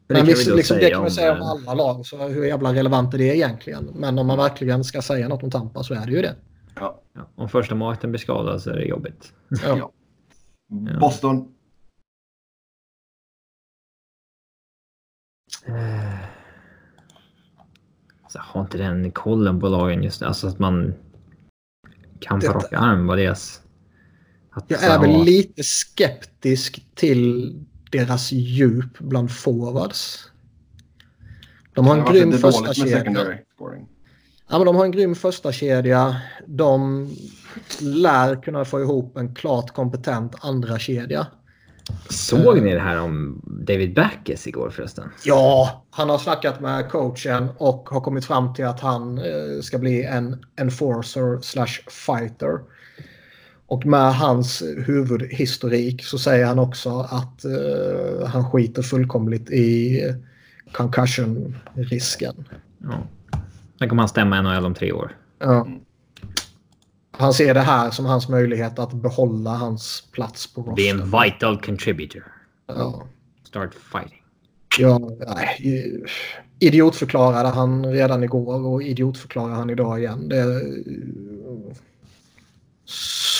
Speaker 3: Det
Speaker 2: Men visst, liksom, det kan man
Speaker 3: om,
Speaker 2: säga om
Speaker 3: eh,
Speaker 2: alla lag, så hur jävla relevant är det egentligen? Men om man verkligen ska säga något om Tampa så är det ju det.
Speaker 1: Ja.
Speaker 3: Ja, om första målvakten blir skadad så är det jobbigt.
Speaker 2: Ja.
Speaker 3: Ja.
Speaker 1: Boston.
Speaker 3: Jag har inte den kollen på lagen just nu. Alltså att man kan på rak arm vad deras... Att,
Speaker 2: Jag är väl lite skeptisk till deras djup bland forwards. De har en grym första kedja. Ja, men de har en grym första kedja. De lär kunna få ihop en klart kompetent andra kedja.
Speaker 3: Såg ni det här om David Backes igår förresten?
Speaker 2: Ja, han har snackat med coachen och har kommit fram till att han eh, ska bli en enforcer slash fighter. Och med hans huvudhistorik så säger han också att eh, han skiter fullkomligt i concussion-risken.
Speaker 3: Ja. Sen kommer han stämma NHL om tre år.
Speaker 2: Ja. Han ser det här som hans möjlighet att behålla hans plats på
Speaker 3: Be en
Speaker 2: roster.
Speaker 3: vital contributor.
Speaker 2: Ja.
Speaker 3: Start fighting.
Speaker 2: Ja, nej, idiotförklarade han redan igår och idiotförklarar han idag igen. Det är...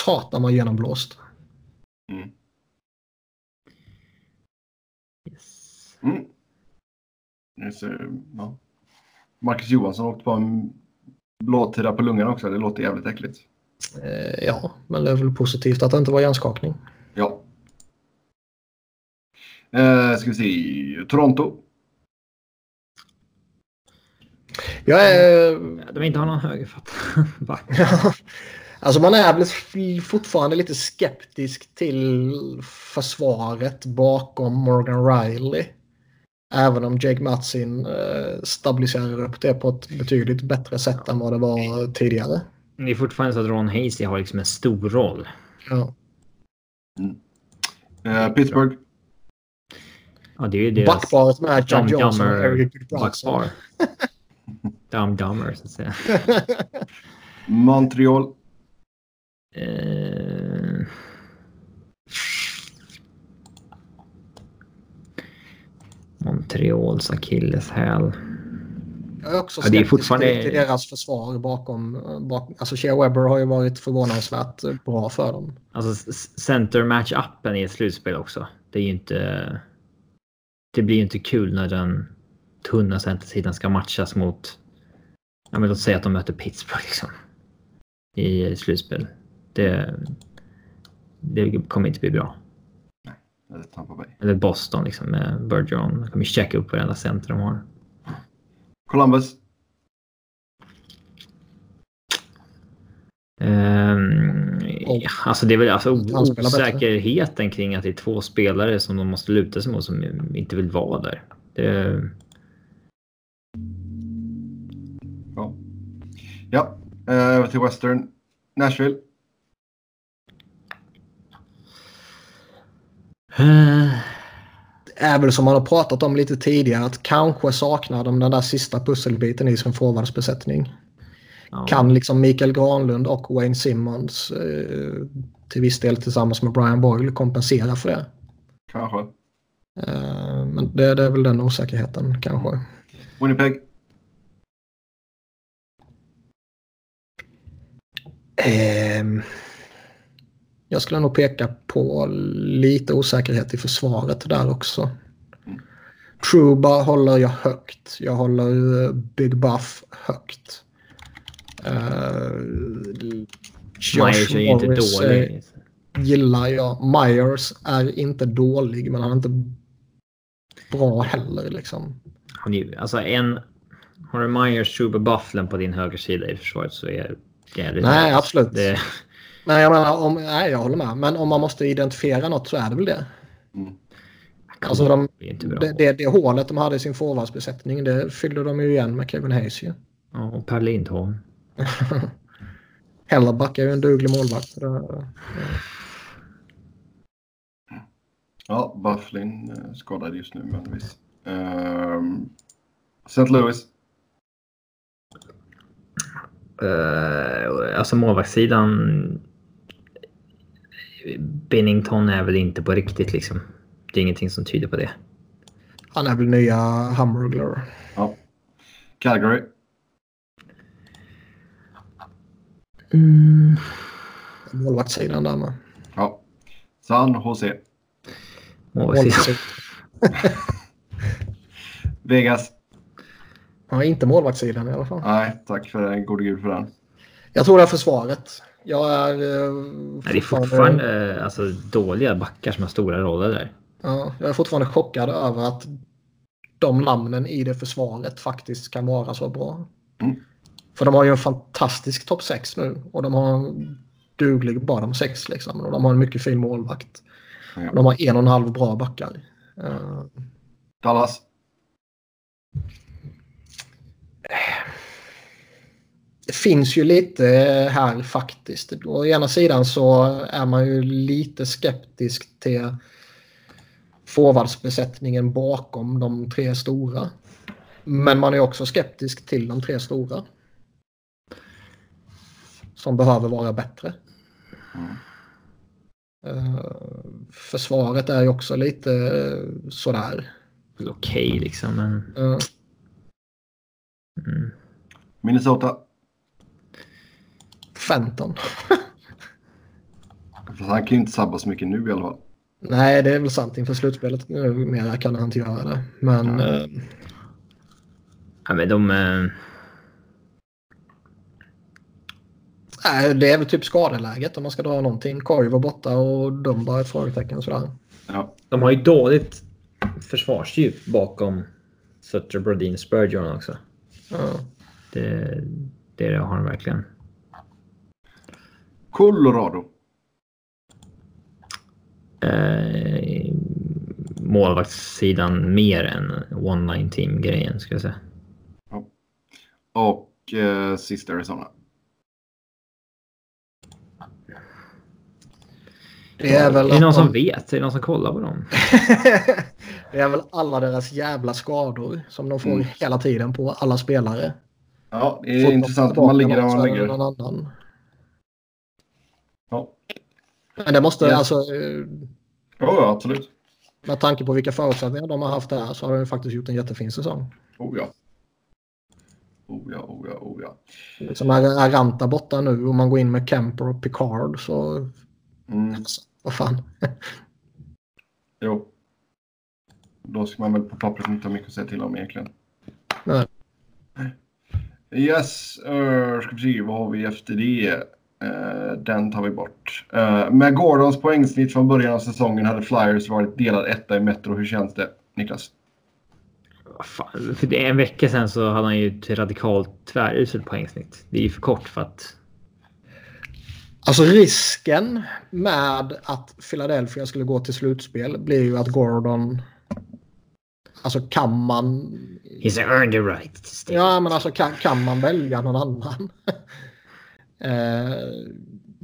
Speaker 2: Satan vad genomblåst.
Speaker 1: Mm.
Speaker 3: Yes.
Speaker 1: Mm. Ser, ja. Marcus Johansson åkte på en blåtira på lungan också. Det låter jävligt äckligt.
Speaker 2: Eh, ja, men det är väl positivt att det inte var hjärnskakning.
Speaker 1: Ja. Eh, ska vi se. Toronto.
Speaker 2: Jag är...
Speaker 3: De inte har någon högerfatt.
Speaker 2: alltså man är väl fortfarande lite skeptisk till försvaret bakom Morgan Riley. Även om Jake Matsin eh, stabiliserar upp det på ett betydligt bättre sätt än vad det var tidigare.
Speaker 3: Det är fortfarande så att Ron Hasey har liksom en stor roll.
Speaker 2: Ja.
Speaker 1: Eh, Pittsburgh.
Speaker 3: Ja, det är ju deras
Speaker 2: Backparet med John
Speaker 3: Dumb
Speaker 2: Johnson och
Speaker 3: Dumber
Speaker 2: Eric
Speaker 3: backpar. Dumb Dumber, så att säga.
Speaker 1: Montreal.
Speaker 3: Eh... Montreals akilleshäl.
Speaker 2: Jag är också
Speaker 3: Ja, det är
Speaker 2: skeptisk
Speaker 3: fortfarande-
Speaker 2: till deras försvar bakom. bakom alltså Shea Webber har ju varit förvånansvärt bra för dem.
Speaker 3: Alltså center match-upen i ett slutspel också. Det är ju inte... Det blir ju inte kul när den tunna centersidan ska matchas mot... Ja, men låt säga att de möter Pittsburgh liksom. I slutspel. Det... Det kommer inte bli bra.
Speaker 1: Eller Tampa Bay.
Speaker 3: Eller Boston liksom med Bergeron. De kommer checka upp varenda center de har.
Speaker 1: Columbus.
Speaker 3: Ja, alltså det är väl alltså osäkerheten kring att det är två spelare som de måste luta sig mot som inte vill vara där. Det,
Speaker 1: Ja. Ja. Eh, Över till Western. Nashville.
Speaker 3: Eh,
Speaker 2: Det är väl som man har pratat om lite tidigare att kanske saknar de den där sista pusselbiten i sin forwardsbesättning.
Speaker 3: ja.
Speaker 2: Kan liksom Mikael Granlund och Wayne Simmons eh, till viss del tillsammans med Brian Boyle kompensera för det.
Speaker 1: Kanske.
Speaker 2: Eh, men det, det är väl den osäkerheten kanske.
Speaker 1: Winnipeg.
Speaker 2: Ehm, jag skulle nog peka på lite osäkerhet i försvaret där också. Truba håller jag högt. Jag håller eh, Big Buff högt. Uh,
Speaker 3: Myers är inte dålig.
Speaker 2: gillar jag. Myers är inte dålig men han är inte bra heller liksom.
Speaker 3: Alltså en, Har du Myers, Truber, Bufflen på din högersida i försvaret så är det jävligt
Speaker 2: Nej, absolut.
Speaker 3: Det,
Speaker 2: Men jag menar, om, nej, jag håller med. Men om man måste identifiera något så är det väl det.
Speaker 1: Mm.
Speaker 2: Alltså de,
Speaker 3: det är inte bra.
Speaker 2: det, det, det hålet de hade i sin forwardsbesättning, det fyllde de ju igen med Kevin Hayes ju.
Speaker 3: Ja, och Per Lindholm.
Speaker 2: Hellerback är ju en duglig målvakt.
Speaker 1: Ja, Bufflin eh, skadad just nu, men visst. Ehm, St. Louis.
Speaker 3: Uh, alltså målvaktssidan. Binnington är väl inte på riktigt liksom. Det är ingenting som tyder på det.
Speaker 2: Han är väl nya Hamburglar.
Speaker 1: Ja. Calgary.
Speaker 3: Mm.
Speaker 2: Målvaktssidan där med.
Speaker 1: Ja. San Jose.
Speaker 3: Målvaktssidan.
Speaker 2: Målvaktssidan.
Speaker 1: Vegas.
Speaker 2: Ja, inte målvaktssidan i alla fall.
Speaker 1: Nej, tack för den. Gode gud för den.
Speaker 2: Jag tror det är försvaret. Jag är... eh,
Speaker 3: Nej, det är fortfarande eh, alltså, dåliga backar som har stora roller där.
Speaker 2: Ja, jag är fortfarande chockad över att de namnen i det försvaret faktiskt kan vara så bra.
Speaker 1: Mm.
Speaker 2: För de har ju en fantastisk topp 6 nu och de har en duglig bottom 6 liksom. Och de har en mycket fin målvakt.
Speaker 1: Ja.
Speaker 2: De har en och en halv bra backar. Eh,
Speaker 1: Dallas.
Speaker 2: Det finns ju lite här faktiskt. Å ena sidan så är man ju lite skeptisk till forwardsbesättningen bakom de tre stora. Men man är också skeptisk till de tre stora. Som behöver vara bättre.
Speaker 1: Mm.
Speaker 2: Eh, försvaret är ju också lite eh, sådär.
Speaker 3: Okej liksom, men...
Speaker 2: Eh,
Speaker 3: Mm.
Speaker 1: Minnesota.
Speaker 2: Fenton.
Speaker 1: Han kan ju inte sabba så mycket nu i alla fall.
Speaker 2: Nej, det är väl sant. Inför slutspelet eh, mera kan han inte göra det. Men
Speaker 1: Ja.
Speaker 2: eh,
Speaker 3: Ja, men de... eh,
Speaker 2: nej, det är väl typ skadeläget om man ska dra någonting. Korg var borta och Dumba är ett frågetecken sådär.
Speaker 1: Ja.
Speaker 3: De har ju dåligt försvarsdjup bakom Sutter, Brodin, Spurgeon också.
Speaker 2: Ja.
Speaker 3: Det, det har de verkligen.
Speaker 1: Colorado.
Speaker 3: Eh, målvaktssidan mer än one-line team-grejen ska jag säga.
Speaker 1: Och eh, sista Arizona.
Speaker 2: Det är väl
Speaker 3: är det
Speaker 2: att
Speaker 3: någon som vet? Är det någon som kollar på dem?
Speaker 2: det är väl alla deras jävla skador som de får
Speaker 1: Mm.
Speaker 2: hela tiden på alla spelare.
Speaker 1: Ja, det är
Speaker 2: de
Speaker 1: intressant.
Speaker 2: tillbaka
Speaker 1: Man ligger där man
Speaker 2: är
Speaker 1: ligger.
Speaker 2: Men det måste
Speaker 1: Ja.
Speaker 2: alltså... eh,
Speaker 1: Ja, ja, absolut.
Speaker 2: Med tanke på vilka förutsättningar de har haft där så har de faktiskt gjort en jättefin säsong.
Speaker 1: Oh ja. Oh ja, oh ja, oh ja.
Speaker 2: Som är Aranta borta nu och man går in med Kemper och Picard så...
Speaker 1: Mm,
Speaker 2: Alltså, vad fan.
Speaker 1: jo. Då ska man väl på pappret inte ha mycket att säga till om egentligen.
Speaker 2: Nej.
Speaker 1: Yes, uh, ska vi se, vad har vi efter det? Eh, den tar vi bort. Eh, med Gordons poängsnitt från början av säsongen hade Flyers varit delad etta i Metro. Hur känns det, Niklas?
Speaker 3: Fan, För en vecka sedan så hade han ju ett radikalt tväruselt poängsnitt. Det är ju för kort för att...
Speaker 2: Alltså risken med att Philadelphia skulle gå till slutspel blir ju att Gordon... Alltså kan man...
Speaker 3: He's earned the right.
Speaker 2: Ja, men alltså kan, kan man välja någon annan? eh,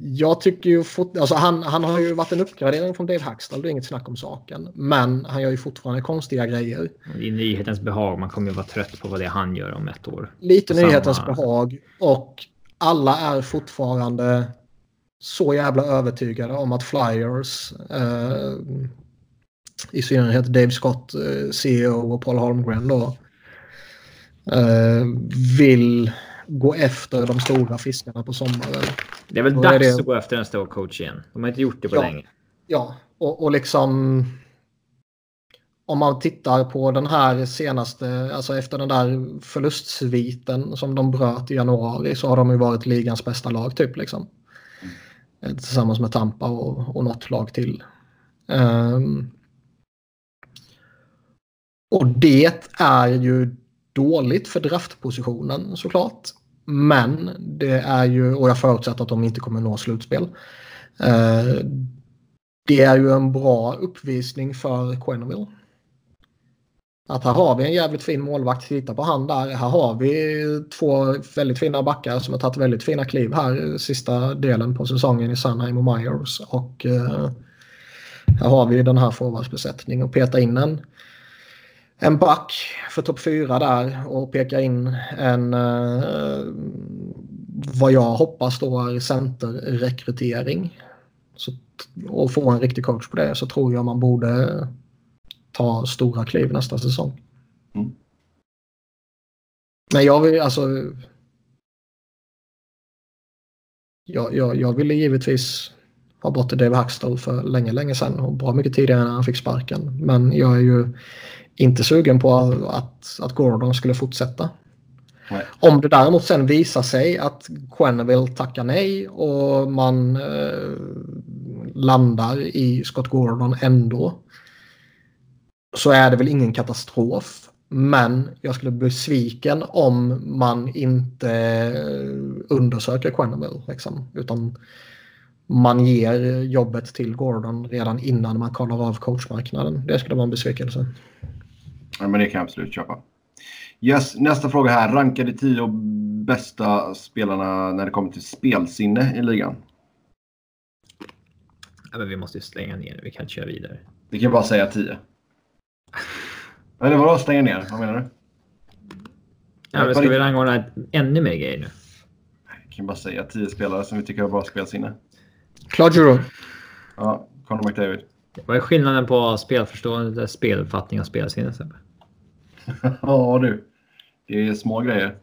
Speaker 2: jag tycker ju fort, alltså han, han har ju varit en uppgradering från Dave Hackstall, det är inget snack om saken. Men han gör ju fortfarande konstiga grejer.
Speaker 3: Är nyhetens behag. Man kommer ju vara trött på vad det är han gör om ett år.
Speaker 2: Lite
Speaker 3: Samma.
Speaker 2: nyhetens behag och alla är fortfarande så jävla övertygade om att Flyers, eh, i synnerhet Dave Scott, eh, CEO och Paul Holmgren då, eh, vill gå efter de stora fiskarna på sommaren.
Speaker 3: Det är väl
Speaker 2: är
Speaker 3: dags
Speaker 2: det-
Speaker 3: att gå efter en stor coach igen. De har inte gjort det på
Speaker 2: Ja.
Speaker 3: länge.
Speaker 2: Ja, och, och liksom om man tittar på den här senaste, alltså efter den där förlustsviten som de bröt i januari så har de ju varit ligans bästa lag typ liksom. Eh, Tillsammans med Tampa och, och något lag till. Ehm, och det är ju dåligt för draftpositionen såklart. Men det är ju, och jag förutsätter att de inte kommer nå slutspel. Eh, det är ju en bra uppvisning för Quenneville. Att här har vi en jävligt fin målvakt. Titta på han där. Här har vi två väldigt fina backar som har tagit väldigt fina kliv här sista delen på säsongen i Sunheim och Myers. Och eh, här har vi den här forwardsbesättningen och peta in en, en back för topp fyra där och peka in en eh, vad jag hoppas då är centerrekrytering. Så, och få en riktig coach på det så tror jag man borde ta stora kliv nästa säsong. Mm. Men jag vill alltså. Jag, jag, jag ville givetvis ha bort Dave Hackstall för länge, länge sedan och bra mycket tidigare när han fick sparken. Men jag är ju inte sugen på att, att Gordon skulle fortsätta. Nej. Om det däremot sen visar sig att Quenneville tackar nej och man eh, landar i Scott Gordon ändå så är det väl ingen katastrof. Men jag skulle bli besviken om man inte undersöker Quenneville. Liksom, utan man ger jobbet till Gordon redan innan man kollar av coachmarknaden. Det skulle vara en besvikelse.
Speaker 1: Ja, men det kan jag absolut köpa. Yes, nästa fråga här. Ranka de tio bästa spelarna när det kommer till spelsinne i ligan.
Speaker 3: Ja, men vi måste ju slänga ner Vi kan inte köra vidare.
Speaker 1: Vi kan bara säga tio. Eller vadå stänga ner? Vad menar du?
Speaker 3: Ja, men ska vi rangordna ännu mer grejer nu?
Speaker 1: Jag kan bara säga tio spelare som vi tycker har bra spelsinne.
Speaker 2: Claude Giroux.
Speaker 1: Ja, Conor McDavid.
Speaker 3: Vad är skillnaden på spelförstående, speluppfattning och spelsinne?
Speaker 1: ja du, det är små grejer.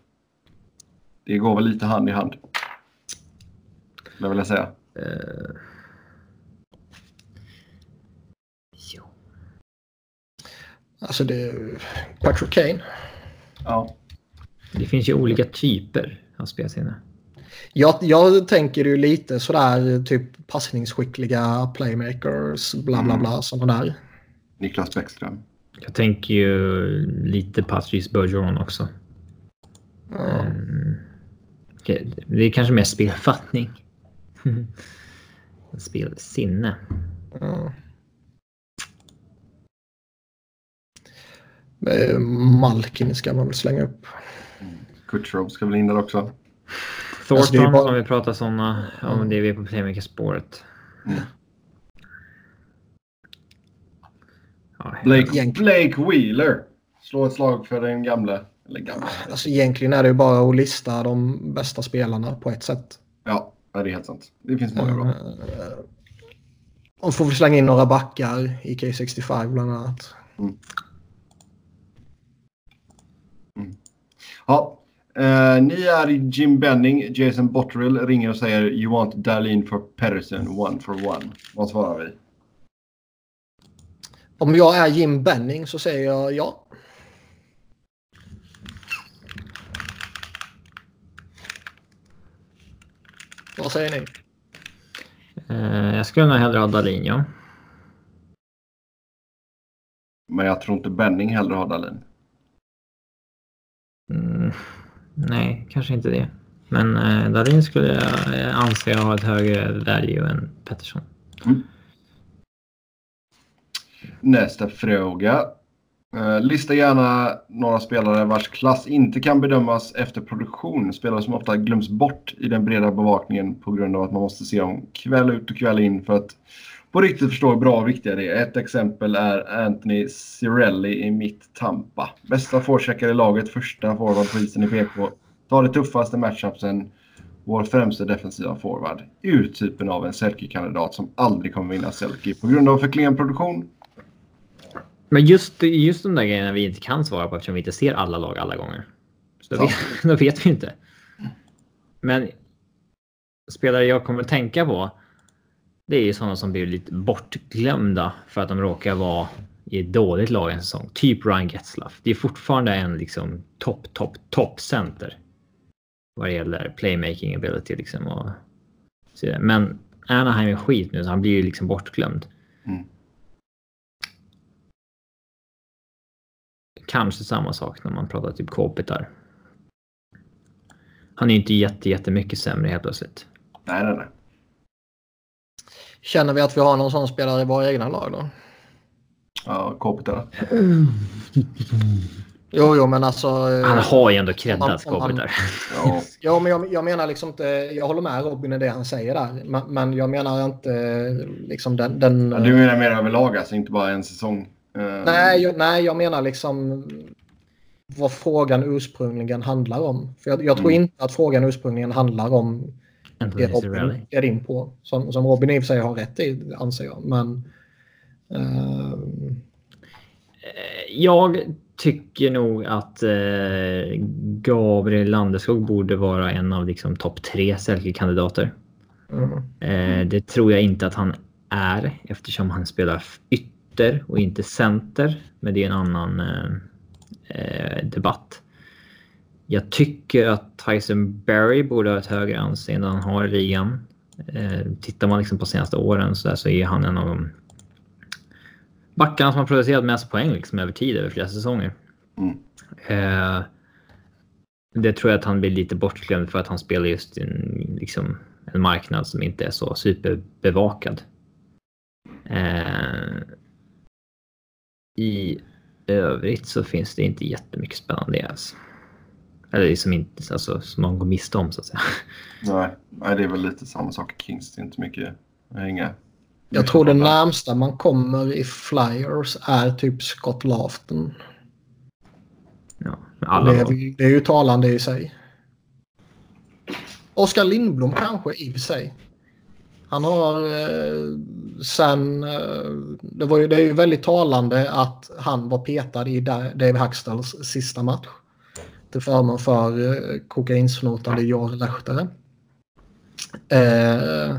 Speaker 1: Det går väl lite hand i hand. Det vill jag säga. Uh...
Speaker 2: Alltså det är Patrick Kane.
Speaker 1: Ja.
Speaker 3: Det finns ju olika typer av spelsinne.
Speaker 2: Jag, jag tänker ju lite sådär typ passningsskickliga playmakers, bla bla bla, mm. sådana där.
Speaker 1: Niklas Bäckström.
Speaker 3: Jag tänker ju lite Patrice Bergeron också. Mm. Det är kanske mer spelfattning. Spelsinne. Mm.
Speaker 2: Malkin ska man väl slänga upp.
Speaker 1: Kutjerov ska väl in där också.
Speaker 3: Thornton alltså, bara... om vi pratar sådana. Om mm. det är vi på playmaker-spåret. Mm.
Speaker 1: Blake, Blake Wheeler. Slå ett slag för den gamla. Eller gamla.
Speaker 2: Alltså, egentligen är det bara att lista de bästa spelarna på ett sätt.
Speaker 1: Ja, det är helt sant. Det finns många bra.
Speaker 2: Och får vi slänga in några backar i K65 bland annat. Mm.
Speaker 1: Ja. Uh, ni är Jim Benning, Jason Botterill ringer och säger You want Darlene for Patterson, one for one. Vad svarar vi?
Speaker 2: Om jag är Jim Benning så säger jag ja. Vad säger ni?
Speaker 3: Uh, jag skulle nog hellre ha Dahlin, ja.
Speaker 1: Men jag tror inte Benning hellre har Dahlin.
Speaker 3: Mm, nej, kanske inte det. Men eh, Darin skulle jag eh, anse ha ett högre value än Pettersson. Mm.
Speaker 1: Nästa fråga. Eh, lista gärna några spelare vars klass inte kan bedömas efter produktion. Spelare som ofta glöms bort i den breda bevakningen på grund av att man måste se dem kväll ut och kväll in för att på riktigt förstå hur bra och viktiga det är. Ett exempel är Anthony Cirelli i mitt Tampa. Bästa forecheckare i laget, första forward på isen i PK. Tar det tuffaste matchupsen. Vår främsta defensiva forward. Urtypen av en Selke-kandidat som aldrig kommer vinna Selke på grund av för klen produktion.
Speaker 3: Men just, just de där grejerna vi inte kan svara på eftersom vi inte ser alla lag alla gånger. Så då, vet, då vet vi inte. Men spelare jag kommer att tänka på det är ju sådana som blir lite bortglömda för att de råkar vara i ett dåligt lag en säsong. Typ Ryan Getzlaff. Det är fortfarande en liksom topp, topp, topp center. Vad det gäller playmaking ability liksom. Och så Men Anaheim är skit nu så han blir ju liksom bortglömd. Mm. Kanske samma sak när man pratar typ Kopitar. Han är ju inte jätte, jättemycket sämre helt plötsligt.
Speaker 1: Nej, nej, nej.
Speaker 2: Känner vi att vi har någon sån spelare i våra egna lag då?
Speaker 1: Ja, Kopitar.
Speaker 2: Jo, jo, men alltså... eh,
Speaker 3: Han har ju ändå creddat Kopitar.
Speaker 1: Ja.
Speaker 2: Ja, men jag, jag menar liksom inte... Jag håller med Robin i det han säger där. Men, men jag menar inte eh, liksom den... den
Speaker 1: Ja, Du menar mer överlag, alltså inte bara en säsong? Eh,
Speaker 2: nej, jag, nej, jag menar liksom vad frågan ursprungligen handlar om. För jag, jag tror
Speaker 1: Mm.
Speaker 2: inte att frågan ursprungligen handlar om det Robin är in på. Som, som Robin i och för sig har rätt i, anser jag. Men... eh,
Speaker 3: Jag tycker nog att eh, Gabriel Landeskog borde vara en av liksom, topp tre Selke-kandidater.
Speaker 2: mm.
Speaker 3: Eh, det tror jag inte att han är eftersom han spelar ytter och inte center. Men det är en annan eh, eh, debatt. Jag tycker att Tyson Berry borde ha ett högre anseende än han har i ligan. Eh, tittar man liksom på senaste åren så, där, så är han en av de backarna som har producerat mest poäng liksom, över tid, över flera säsonger.
Speaker 1: Mm.
Speaker 3: Eh, det tror jag att han blir lite bortglömd för att han spelar just i en, liksom, en marknad som inte är så superbevakad. Eh, I övrigt så finns det inte jättemycket spännande alls. Eller som, inte, alltså, som man går miste om så att säga.
Speaker 1: Nej, nej, det är väl lite samma sak i Kings. Det är inte mycket att hänga.
Speaker 2: Jag tror det närmsta man kommer i Flyers är typ Scott Lafton.
Speaker 3: Ja, alla
Speaker 2: det, är, det är ju talande i sig. Oskar Lindblom kanske i och för sig. Han har eh, sen... Eh, det, var ju, det är ju väldigt talande att han var petad i Da- Dave Hackstals sista match. Till förmån för eh, kokainsnotande Jor Lehtere. Eh,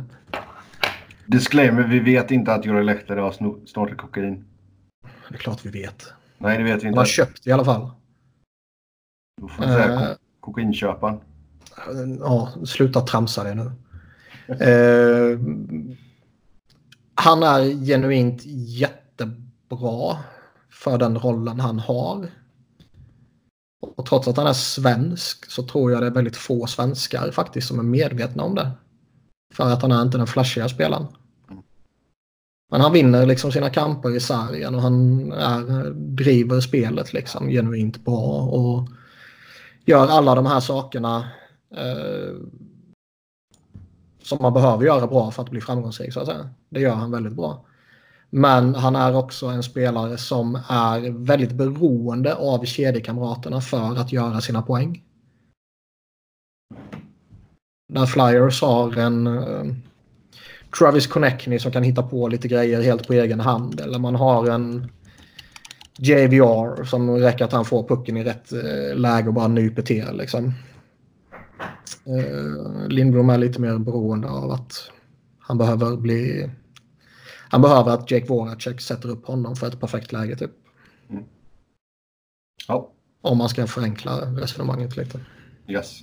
Speaker 1: Disclaimer, vi vet inte att Jori Lehtare har sno- snortat kokain.
Speaker 2: det är klart vi vet.
Speaker 1: Nej, det vet vi
Speaker 2: Han har
Speaker 1: inte.
Speaker 2: köpt i alla fall.
Speaker 1: Då får vi säga
Speaker 2: Eh,
Speaker 1: ko- kokainköparen.
Speaker 2: Ja, sluta tramsa det nu. Eh, han är genuint jättebra för den rollen han har. Och trots att han är svensk så tror jag det är väldigt få svenskar faktiskt som är medvetna om det. För att han är inte den flashiga spelaren. Men han vinner liksom sina kamper i sargen och han är, driver spelet liksom genuint bra. Och gör alla de här sakerna eh, som man behöver göra bra för att bli framgångsrik. Så att säga. Det gör han väldigt bra. Men han är också en spelare som är väldigt beroende av kedjekamraterna för att göra sina poäng. När Flyers har en eh, Travis Connectney som kan hitta på lite grejer helt på egen hand. Eller man har en JVR som räcker att han får pucken i rätt eh, läge och bara nyper till. Liksom. Eh, Lindblom är lite mer beroende av att han behöver bli... Han behöver att Jake Voracek sätter upp honom för ett perfekt läge typ.
Speaker 1: Ja,
Speaker 2: Om man ska förenkla resonemanget lite.
Speaker 1: yes.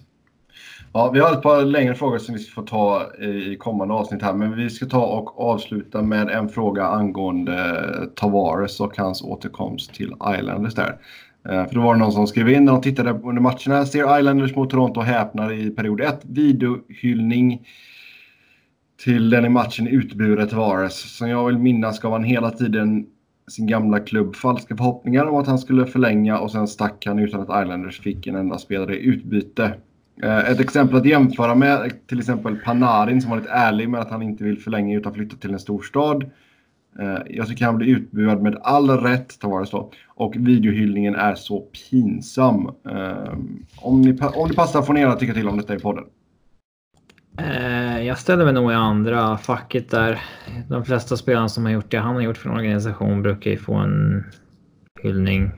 Speaker 1: Ja, vi har ett par längre frågor som vi ska få ta i kommande avsnitt här. Men vi ska ta och avsluta med en fråga angående Tavares och hans återkomst till Islanders där. Eh, för då var det någon som skrev in när de tittade under matcherna. Ser Islanders mot Toronto häpnar i period 1. Videohyllning till den i matchen utburet Tavares. Som jag vill minnas gav han hela tiden sin gamla klubb falska förhoppningar om att han skulle förlänga och sen stack han utan att Islanders fick en enda spelare i utbyte. Eh, ett exempel att jämföra med är till exempel Panarin som varit ärlig med att han inte vill förlänga utan flytta till en storstad. Eh, jag tycker han blir utbuad med all rätt, Tavares då. Och videohyllningen är så pinsam. Eh, om ni, om det passar får ni gärna tycka till om detta i podden.
Speaker 3: Eh, jag ställer mig nog i andra facket där. De flesta spelarna som har gjort det han har gjort för en organisation brukar ju få en hyllning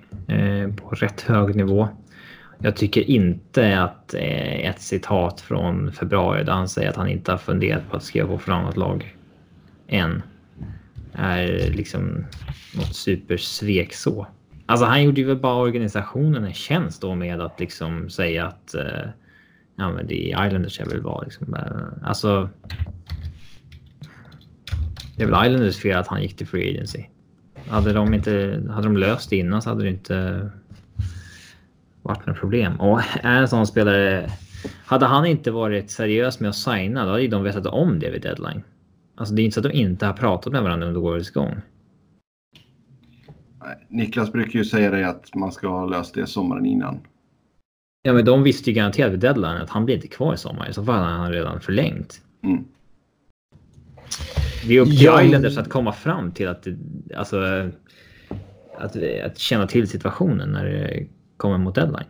Speaker 3: på rätt hög nivå. Jag tycker inte att ett citat från februari där han säger att han inte har funderat på att skriva på för annat lag än är liksom något supersvek så. Alltså han gjorde ju väl bara organisationen en tjänst då med att liksom säga att eh, ja, men det är Islanders jag vill vara. Liksom. Eh, Alltså. Det är väl Islanders fel att han gick till Free Agency. Hade de, inte, hade de löst det innan så hade det inte varit några problem. Och är en sån spelare... Hade han inte varit seriös med att signa, då hade de vetat om det vid deadline. Alltså det är inte så att de inte har pratat med varandra under årets gång.
Speaker 1: Niklas brukar ju säga det att man ska ha löst det sommaren innan.
Speaker 3: Ja, men de visste ju garanterat vid deadline att han blir inte kvar i sommar. I så fall hade han redan förlängt.
Speaker 1: Mm.
Speaker 3: Det är upp till
Speaker 2: Ja.
Speaker 3: Islanders att komma fram till att, alltså, att, att känna till situationen när det kommer mot deadline.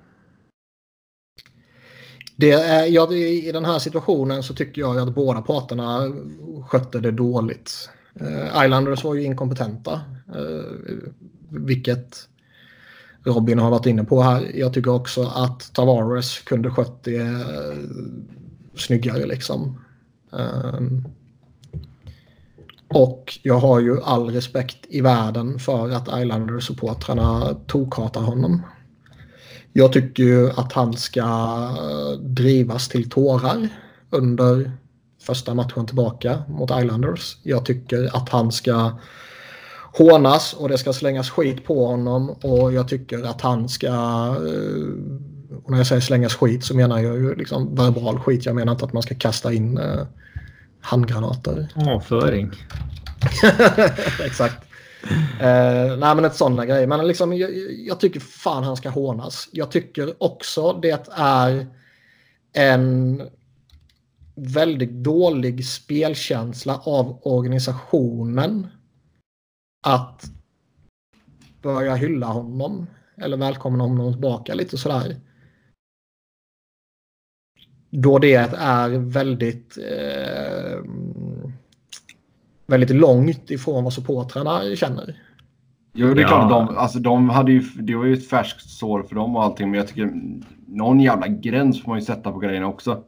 Speaker 2: Det är, ja, I den här situationen så tycker jag att båda parterna skötte det dåligt. Eh, Islanders var ju inkompetenta. Eh, vilket Robin har varit inne på här. Jag tycker också att Tavares kunde skött det eh, snyggare liksom. Eh, och jag har ju all respekt i världen för att Islanders-supportrarna tokhatar honom. Jag tycker ju att han ska drivas till tårar under första matchen tillbaka mot Islanders. Jag tycker att han ska hånas och det ska slängas skit på honom och jag tycker att han ska... eh, Och när jag säger slängas skit så menar jag ju liksom verbal skit. Jag menar inte att man ska kasta in eh, handgranater.
Speaker 3: Avföring.
Speaker 2: Exakt. Eh, nej men ett sådana grejer. Men liksom, jag, jag tycker fan han ska hånas. Jag tycker också det är en väldigt dålig spelkänsla av organisationen att börja hylla honom eller välkomna honom tillbaka lite sådär. Då det är väldigt eh, väldigt långt ifrån vad supportrarna känner.
Speaker 1: Jo, det är
Speaker 3: Ja.
Speaker 1: klart. De, alltså, de hade ju, det var ju ett färskt sår för dem och allting. Men jag tycker någon jävla gräns får man ju sätta på grejerna också.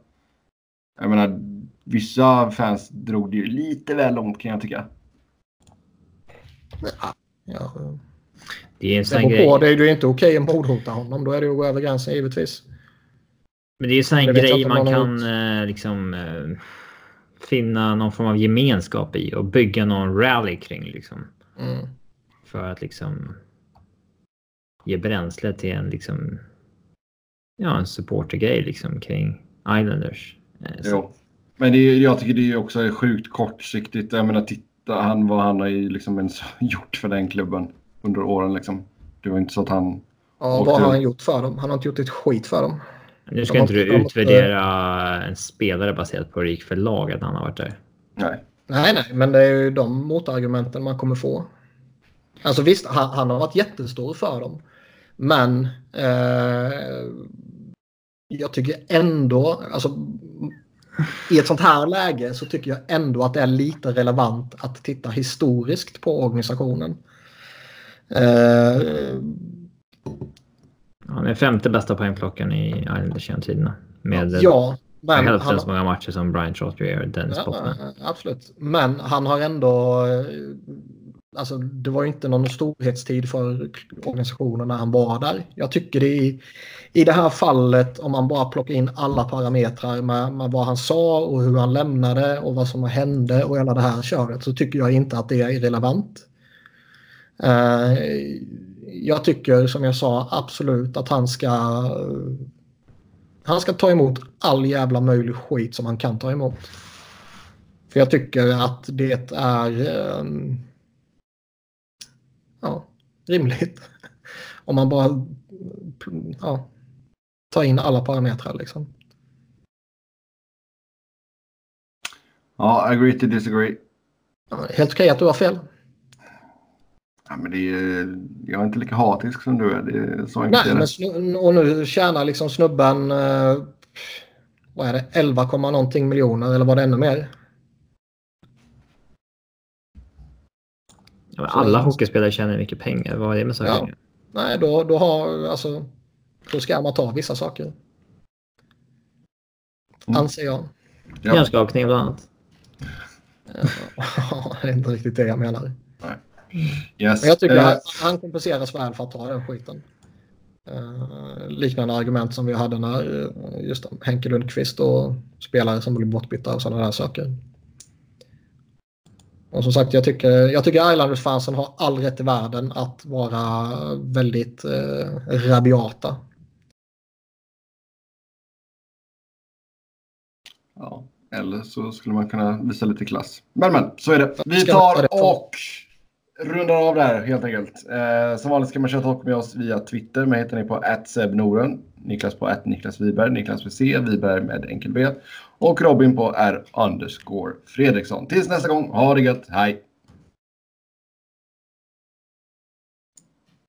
Speaker 1: Jag menar, vissa fans drog det ju lite väl långt kan jag tycka.
Speaker 2: Ja,
Speaker 3: Det är en
Speaker 2: det
Speaker 3: sån grej.
Speaker 2: på, det är ju inte okej att mordhota honom. Då är det ju att gå över gränsen givetvis.
Speaker 3: Men det är en sån grej man kan eh, liksom eh, finna någon form av gemenskap i och bygga någon rally kring liksom.
Speaker 2: Mm.
Speaker 3: För att liksom ge bränsle till en liksom ja, en supportergrej liksom kring Islanders. Eh,
Speaker 1: Jo. Men det är, jag tycker det är också sjukt kortsiktigt. Jag menar, titta han vad han har ju liksom ens gjort för den klubben under åren liksom. Det var inte så att han...
Speaker 2: Ja, vad har han gjort för dem? Han har inte gjort ett skit för dem.
Speaker 3: Nu ska
Speaker 2: De
Speaker 3: inte du utvärdera en spelare baserat på hur det gick för lag att han har varit där.
Speaker 1: Nej.
Speaker 2: Nej, nej, men det är ju de motargumenten man kommer få. Alltså visst, han, han har varit jättestor för dem. Men eh, jag tycker ändå, alltså i ett sånt här läge så tycker jag ändå att det är lite relevant att titta historiskt på organisationen. Eh,
Speaker 3: Han är femte bästa poängplockaren i Islanders genom tiderna. Med
Speaker 2: ja, men
Speaker 3: hälften
Speaker 2: han,
Speaker 3: så många matcher som Brian Trottier och Dennis
Speaker 2: Ja,
Speaker 3: Pottman.
Speaker 2: absolut. Men han har ändå... eh, Alltså, det var ju inte någon storhetstid för organisationen när han var där. Jag tycker det i, i det här fallet, om man bara plockar in alla parametrar med, med vad han sa och hur han lämnade och vad som hände och hela det här köret så tycker jag inte att det är relevant. Eh, jag tycker som jag sa absolut att han ska han ska ta emot all jävla möjlig skit som han kan ta emot. För jag tycker att det är ehm, ja, rimligt. Om man bara ja, tar in alla parametrar liksom.
Speaker 1: Ja, agree to disagree.
Speaker 2: Helt okej att du har fel.
Speaker 1: Ja, men det är, jag är inte lika hatisk som du är. Det är så enkelt
Speaker 2: Nej, men snu- och nu tjänar liksom snubben eh, vad är det, 11, komma någonting miljoner eller var det ännu mer?
Speaker 3: Ja, alla hockeyspelare tjänar mycket pengar. Vad är det med saker?
Speaker 2: Ja. Nej, då, då har alltså då ska man ta vissa saker.
Speaker 1: Mm.
Speaker 2: Anser jag.
Speaker 1: Ja.
Speaker 3: Hjärnskakning bland annat.
Speaker 2: Ja, det är inte riktigt det jag menar.
Speaker 1: Yes.
Speaker 2: Men jag tycker
Speaker 1: eh,
Speaker 2: att han kompenseras väl för att ta den skiten. Eh, liknande argument som vi hade när eh, just Henke Lundqvist och spelare som blir bortbytta och sådana där saker. Och som sagt, jag tycker, jag tycker Islanders-fansen har all rätt i världen att vara väldigt eh, rabiata.
Speaker 1: Ja, eller så skulle man kunna visa lite klass. Men men, så är det. Vi tar och rundar av där helt enkelt. Eh, som vanligt ska man köra talk med oss via Twitter. Mig hittar ni på @sebnoren, Niklas på Niklas Wiberg, Niklas med C, Wiberg med enkel B och Robin på R underscore Fredriksson. Tills nästa gång, ha det gött, hej!